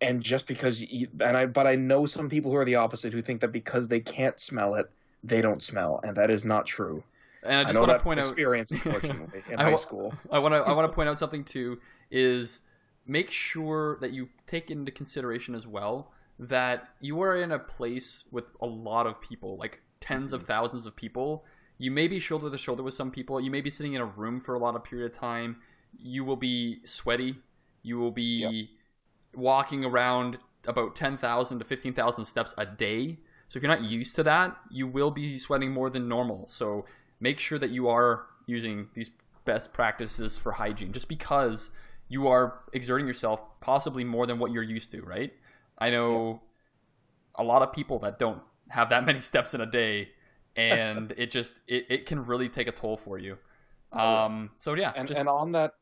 Speaker 2: And just because, you, and I, but I know some people who are the opposite, who think that because they can't smell it, they don't smell, and that is not true.
Speaker 1: And I
Speaker 2: I,
Speaker 1: just
Speaker 2: know
Speaker 1: want to point out.
Speaker 2: experience, *laughs* unfortunately, in
Speaker 1: I
Speaker 2: high school.
Speaker 1: I want to I want to *laughs* point out something too is make sure that you take into consideration as well that you are in a place with a lot of people, like tens of mm-hmm. thousands of people. You may be shoulder to shoulder with some people. You may be sitting in a room for a lot of period of time. You will be sweaty. You will be walking around about 10,000 to 15,000 steps a day. So if you're not used to that, you will be sweating more than normal. So make sure that you are using these best practices for hygiene just because you are exerting yourself possibly more than what you're used to, right? I know a lot of people that don't have that *laughs* many steps in a day and it just it, it can really take a toll for you. Um so yeah,
Speaker 2: And
Speaker 1: just
Speaker 2: and on that,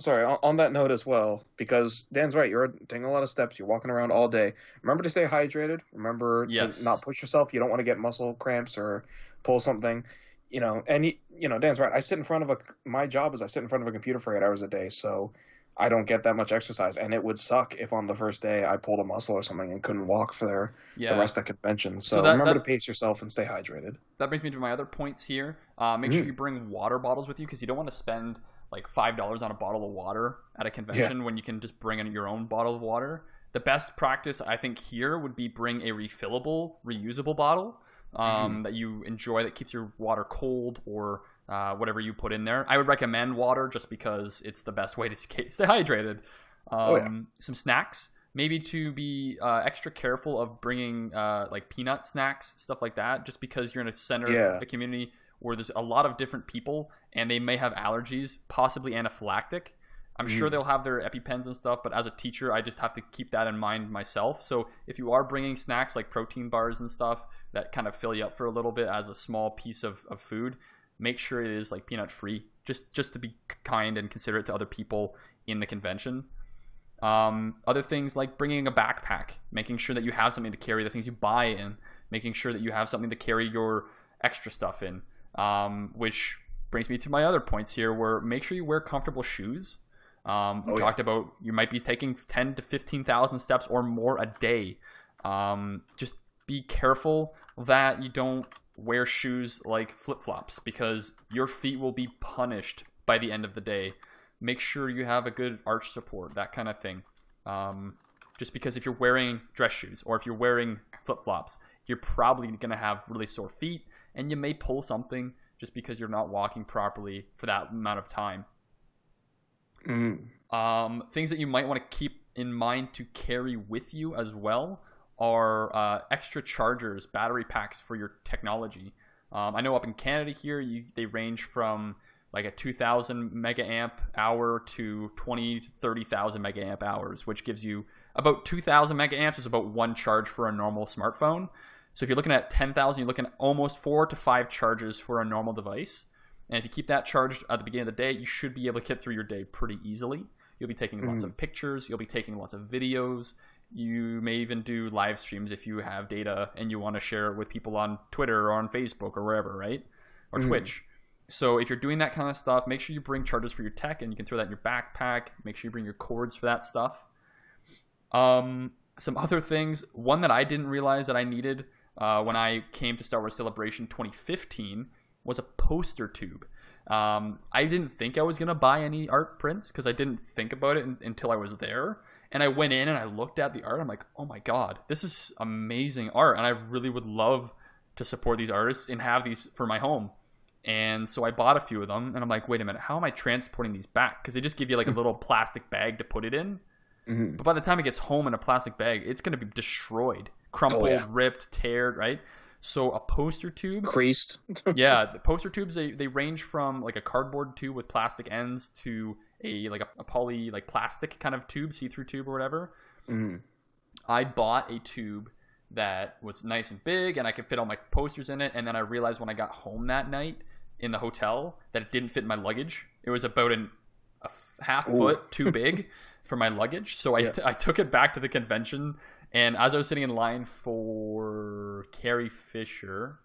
Speaker 2: sorry, on, on that note as well, because Dan's right. You're taking a lot of steps. You're walking around all day. Remember to stay hydrated. Remember
Speaker 1: Yes.
Speaker 2: to not push yourself. You don't want to get muscle cramps or pull something. You know, and you, you know, Dan's right. I sit in front of a. My job is I sit in front of a computer for eight hours a day, so I don't get that much exercise. And it would suck if on the first day I pulled a muscle or something and couldn't walk for
Speaker 1: yeah.
Speaker 2: the rest of the convention. So,
Speaker 1: So that-
Speaker 2: remember
Speaker 1: that-
Speaker 2: to pace yourself and stay hydrated.
Speaker 1: that brings me to my other points here. Uh, make sure
Speaker 2: Mhm.
Speaker 1: you bring water bottles with you because you don't want to spend like five dollars on a bottle of water at a convention when you can just bring in your own bottle of water. The best practice I think here would be bring a refillable, reusable bottle um, that you enjoy that keeps your water cold or uh, whatever you put in there. I would recommend water just because it's the best way to *laughs* stay stay hydrated. Um,
Speaker 2: Oh, yeah.
Speaker 1: Some snacks, maybe to be uh, extra careful of bringing uh, like peanut snacks, stuff like that, just because you're in a center,
Speaker 2: Yeah.
Speaker 1: a community where there's a lot of different people and they may have allergies, possibly anaphylactic. I'm sure
Speaker 2: Mhm.
Speaker 1: they'll have their EpiPens and stuff, but as a teacher, I just have to keep that in mind myself. So if you are bringing snacks like protein bars and stuff that kind of fill you up for a little bit as a small piece of, of food, make sure it is like peanut free, just just to be kind and considerate to other people in the convention. Um, other things like bringing a backpack, making sure that you have something to carry the things you buy in, making sure that you have something to carry your extra stuff in. Um, which brings me to my other points here, where make sure you wear comfortable shoes. Um, we
Speaker 2: Oh, yeah.
Speaker 1: talked about you might be taking ten to fifteen thousand steps or more a day. Um, just be careful that you don't wear shoes like flip flops because your feet will be punished by the end of the day. Make sure you have a good arch support, that kind of thing. Um, just because if you're wearing dress shoes or if you're wearing flip flops, you're probably going to have really sore feet and you may pull something just because you're not walking properly for that amount of time.
Speaker 2: Mm.
Speaker 1: Um, things that you might want to keep in mind to carry with you as well are uh, extra chargers, battery packs for your technology. Um, I know up in Canada here, you, they range from like a 2000 mega amp hour to 20 to 30,000 mega amp hours, which gives you about 2000 mega amps is about one charge for a normal smartphone. So if you're looking at 10,000, you're looking at almost four to five charges for a normal device. And if you keep that charged at the beginning of the day, you should be able to get through your day pretty easily. You'll be taking lots
Speaker 2: Mhm.
Speaker 1: of pictures, you'll be taking lots of videos. You may even do live streams if you have data and you want to share it with people on Twitter or on Facebook or wherever, right? Or
Speaker 2: Mhm.
Speaker 1: Twitch. So if you're doing that kind of stuff, make sure you bring chargers for your tech and you can throw that in your backpack. Make sure you bring your cords for that stuff. Um, some other things. One that I didn't realize that I needed uh, when I came to Star Wars Celebration 2015 was a poster tube. Um, I didn't think I was gonna buy any art prints because I didn't think about it un- until I was there. And I went in and I looked at the art. I'm like, oh my god, this is amazing art, and I really would love to support these artists and have these for my home. And so I bought a few of them, and I'm like, wait a minute, how am I transporting these back? Because they just give you like a little plastic bag to put it in.
Speaker 2: Mhm.
Speaker 1: But by the time it gets home in a plastic bag, it's going to be destroyed, crumpled,
Speaker 2: Oh, yeah.
Speaker 1: ripped, teared, right? So a poster tube,
Speaker 2: Creased. *laughs*
Speaker 1: yeah, the poster tubes they, they range from like a cardboard tube with plastic ends to a like a, a poly like plastic kind of tube, see through tube or whatever.
Speaker 2: Mhm.
Speaker 1: I bought a tube that was nice and big and I could fit all my posters in it. And then I realized when I got home that night in the hotel that it didn't fit in my luggage. It was about an, a half
Speaker 2: Ooh.
Speaker 1: foot too *laughs* big for my luggage. So I,
Speaker 2: Yeah.
Speaker 1: t- I took it back to the convention. And as I was sitting in line for Carrie Fisher,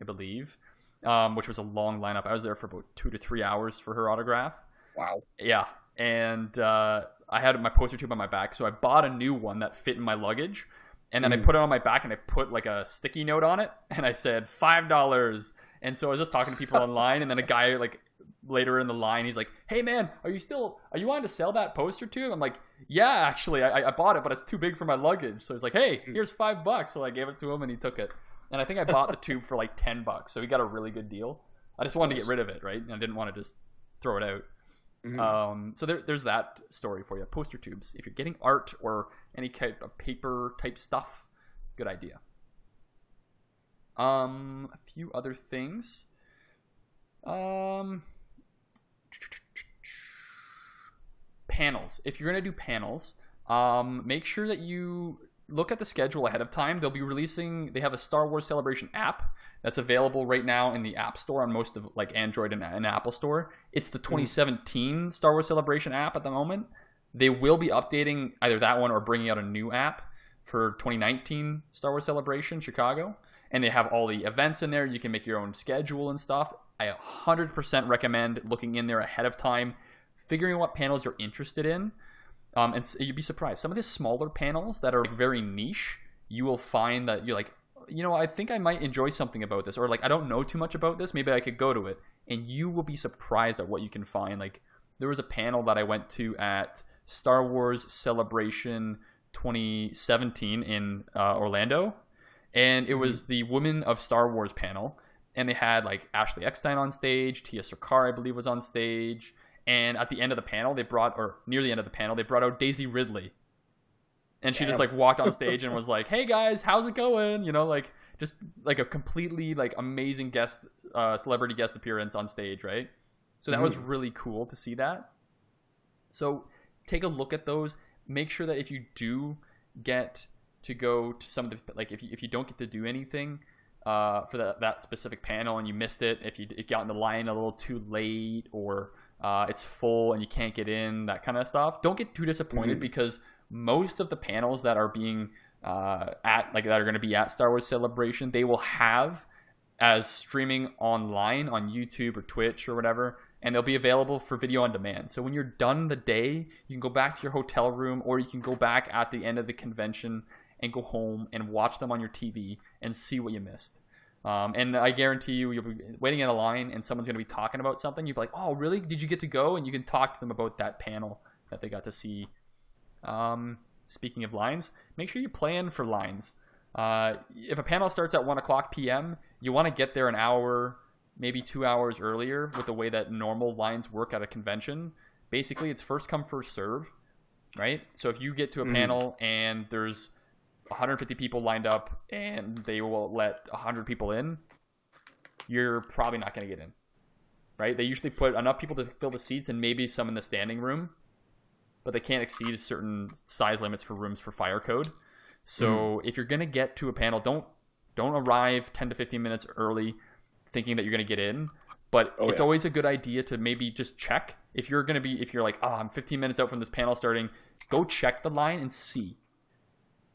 Speaker 1: I believe, um, which was a long lineup, I was there for about two to three hours for her autograph.
Speaker 2: Wow.
Speaker 1: Yeah, and uh, I had my poster tube on my back, so I bought a new one that fit in my luggage, and then I
Speaker 2: Mm.
Speaker 1: put it on my back and I put like a sticky note on it, and I said five dollars. And so I was just talking to people *laughs* online, and then a guy like later in the line, he's like, "Hey man, are you still are you wanting to sell that poster tube?" I'm like, "Yeah, actually, I, I bought it, but it's too big for my luggage." So he's like, "Hey, here's five bucks." So I gave it to him, and he took it. And I think I bought the tube for like ten bucks, so he got a really good deal. I just wanted to get rid of it, right? And I didn't want to just throw it out.
Speaker 2: Mhm.
Speaker 1: Um, so there, there's that story for you. Poster tubes. If you're getting art or any type of paper type stuff, good idea. Um, a few other things. Um, panels. If you're gonna do panels, um, make sure that you look at the schedule ahead of time. They'll be releasing. They have a Star Wars Celebration app that's available right now in the App Store on most of like Android and, and Apple Store. It's the 2017 Star Wars Celebration app at the moment. They will be updating either that one or bringing out a new app for 2019 Star Wars Celebration Chicago. And they have all the events in there. You can make your own schedule and stuff. I 100% recommend looking in there ahead of time, figuring what panels you're interested in. Um, and s- you'd be surprised. Some of the smaller panels that are like, very niche, you will find that you're like, you know, I think I might enjoy something about this, or like I don't know too much about this. Maybe I could go to it, and you will be surprised at what you can find. Like there was a panel that I went to at Star Wars Celebration 2017 in uh, Orlando, and it was the Women of Star Wars panel, and they had like Ashley Eckstein on stage, Tiya Sircar, I believe, was on stage, and at the end of the panel, they brought, or near the end of the panel, they brought out Daisy Ridley, and she just like walked on *laughs* stage and was like, "Hey guys, how's it going?" You know, like just like a completely like amazing guest, uh, celebrity guest appearance on stage, right? So that was really cool to see that. So take a look at those. Make sure that if you do get to go to some of the like if you, if you don't get to do anything uh, for that that specific panel and you missed it, if you it got in the line a little too late or uh, it's full and you can't get in, that kind of stuff. Don't get too disappointed
Speaker 2: Mhm.
Speaker 1: because most of the panels that are being uh, at like that are going to be at Star Wars Celebration, they will have as streaming online on YouTube or Twitch or whatever, and they'll be available for video on demand. So when you're done the day, you can go back to your hotel room or you can go back at the end of the convention and go home and watch them on your TV and see what you missed. Um, and I guarantee you, you'll be waiting in a line and someone's going to be talking about something. You'll be like, oh, really? Did you get to go? And you can talk to them about that panel that they got to see. Um, speaking of lines, make sure you plan for lines. Uh, if a panel starts at 1 o'clock p.m., you want to get there an hour, maybe two hours earlier with the way that normal lines work at a convention. Basically, it's first come, first serve, right? So if you get to a
Speaker 2: Mhm.
Speaker 1: panel and there's 150 people lined up and they will let 100 people in, you're probably not going to get in, right? They usually put enough people to fill the seats and maybe some in the standing room, but they can't exceed certain size limits for rooms for fire code. So hmm. if you're going to get to a panel, don't don't arrive 10 to 15 minutes early thinking that you're going to get in. But
Speaker 2: Oh,
Speaker 1: it's
Speaker 2: yeah.
Speaker 1: always a good idea to maybe just check if you're going to be if you're like, "Oh, I'm 15 minutes out from this panel starting." Go check the line and see.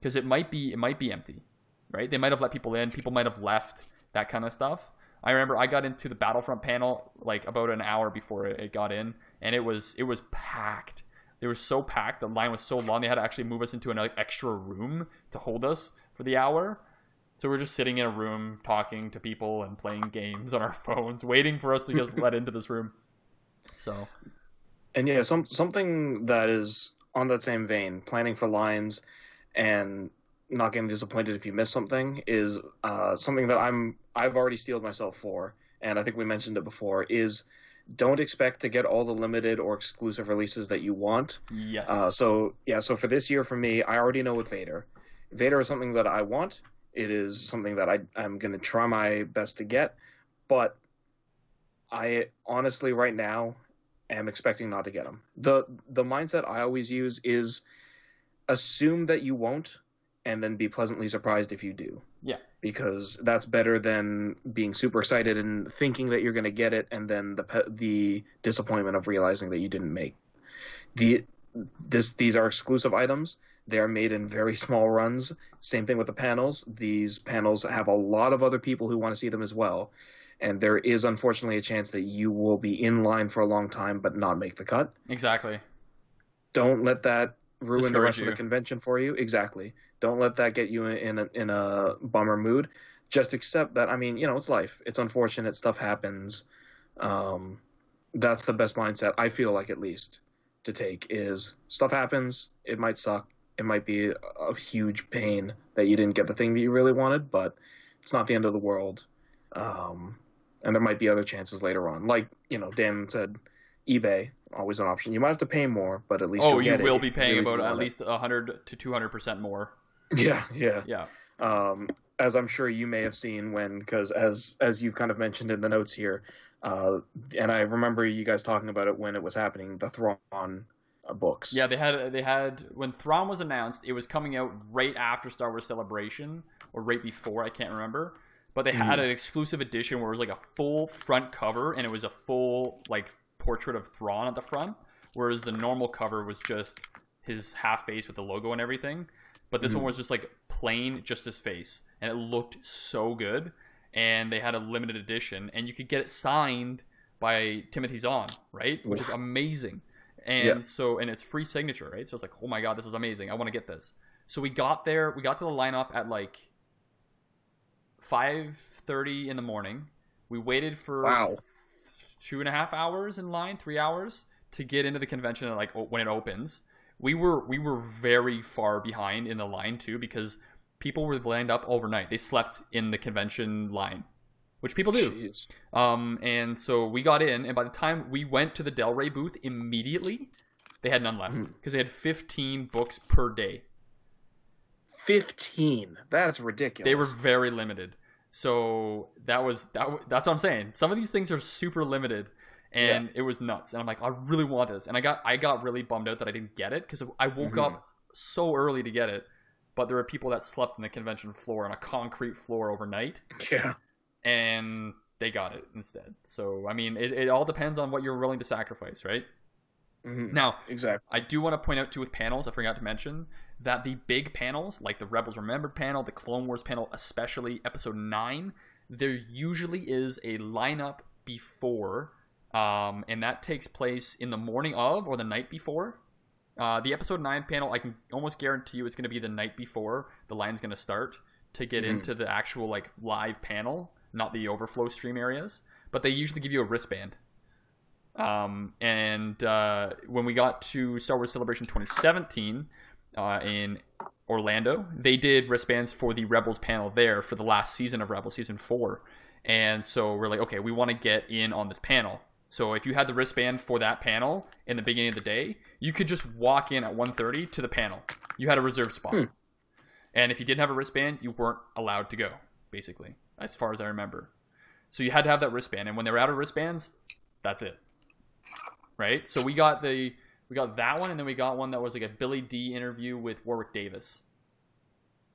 Speaker 1: Cuz it might be it might be empty. Right? They might have let people in, people might have left, that kind of stuff. I remember I got into the Battlefront panel like about an hour before it, got in and it was it was packed. They were so packed, the line was so long, they had to actually move us into an extra room to hold us for the hour. So we're just sitting in a room talking to people and playing games on our *laughs* phones, waiting for us to get let into this room. So
Speaker 2: And yeah, some something that is on that same vein, planning for lines and not getting disappointed if you miss something is uh, something that I'm I've already steeled myself for, and I think we mentioned it before. Is don't expect to get all the limited or exclusive releases that you want.
Speaker 1: yes.
Speaker 2: Uh, so yeah, so for this year for me, I already know with Vader. Vader is something that I want. It is something that I I'm going to try my best to get, but I honestly right now am expecting not to get them. the The mindset I always use is assume that you won't, and then be pleasantly surprised if you do.
Speaker 1: Yeah.
Speaker 2: because that's better than being super excited and thinking that you're going to get it, and then the pe- the disappointment of realizing that you didn't make the this these are exclusive items. They are made in very small runs. Same thing with the panels. These panels have a lot of other people who want to see them as well. And there is unfortunately a chance that you will be in line for a long time but not make the cut.
Speaker 1: exactly.
Speaker 2: Don't let that ruin the rest of the convention for you. Exactly. Don't let that get you in a, in a bummer mood. Just accept that. I mean, you know, it's life. It's unfortunate. Stuff happens. Um, that's the best mindset I feel like at least to take is stuff happens. It might suck. It might be a, a huge pain that you didn't get the thing that you really wanted, but it's not the end of the world. Um, and there might be other chances later on. Like you know, Dan said, eBay always an option. You might have to pay more, but at least
Speaker 1: Oh,
Speaker 2: it
Speaker 1: will
Speaker 2: if
Speaker 1: be paying
Speaker 2: really
Speaker 1: about at
Speaker 2: it.
Speaker 1: least 100 to 200% more. *laughs*
Speaker 2: Yeah, yeah.
Speaker 1: Yeah.
Speaker 2: Um, as I'm sure you may have seen when, because as as you've kind of mentioned in the notes here, uh, and I remember you guys talking about it when it was happening, the Thrawn uh, books.
Speaker 1: Yeah, they had they had when Thrawn was announced, it was coming out right after Star Wars Celebration or right before, I can't remember. But they had
Speaker 2: Mhm.
Speaker 1: an exclusive edition where it was like a full front cover and it was a full like portrait of Thrawn at the front, whereas the normal cover was just his half face with the logo and everything. But this
Speaker 2: Mhm.
Speaker 1: one was just like plain, just his face, and it looked so good. And they had a limited edition, and you could get it signed by Timothy Zahn, right? Which is amazing. And
Speaker 2: Yeah.
Speaker 1: so, and it's free signature, right? So it's like, oh my god, this is amazing. I want to get this. So we got there. We got to the lineup at like five thirty in the morning. We waited for
Speaker 2: Wow.
Speaker 1: Two and a half hours in line, three hours to get into the convention. At like when it opens, we were we were very far behind in the line too because people were lined up overnight. They slept in the convention line, which people do. Um, and so we got in, and by the time we went to the Del Rey booth immediately, they had none left because they had 15 books per day.
Speaker 2: Fifteen. That's ridiculous.
Speaker 1: They were very limited. So that was that. That's what I'm saying. Some of these things are super limited, and it was nuts. And I'm like, I really want this, and I got I got really bummed out that I didn't get it because I woke
Speaker 2: Mhm.
Speaker 1: up so early to get it. But there were people that slept in the convention floor on a concrete floor overnight,
Speaker 2: Yeah.
Speaker 1: and they got it instead. So I mean, it, it all depends on what you're willing to sacrifice, right?
Speaker 2: Mhm.
Speaker 1: Now,
Speaker 2: Exactly.
Speaker 1: I do want to point out too with panels, I forgot to mention that the big panels, like the Rebels Remembered panel, the Clone Wars panel, especially episode 9, there usually is a lineup before, um, and that takes place in the morning of or the night before. Uh, the episode 9 panel, I can almost guarantee you it's going to be the night before the line's going to start to get
Speaker 2: Mhm.
Speaker 1: into the actual like live panel, not the overflow stream areas. But they usually give you a wristband. Um, and uh, when we got to Star Wars Celebration 2017 uh, in Orlando, they did wristbands for the Rebels panel there for the last season of Rebels, season four. And so we're like, okay, we want to get in on this panel. So if you had the wristband for that panel in the beginning of the day, you could just walk in at 1.30 to the panel. You had a reserved spot.
Speaker 2: Hmm.
Speaker 1: And if you didn't have a wristband, you weren't allowed to go, basically, as far as I remember. So you had to have that wristband. And when they were out of wristbands, that's it right? So we got the we got that one, and then we got one that was like a Billy Dee interview with Warwick Davis.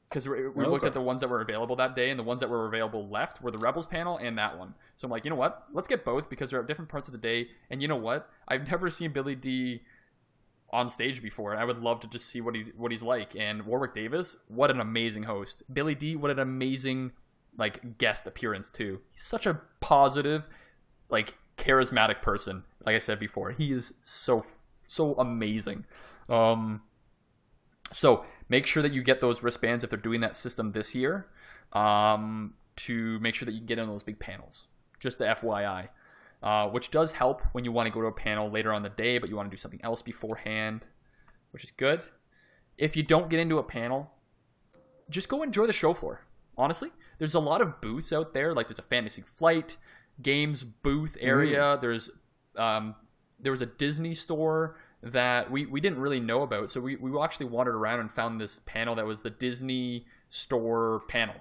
Speaker 1: Because we, we looked at the ones that were available that day, and the ones that were available left were the Rebels panel and that one. So I'm like, you know what? Let's get both because they're at different parts of the day. And you know what? I've never seen Billy Dee on stage before, and I would love to just see what he what he's like. And Warwick Davis, what an amazing host. Billy Dee, what an amazing like guest appearance too. He's such a positive, like charismatic person. Like I said before, he is so so amazing. Um, so make sure that you get those wristbands if they're doing that system this year, um, to make sure that you can get in those big panels. Just the FYI, uh, which does help when you want to go to a panel later on the day, but you want to do something else beforehand, which is good. If you don't get into a panel, just go enjoy the show floor. Honestly, there's a lot of booths out there. Like there's a fantasy flight games booth area. There's um, there was a Disney store that we, we didn't really know about. So we, we actually wandered around and found this panel that was the Disney store panel.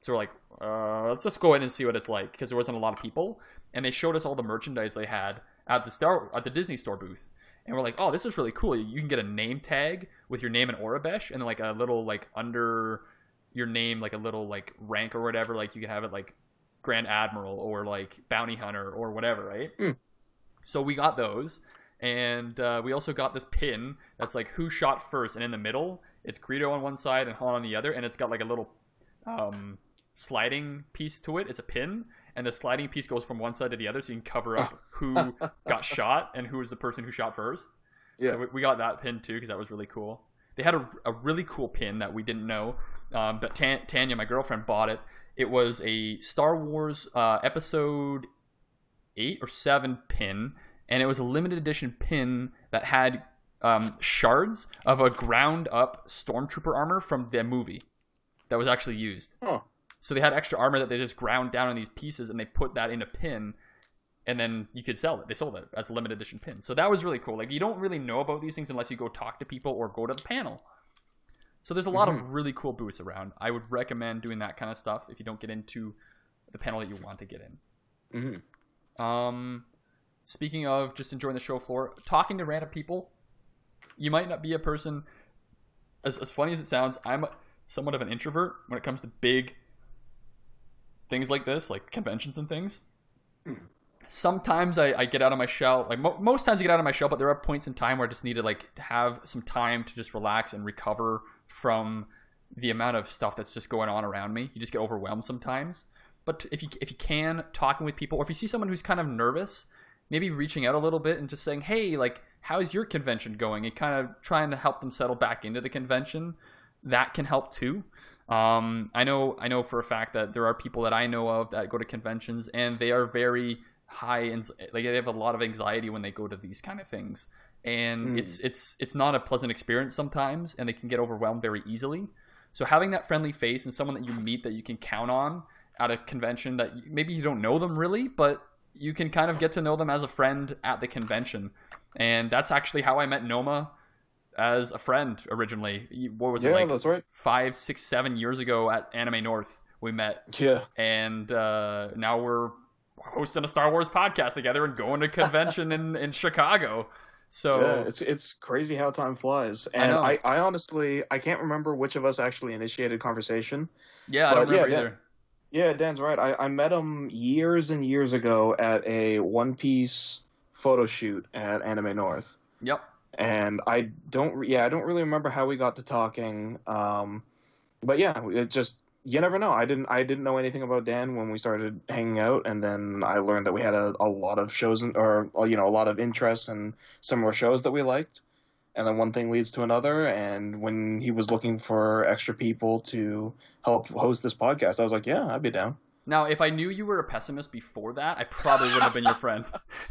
Speaker 1: So we're like, uh, let's just go in and see what it's like because there wasn't a lot of people, and they showed us all the merchandise they had at the Star at the Disney store booth, and we're like, oh, this is really cool. You can get a name tag with your name and Aurebesh, and like a little like under your name, like a little like rank or whatever. Like you can have it like Grand Admiral or like Bounty Hunter or whatever, right?
Speaker 2: Hmm.
Speaker 1: So we got those, and uh, we also got this pin that's like who shot first, and in the middle it's Greedo on one side and Han on the other, and it's got like a little um, sliding piece to it. It's a pin, and the sliding piece goes from one side to the other, so you can cover up *laughs* who got shot and who was the person who shot first.
Speaker 2: Yeah.
Speaker 1: So we, we got that pin too because that was really cool. They had a, a really cool pin that we didn't know, um, but Tan- Tanya, my girlfriend, bought it. It was a Star Wars uh, episode eight or seven pin, and it was a limited edition pin that had um, shards of a ground up stormtrooper armor from the movie that was actually used.
Speaker 2: Oh.
Speaker 1: So they had extra armor that they just ground down in these pieces, and they put that in a pin, and then you could sell it. They sold it as a limited edition pin. So that was really cool. Like you don't really know about these things unless you go talk to people or go to the panel. So there's a lot of really cool booths around. I would recommend doing that kind of stuff if you don't get into the panel that you want to get in.
Speaker 2: Mm-hmm.
Speaker 1: Um, speaking of just enjoying the show floor, talking to random people, you might not be a person. As, as funny as it sounds, I'm somewhat of an introvert when it comes to big things like this, like conventions and things.
Speaker 2: Hmm.
Speaker 1: Sometimes I, I get out of my shell. Like mo- most times, I get out of my shell, but there are points in time where I just need to like have some time to just relax and recover from the amount of stuff that's just going on around me. You just get overwhelmed sometimes. But if you if you can talking with people, or if you see someone who's kind of nervous, maybe reaching out a little bit and just saying, "Hey, like, how's your convention going?" and kind of trying to help them settle back into the convention, that can help too. Um, I know I know for a fact that there are people that I know of that go to conventions and they are very high and like they have a lot of anxiety when they go to these kind of things, and
Speaker 2: Hmm.
Speaker 1: it's it's it's not a pleasant experience sometimes, and they can get overwhelmed very easily. So having that friendly face and someone that you meet that you can count on at a convention that maybe you don't know them really, but you can kind of get to know them as a friend at the convention. And that's actually how I met Noma as a friend originally. What was
Speaker 2: Yeah,
Speaker 1: it like
Speaker 2: that's right.
Speaker 1: five, six, seven years ago at Anime North? We met,
Speaker 2: Yeah.
Speaker 1: and uh, now we're hosting a Star Wars podcast together and going to *laughs* convention in in Chicago. So
Speaker 2: yeah, it's it's crazy how time flies. And
Speaker 1: know.
Speaker 2: I, I, honestly I can't remember which of us actually initiated conversation.
Speaker 1: yeah, I don't remember
Speaker 2: yeah.
Speaker 1: either.
Speaker 2: Yeah, Dan's right. I, I met him years and years ago at a One Piece photo shoot at Anime North.
Speaker 1: Yep.
Speaker 2: And I don't, yeah, I don't really remember how we got to talking. Um, but yeah, it just you never know. I didn't, I didn't know anything about Dan when we started hanging out, and then I learned that we had a, a lot of shows and, or you know a lot of interests and similar shows that we liked. And then one thing leads to another, and when he was looking for extra people to help host this podcast, I was like, yeah, I'd be down.
Speaker 1: Now, if I knew you were a pessimist before that, I probably wouldn't have been your friend.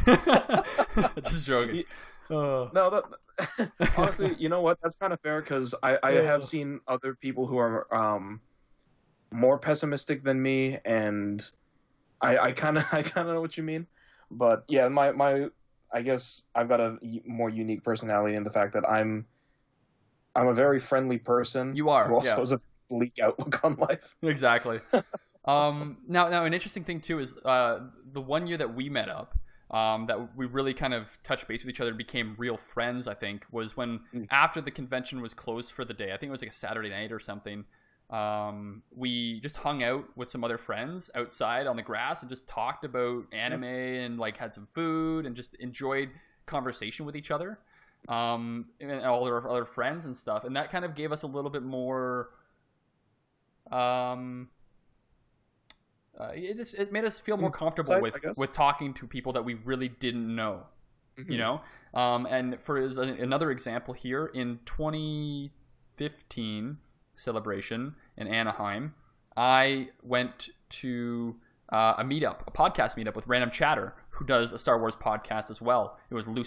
Speaker 1: *laughs* Just joking. *laughs* Uh,
Speaker 2: No, that *laughs* honestly, you know what? That's kind of fair because I, I
Speaker 1: Yeah.
Speaker 2: have seen other people who are um more pessimistic than me, and I I kind of I kind of know what you mean. But yeah, my my I guess I've got a more unique personality in the fact that I'm I'm a very friendly person.
Speaker 1: You are,
Speaker 2: who also
Speaker 1: yeah.
Speaker 2: has a bleak outlook on life. *laughs*
Speaker 1: exactly. um, now, now, an interesting thing too is uh, the one year that we met up, um, that we really kind of touched base with each other, and became real friends. I think was when
Speaker 2: Mm.
Speaker 1: after the convention was closed for the day. I think it was like a Saturday night or something. Um, we just hung out with some other friends outside on the grass and just talked about anime and like had some food and just enjoyed conversation with each other um, and all our other friends and stuff. And that kind of gave us a little bit more. Um, uh, it just it made us feel more comfortable
Speaker 2: Insight,
Speaker 1: with
Speaker 2: I
Speaker 1: with talking to people that we really didn't know.
Speaker 2: Mm-hmm.
Speaker 1: You know, um, and for as another example here in 2015 celebration in Anaheim, I went to uh, a meetup, a podcast meetup with Random Chatter, who does a Star Wars podcast as well. It was Lou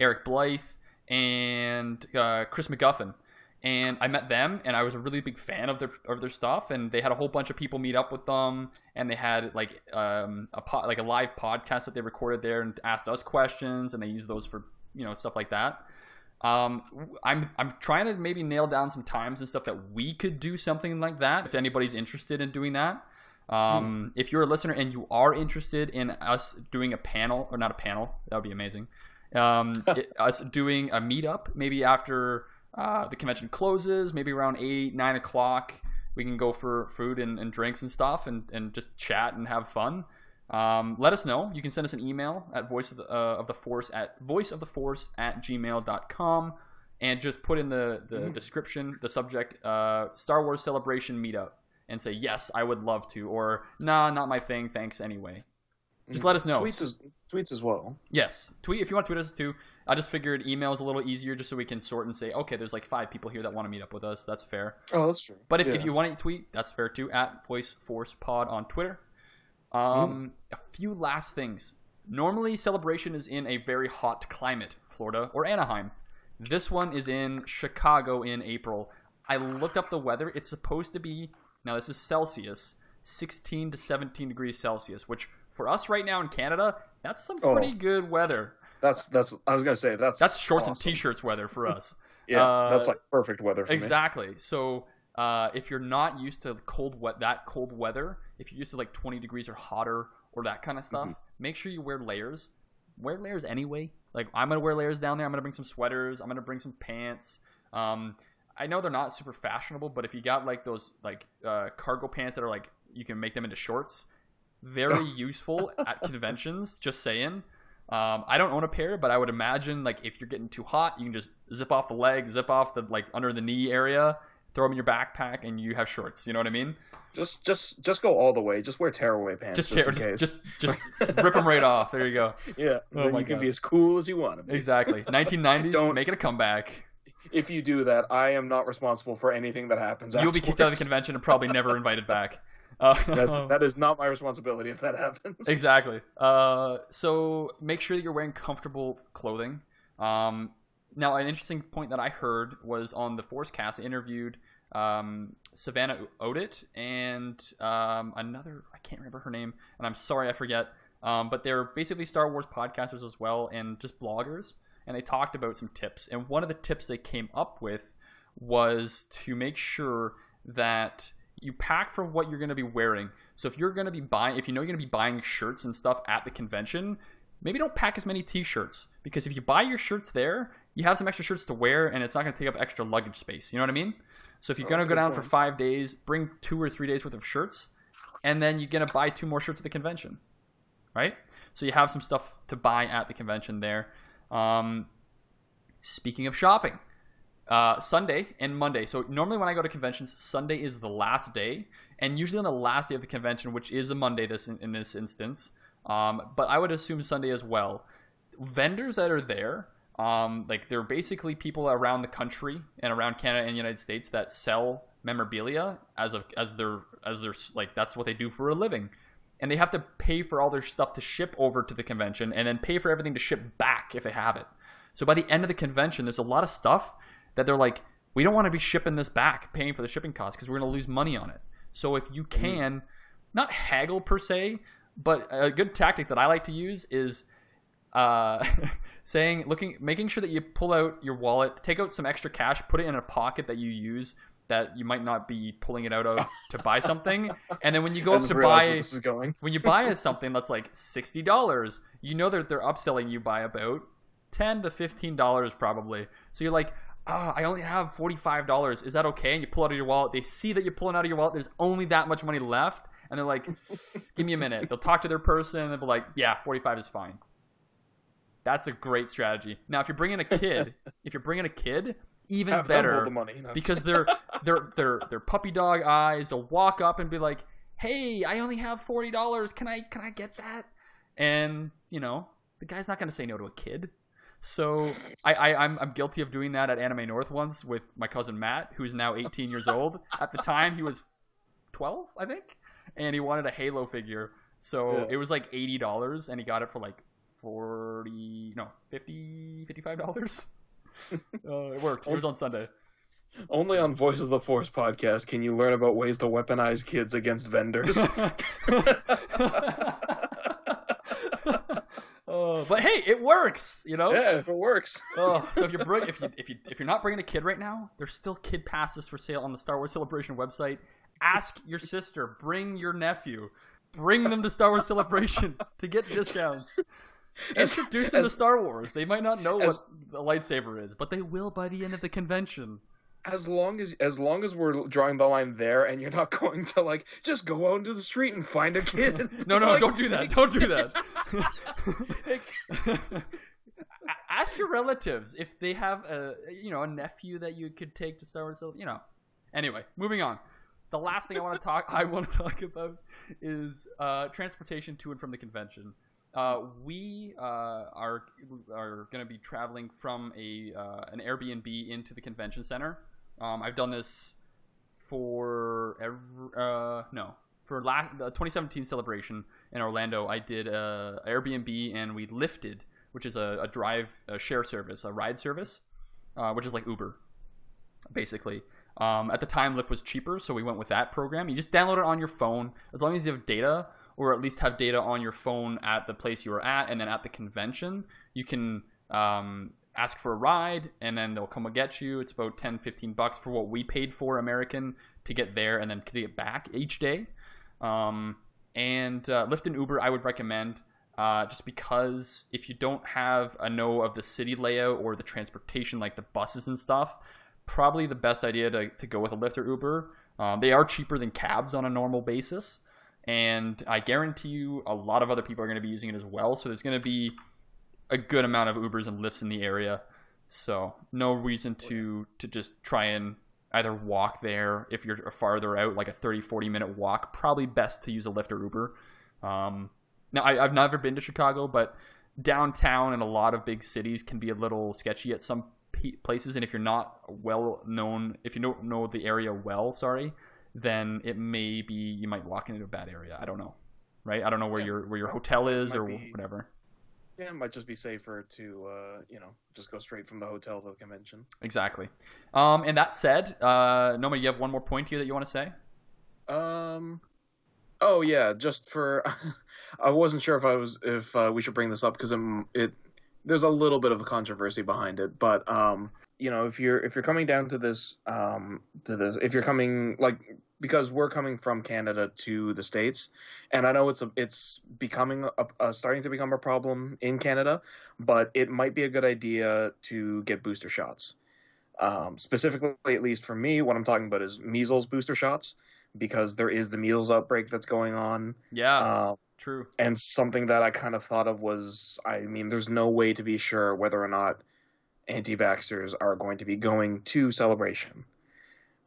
Speaker 1: Eric Blythe, and uh, Chris McGuffin. And I met them, and I was a really big fan of their of their stuff. And they had a whole bunch of people meet up with them, and they had like um, a po- like a live podcast that they recorded there and asked us questions, and they used those for you know stuff like that. Um, I'm I'm trying to maybe nail down some times and stuff that we could do something like that. If anybody's interested in doing that, um, if you're a listener and you are interested in us doing a panel or not a panel, that would be amazing. Um, *laughs* it- us doing a meetup maybe after uh, the convention closes, maybe around eight nine o'clock. We can go for food and, and drinks and stuff and, and just chat and have fun. Um, let us know. You can send us an email at voice of the, uh, of the force at voice of the force at gmail.com and just put in the, the
Speaker 2: Mhm.
Speaker 1: description, the subject, uh, Star Wars Celebration Meetup and say, yes, I would love to, or nah, not my thing, thanks anyway. Just let us know.
Speaker 2: Tweets as tweets as well.
Speaker 1: Yes, tweet if you want to tweet us too. I just figured email is a little easier just so we can sort and say, okay, there's like five people here that want to meet up with us. That's fair.
Speaker 2: Oh, that's true.
Speaker 1: But if,
Speaker 2: Yeah.
Speaker 1: if you want to tweet, that's fair too. At Voice Force Pod on Twitter. Um, A few last things. Normally, celebration is in a very hot climate, Florida or Anaheim. This one is in Chicago in April. I looked up the weather. It's supposed to be now. This is Celsius, 16 to 17 degrees Celsius, which for us right now in Canada, that's some
Speaker 2: Oh.
Speaker 1: pretty good weather.
Speaker 2: That's that's. I was gonna say that's
Speaker 1: That's shorts and t-shirts weather for us. *laughs*
Speaker 2: Yeah,
Speaker 1: Uh,
Speaker 2: that's like perfect weather for me.
Speaker 1: Exactly. So uh, if you're not used to cold wet that cold weather, if you're used to like 20 degrees or hotter or that kind of stuff,
Speaker 2: Mm-hmm.
Speaker 1: make sure you wear layers. Wear layers anyway. Like I'm gonna wear layers down there. I'm gonna bring some sweaters. I'm gonna bring some pants. Um, I know they're not super fashionable, but if you got like those like uh, cargo pants that are like you can make them into shorts, very *laughs* useful at conventions. Just saying. Um, I don't own a pair, but I would imagine like if you're getting too hot, you can just zip off the leg, zip off the like under the knee area, throw them in your backpack, and you have shorts. You know what I mean?
Speaker 2: Just just just go all the way. Just wear tearaway pants.
Speaker 1: Just
Speaker 2: Just,
Speaker 1: tear,
Speaker 2: in
Speaker 1: just, just just *laughs* rip them right off. There you go.
Speaker 2: yeah.
Speaker 1: Oh
Speaker 2: then you can be as cool as you want to be.
Speaker 1: Exactly. *laughs* 1990s,
Speaker 2: Don't-
Speaker 1: make it a comeback.
Speaker 2: If you do that, I am not responsible for anything that happens.
Speaker 1: You'll be kicked out of the convention and probably never invited *laughs* back. Uh,
Speaker 2: That's, that is not my responsibility if that happens.
Speaker 1: Exactly. Uh, so make sure that you're wearing comfortable clothing. Um, now, an interesting point that I heard was on the Forcecast. I interviewed um, Savannah Odit and um, another, I can't remember her name, and I'm sorry I forget. Um, but they're basically Star Wars podcasters as well and just bloggers. And they talked about some tips. And one of the tips they came up with was to make sure that you pack for what you're going to be wearing. So if you're going to be buying, if you know you're going to be buying shirts and stuff at the convention, maybe don't pack as many t-shirts because if you buy your shirts there, you have some extra shirts to wear and it's not going to take up extra luggage space. You know what I mean? So if you're
Speaker 2: Oh,
Speaker 1: going to go down for five days, bring two or three days worth of shirts. and then you're gonna buy two more shirts at the convention, right? So you have some stuff to buy at the convention there. Um, speaking of shopping, uh, Sunday and Monday. So normally when I go to conventions, Sunday is the last day, and usually on the last day of the convention, which is a Monday this in, in this instance. Um, but I would assume Sunday as well. Vendors that are there, um, like they're basically people around the country and around Canada and the United States that sell memorabilia as a as their as their like that's what they do for a living and they have to pay for all their stuff to ship over to the convention and then pay for everything to ship back if they have it. So by the end of the convention, there's a lot of stuff that they're like, we don't want to be shipping this back, paying for the shipping costs because we're going to lose money on it. So if you mm-hmm. can, mm. not haggle per se, but a good tactic that I like to use is uh, *laughs* saying, looking, making sure that you pull out your wallet, take out some extra cash, put it in a pocket that you use that you might not be pulling it out of to buy *laughs* something. And then when you go up to buy when you buy *laughs* something that's like sixty dollars, you know that they're upselling you by about ten to fifteen dollars probably. So you're like, oh, I only have forty five dollars. Is that okay? And you pull out of your wallet. They see that you're pulling out of your wallet. There's only that much money left, and they're like, give me a minute. They'll talk to their person and they'll be like, yeah, forty five is fine. That's a great strategy. Now, if you're bringing a kid, *laughs* if you're bringing a kid, even Have better the money, because they're *laughs* they're they're they're puppy dog eyes. They'll walk up and be like, "Hey, I only have forty dollars. Can I can I get that?" And you know, the guy's not going to say no to a kid. So I, I I'm I'm guilty of doing that at Anime North once with my cousin Matt, who's now 18 years *laughs* old. At the time, he was 12, I think, and he wanted a Halo figure. So yeah. it was like eighty dollars, and he got it for like forty, no, 50 55 dollars. *laughs* uh, it worked. It was on Sunday.
Speaker 2: Only on Voice of the Force podcast can you learn about ways to weaponize kids against vendors. *laughs* *laughs*
Speaker 1: oh, but hey, it works. You know.
Speaker 2: Yeah, if it works.
Speaker 1: oh, so if you're bring, if you if you if you're not bringing a kid right now, there's still kid passes for sale on the Star Wars Celebration website. Ask your sister, bring your nephew, bring them to Star Wars Celebration to get discounts. Introduce them to Star Wars. They might not know as, what a lightsaber is, but they will by the end of the convention.
Speaker 2: As long as as long as we're drawing the line there, and you're not *laughs* going to like just go out into the street and find a kid. *laughs*
Speaker 1: no, no, like, don't do that. Don't do that. *laughs* Ask your relatives if they have a you know a nephew that you could take to Star Wars. You know. Anyway, moving on. The last thing I want to talk I want to talk about is uh, transportation to and from the convention. Uh, we uh, are are going to be traveling from a uh, an Airbnb into the convention center. Um, I've done this for every, uh, no for last the 2017 celebration in Orlando. I did a Airbnb and we lifted, which is a, a drive a share service, a ride service, uh, which is like Uber, basically. Um, at the time, Lyft was cheaper, so we went with that program. You just download it on your phone as long as you have data or at least have data on your phone at the place you were at, and then at the convention, you can um, ask for a ride, and then they'll come and get you. It's about 10, 15 bucks for what we paid for American to get there and then to get back each day. Um, and uh, Lyft and Uber, I would recommend. Uh, just because if you don't have a know of the city layout or the transportation, like the buses and stuff, probably the best idea to, to go with a Lyft or Uber. Um, they are cheaper than cabs on a normal basis and I guarantee you a lot of other people are going to be using it as well. So there's going to be a good amount of Ubers and Lyfts in the area. So no reason to to just try and either walk there if you're farther out, like a 30, 40 minute walk. Probably best to use a Lyft or Uber. Um, now I, I've never been to Chicago, but downtown and a lot of big cities can be a little sketchy at some places. And if you're not well known, if you don't know the area well, sorry, then it may be you might walk into a bad area. I don't know, right? I don't know where yeah. your where your hotel is or be, whatever.
Speaker 2: Yeah, it might just be safer to uh, you know just go straight from the hotel to the convention.
Speaker 1: Exactly. Um, and that said, uh, Noma, you have one more point here that you want to say?
Speaker 2: Um. Oh yeah, just for *laughs* I wasn't sure if I was if uh, we should bring this up because it there's a little bit of a controversy behind it, but um, you know, if you're if you're coming down to this um, to this, if you're coming like because we're coming from Canada to the states, and I know it's a, it's becoming a, a, starting to become a problem in Canada, but it might be a good idea to get booster shots. Um, specifically, at least for me, what I'm talking about is measles booster shots, because there is the measles outbreak that's going on.
Speaker 1: Yeah,
Speaker 2: Uh,
Speaker 1: true.
Speaker 2: and something that I kind of thought of was, I mean, there's no way to be sure whether or not anti-vaxxers are going to be going to celebration.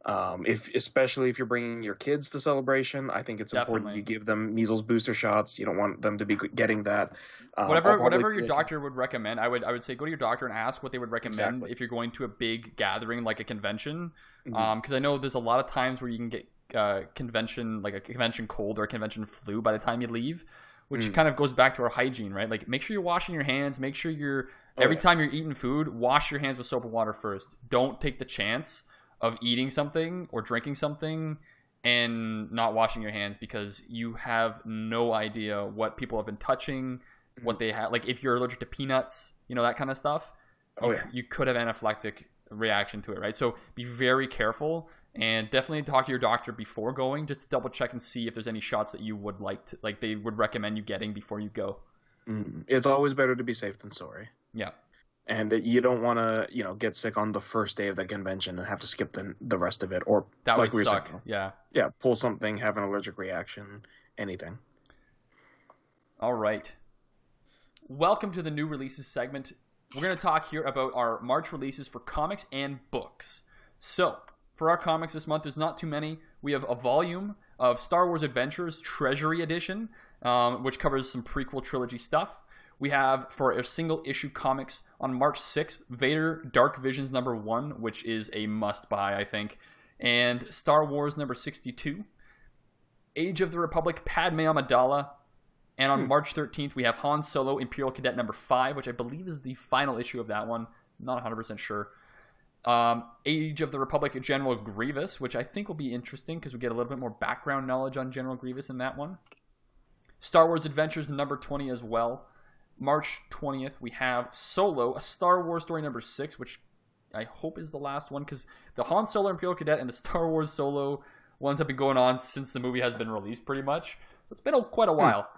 Speaker 2: Um, if especially if you're bringing your kids to celebration, I think it's important you give them measles booster shots. You don't want them to be getting that. Um,
Speaker 1: whatever whatever your doctor would recommend i would i would say go to your doctor and ask what they would recommend
Speaker 2: Exactly.
Speaker 1: if you're going to a big gathering like a convention
Speaker 2: Mhm.
Speaker 1: um because i know there's a lot of times where you can get uh convention like a convention cold or a convention flu by the time you leave which
Speaker 2: Mm.
Speaker 1: kind of goes back to our hygiene right like make sure you're washing your hands make sure you're
Speaker 2: Oh,
Speaker 1: every
Speaker 2: yeah.
Speaker 1: time you're eating food wash your hands with soap and water first don't take the chance of eating something or drinking something and not washing your hands because you have no idea what people have been touching
Speaker 2: Mm-hmm.
Speaker 1: what they have like if you're allergic to peanuts you know that kind of stuff
Speaker 2: Oh,
Speaker 1: you,
Speaker 2: yeah.
Speaker 1: you could have anaphylactic reaction to it right so be very careful and definitely talk to your doctor before going just to double check and see if there's any shots that you would like to like they would recommend you getting before you go
Speaker 2: Mhm. It's always better to be safe than sorry.
Speaker 1: yeah
Speaker 2: And you don't want to, you know, get sick on the first day of the convention and have to skip the the rest of it, or
Speaker 1: that
Speaker 2: like
Speaker 1: would suck
Speaker 2: saying,
Speaker 1: yeah
Speaker 2: yeah, pull something, have an allergic reaction, anything.
Speaker 1: All right. Welcome to the new releases segment. We're going to talk here about our March releases for comics and books. So, for our comics this month, there's not too many. We have a volume of Star Wars Adventures Treasury Edition, um, which covers some prequel trilogy stuff. We have for a single issue comics on March 6th, Vader Dark Visions number one, which is a must buy, I think, and Star Wars number 62, Age of the Republic Padme Amidala, and on
Speaker 2: Hmm.
Speaker 1: March 13th, we have Han Solo Imperial Cadet number 5, which I believe is the final issue of that one. Not 100% sure. Um, Age of the Republic General Grievous, which I think will be interesting because we get a little bit more background knowledge on General Grievous in that one. Star Wars Adventures number 20 as well. March 20th, we have Solo, a Star Wars story number 6, which I hope is the last one because the Han Solo Imperial Cadet and the *laughs* Star Wars Solo ones have been going on since the movie has been released, pretty much. It's been a, quite a while.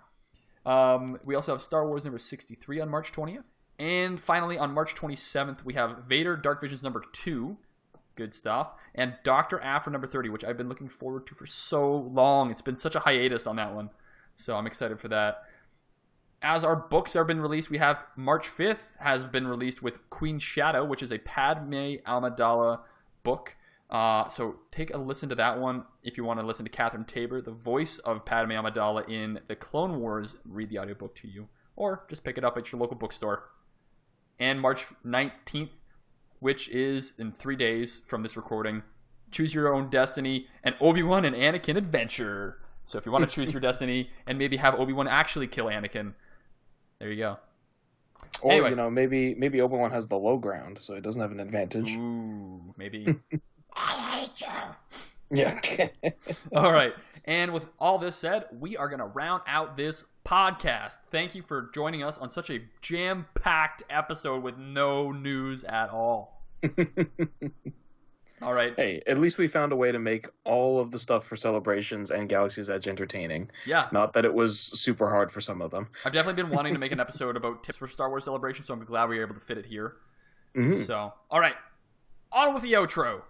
Speaker 1: Um, we also have Star Wars number 63 on March 20th. And finally, on March 27th, we have Vader Dark Visions number 2. Good stuff. And Dr. Aphra number 30, which I've been looking forward to for so long. It's been such a hiatus on that one. So I'm excited for that. As our books have been released, we have March 5th has been released with Queen's Shadow, which is a Padme Amidala book. Uh, so take a listen to that one if you want to listen to Catherine Taber, the voice of Padme Amidala in the Clone Wars, read the audiobook to you, or just pick it up at your local bookstore. And March 19th, which is in three days from this recording, Choose Your Own Destiny and Obi Wan and Anakin Adventure. So if you want to choose your *laughs* destiny and maybe have Obi Wan actually kill Anakin, there you go.
Speaker 2: Or
Speaker 1: Anyway.
Speaker 2: you know, maybe maybe Obi Wan has the low ground, so he doesn't have an advantage.
Speaker 1: Ooh, maybe. I hate you.
Speaker 2: Yeah. *laughs*
Speaker 1: All right. And with all this said, we are going to round out this podcast. Thank you for joining us on such a jam packed episode with no news at all. *laughs* All right.
Speaker 2: hey, at least we found a way to make all of the stuff for celebrations and Galaxy's Edge entertaining.
Speaker 1: Yeah.
Speaker 2: Not that it was super hard for some of them.
Speaker 1: I've definitely been wanting to make an episode about tips for Star Wars Celebration, so I'm glad we were able to fit it here.
Speaker 2: Mhm.
Speaker 1: So, all right. On with the outro.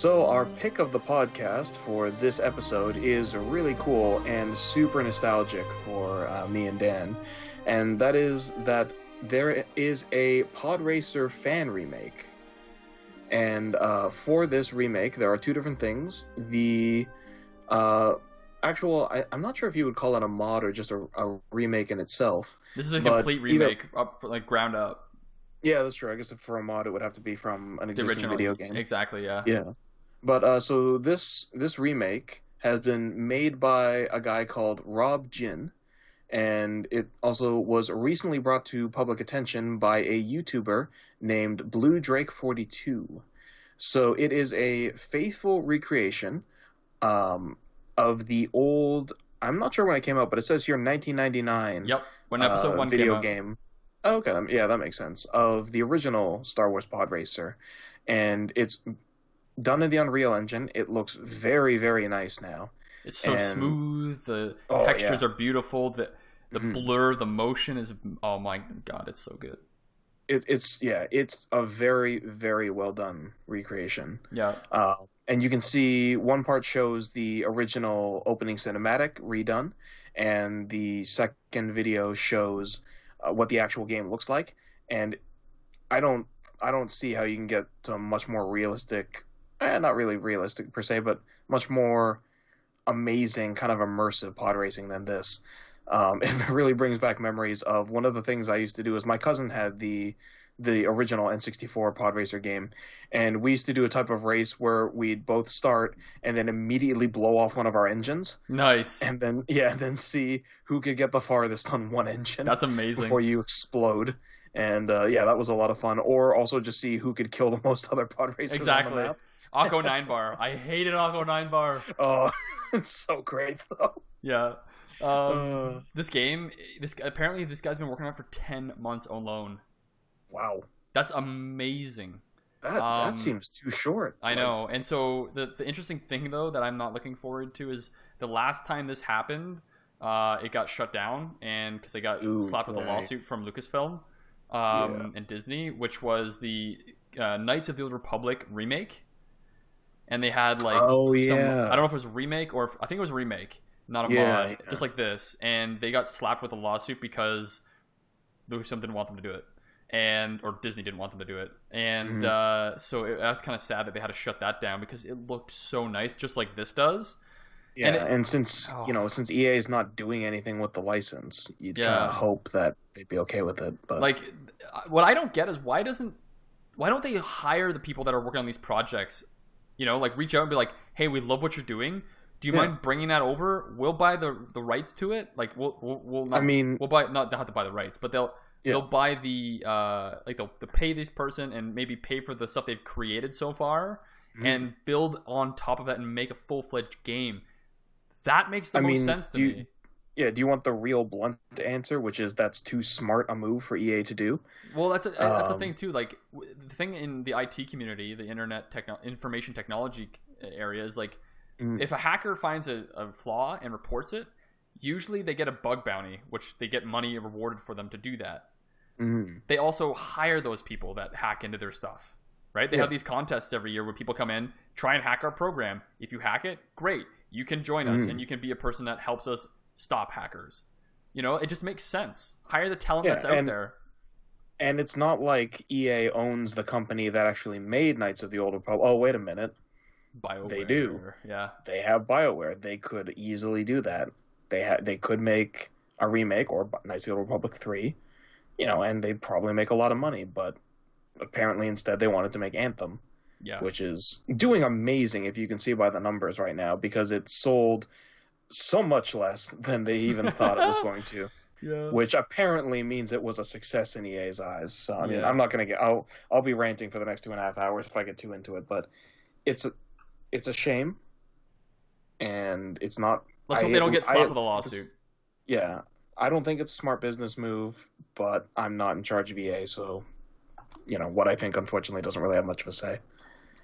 Speaker 2: So, our pick of the podcast for this episode is really cool and super nostalgic for uh, me and Dan. And that is that there is a Podracer fan remake. And uh, for this remake, there are two different things. The uh, actual, I, I'm not sure if you would call it a mod or just a, a remake in itself.
Speaker 1: This is a complete
Speaker 2: either-
Speaker 1: remake, up for like ground up.
Speaker 2: Yeah, that's true. I guess if for a mod, it would have to be from an existing
Speaker 1: original
Speaker 2: video game.
Speaker 1: Exactly, yeah.
Speaker 2: Yeah, but uh, so this this remake has been made by a guy called Rob Jin, and it also was recently brought to public attention by a YouTuber named Blue Drake Forty Two. So it is a faithful recreation um, of the old. I'm not sure when it came out, but it says here 1999
Speaker 1: Yep. When episode
Speaker 2: uh,
Speaker 1: one
Speaker 2: video
Speaker 1: came out.
Speaker 2: game. Oh, okay, um, yeah, that makes sense. Of the original Star Wars Pod Racer, and it's done in the Unreal Engine. It looks very very nice now.
Speaker 1: It's so
Speaker 2: And-
Speaker 1: smooth. The
Speaker 2: Oh,
Speaker 1: textures
Speaker 2: yeah.
Speaker 1: are beautiful. The the
Speaker 2: Mhm.
Speaker 1: blur, the motion is oh my god, it's so good.
Speaker 2: It, it's yeah, it's a very very well done recreation.
Speaker 1: Yeah.
Speaker 2: Uh, and you can see one part shows the original opening cinematic redone, and the second video shows uh, what the actual game looks like. And I don't, I don't see how you can get to a much more realistic, eh, not really realistic per se, but much more amazing kind of immersive pod racing than this. Um, *laughs* it really brings back memories of one of the things I used to do. Is my cousin had the the original N64 pod racer game, and we used to do a type of race where we'd both start and then immediately blow off one of our engines,
Speaker 1: Nice.
Speaker 2: and then yeah, then see who could get the farthest on one engine
Speaker 1: That's amazing.
Speaker 2: before you explode. And uh, yeah, that was a lot of fun. Or also just see who could kill the most other pod racers on the map.
Speaker 1: Akko 9 bar. I hated Akko 9 bar.
Speaker 2: Oh, *laughs* it's so great though.
Speaker 1: Yeah. Um,
Speaker 2: Uh.
Speaker 1: this game, this apparently this guy's been working on it for 10 months alone.
Speaker 2: Wow,
Speaker 1: That's amazing.
Speaker 2: that
Speaker 1: Um,
Speaker 2: that seems too short.
Speaker 1: I
Speaker 2: Like,
Speaker 1: know. And so the the interesting thing though that I'm not looking forward to is the last time this happened, uh, it got shut down and because they got
Speaker 2: Ooh,
Speaker 1: slapped with a lawsuit from Lucasfilm um,
Speaker 2: Yeah.
Speaker 1: and Disney, which was the uh, Knights of the Old Republic remake. And they had like
Speaker 2: Oh,
Speaker 1: some,
Speaker 2: yeah.
Speaker 1: I don't know if it was a remake or if, I think it was a remake, not a
Speaker 2: Yeah,
Speaker 1: mod,
Speaker 2: yeah.
Speaker 1: just like this. And they got slapped with a lawsuit because Lucasfilm didn't want them to do it, and or Disney didn't want them to do it, and
Speaker 2: Mhm.
Speaker 1: uh, so it, that's kind of sad that they had to shut that down because it looked so nice, just like this does.
Speaker 2: Yeah,
Speaker 1: And
Speaker 2: and, since
Speaker 1: Oh.
Speaker 2: you know, since EA is not doing anything with the license, you'd kind of hope that they'd be okay with it. But
Speaker 1: Like, uh, what I don't get is why doesn't why don't they hire the people that are working on these projects? You know, like reach out and be like, "Hey, we love what you're doing. Do you
Speaker 2: Yeah.
Speaker 1: mind bringing that over? We'll buy the the rights to it. Like, we'll we'll, we'll not,
Speaker 2: I mean,
Speaker 1: we'll buy not have to buy the rights, but they'll
Speaker 2: Yeah.
Speaker 1: they'll buy the uh like they'll, they'll pay this person and maybe pay for the stuff they've created so far
Speaker 2: Mhm.
Speaker 1: and build on top of that and make a full fledged game. That makes the
Speaker 2: I
Speaker 1: most
Speaker 2: mean,
Speaker 1: sense to
Speaker 2: do
Speaker 1: me.
Speaker 2: Yeah, do you want the real blunt answer, which is that's too smart a move for EA to do?
Speaker 1: Well, that's a, that's the
Speaker 2: Um,
Speaker 1: thing too. Like the thing in the IT community, the internet techno- information technology area is like,
Speaker 2: Mm.
Speaker 1: if a hacker finds a, a flaw and reports it, usually they get a bug bounty, which they get money rewarded for them to do that.
Speaker 2: Mm.
Speaker 1: They also hire those people that hack into their stuff, right? They
Speaker 2: Yeah.
Speaker 1: have these contests every year where people come in, try and hack our program. If you hack it, great, you can join us
Speaker 2: Mm.
Speaker 1: and you can be a person that helps us stop hackers. You know, it just makes sense. Hire the talent
Speaker 2: Yeah,
Speaker 1: that's out
Speaker 2: and-
Speaker 1: there.
Speaker 2: And it's not like EA owns the company that actually made Knights of the Old Republic. Oh, wait a minute.
Speaker 1: BioWare.
Speaker 2: They do.
Speaker 1: Yeah.
Speaker 2: They have BioWare. They could easily do that. They ha- they could make a remake or Knights of the Old Republic 3, you know, and they'd probably make a lot of money, but apparently instead they wanted to make Anthem.
Speaker 1: Yeah.
Speaker 2: which is doing amazing if you can see by the numbers right now because it sold so much less than they even thought it was *laughs* going to,
Speaker 1: yeah.
Speaker 2: which apparently means it was a success in EA's eyes. So I mean,
Speaker 1: Yeah.
Speaker 2: I'm not gonna get. I'll I'll be ranting for the next two and a half hours if I get too into it, but it's a, it's a shame, and it's not.
Speaker 1: Let's hope they don't get
Speaker 2: I-
Speaker 1: slapped with a lawsuit.
Speaker 2: Yeah, I don't think it's a smart business move, but I'm not in charge of EA, so you know what I think. Unfortunately, doesn't really have much of a say.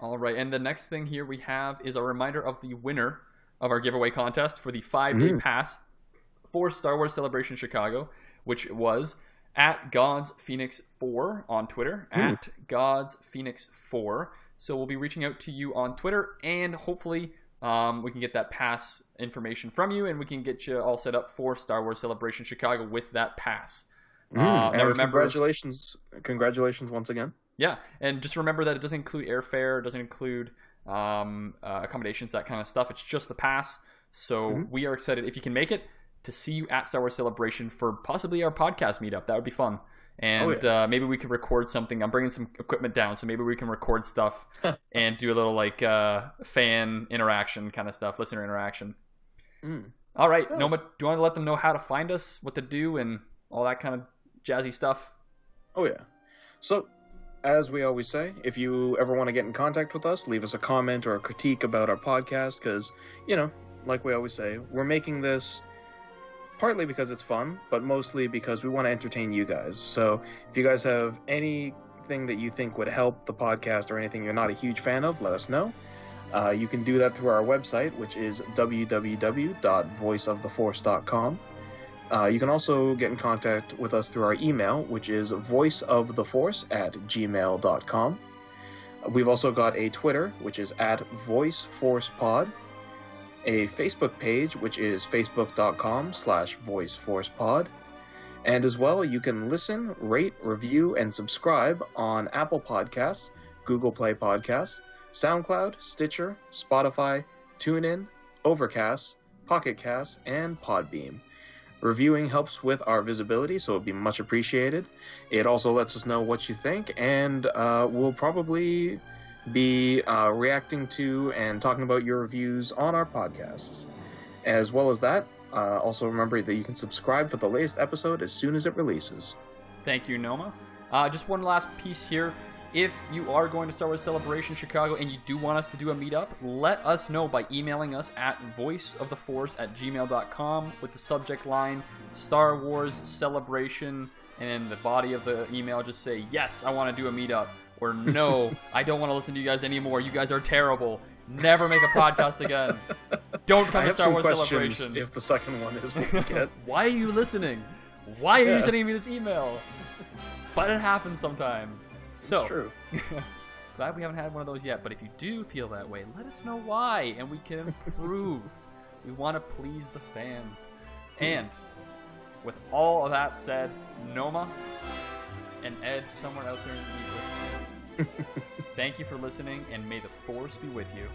Speaker 1: All right, and the next thing here we have is a reminder of the winner of our giveaway contest for the five day
Speaker 2: Mhm.
Speaker 1: pass for Star Wars Celebration Chicago, which was at God's Phoenix 4 on Twitter,
Speaker 2: Hmm.
Speaker 1: at God's Phoenix 4. So we'll be reaching out to you on Twitter, and hopefully um, we can get that pass information from you, and we can get you all set up for Star Wars Celebration Chicago with that pass. Uh,
Speaker 2: Mm,
Speaker 1: now
Speaker 2: and
Speaker 1: remember-
Speaker 2: congratulations, congratulations once again.
Speaker 1: Yeah, and just remember that it doesn't include airfare, it doesn't include um, uh, accommodations, that kind of stuff. It's just the pass. So
Speaker 2: Mhm.
Speaker 1: we are excited if you can make it to see you at Star Wars Celebration for possibly our podcast meetup. That would be fun. And
Speaker 2: Oh,
Speaker 1: uh, maybe we could record something. I'm bringing some equipment down, so maybe we can record stuff and do a little like uh, fan interaction kind of stuff, listener interaction.
Speaker 2: Mm.
Speaker 1: All right. Noma, do you want to let them know how to find us, what to do, and all that kind of jazzy stuff?
Speaker 2: Oh yeah. So, as we always say, if you ever want to get in contact with us, leave us a comment or a critique about our podcast, because you know, like we always say, we're making this partly because it's fun, but mostly because we want to entertain you guys. So, if you guys have anything that you think would help the podcast or anything you're not a huge fan of, let us know. Uh, you can do that through our website, which is www.voiceoftheforce.com. Uh, you can also get in contact with us through our email, which is voiceoftheforce at gmail.com. We've also got a Twitter, which is at VoiceForcePod, a Facebook page, which is facebook.com slash voiceforcepod, and as well, you can listen, rate, review, and subscribe on Apple Podcasts, Google Play Podcasts, SoundCloud, Stitcher, Spotify, TuneIn, Overcast, Pocket Cast, and Podbean. Reviewing helps with our visibility, so it'd be much appreciated. It also lets us know what you think, and uh, we'll probably be uh, reacting to and talking about your reviews on our podcasts. As well as that, uh, also remember that you can subscribe for the latest episode as soon as it releases.
Speaker 1: Thank you, Noma. Uh, just one last piece here. If you are going to Star Wars Celebration Chicago and you do want us to do a meetup, let us know by emailing us at voiceoftheforce at gmail.com with the subject line Star Wars Celebration, and in the body of the email, just say, Yes, I want to do a meetup, or No, *laughs* I don't want to listen to you guys anymore. You guys are terrible. Never make a podcast again. Don't
Speaker 2: I
Speaker 1: come to Star Wars Celebration.
Speaker 2: if the second one is what we *laughs* get.
Speaker 1: Why are you listening? Why are you sending me this email? But it happens sometimes. So,
Speaker 2: true. *laughs*
Speaker 1: glad we haven't had one of those yet. But if you do feel that way, let us know why, and we can *laughs* improve. we want to please the fans. Hmm. And with all of that said, Noma and Ed somewhere out there in the ether, *laughs* thank you for listening, and may the force be with you.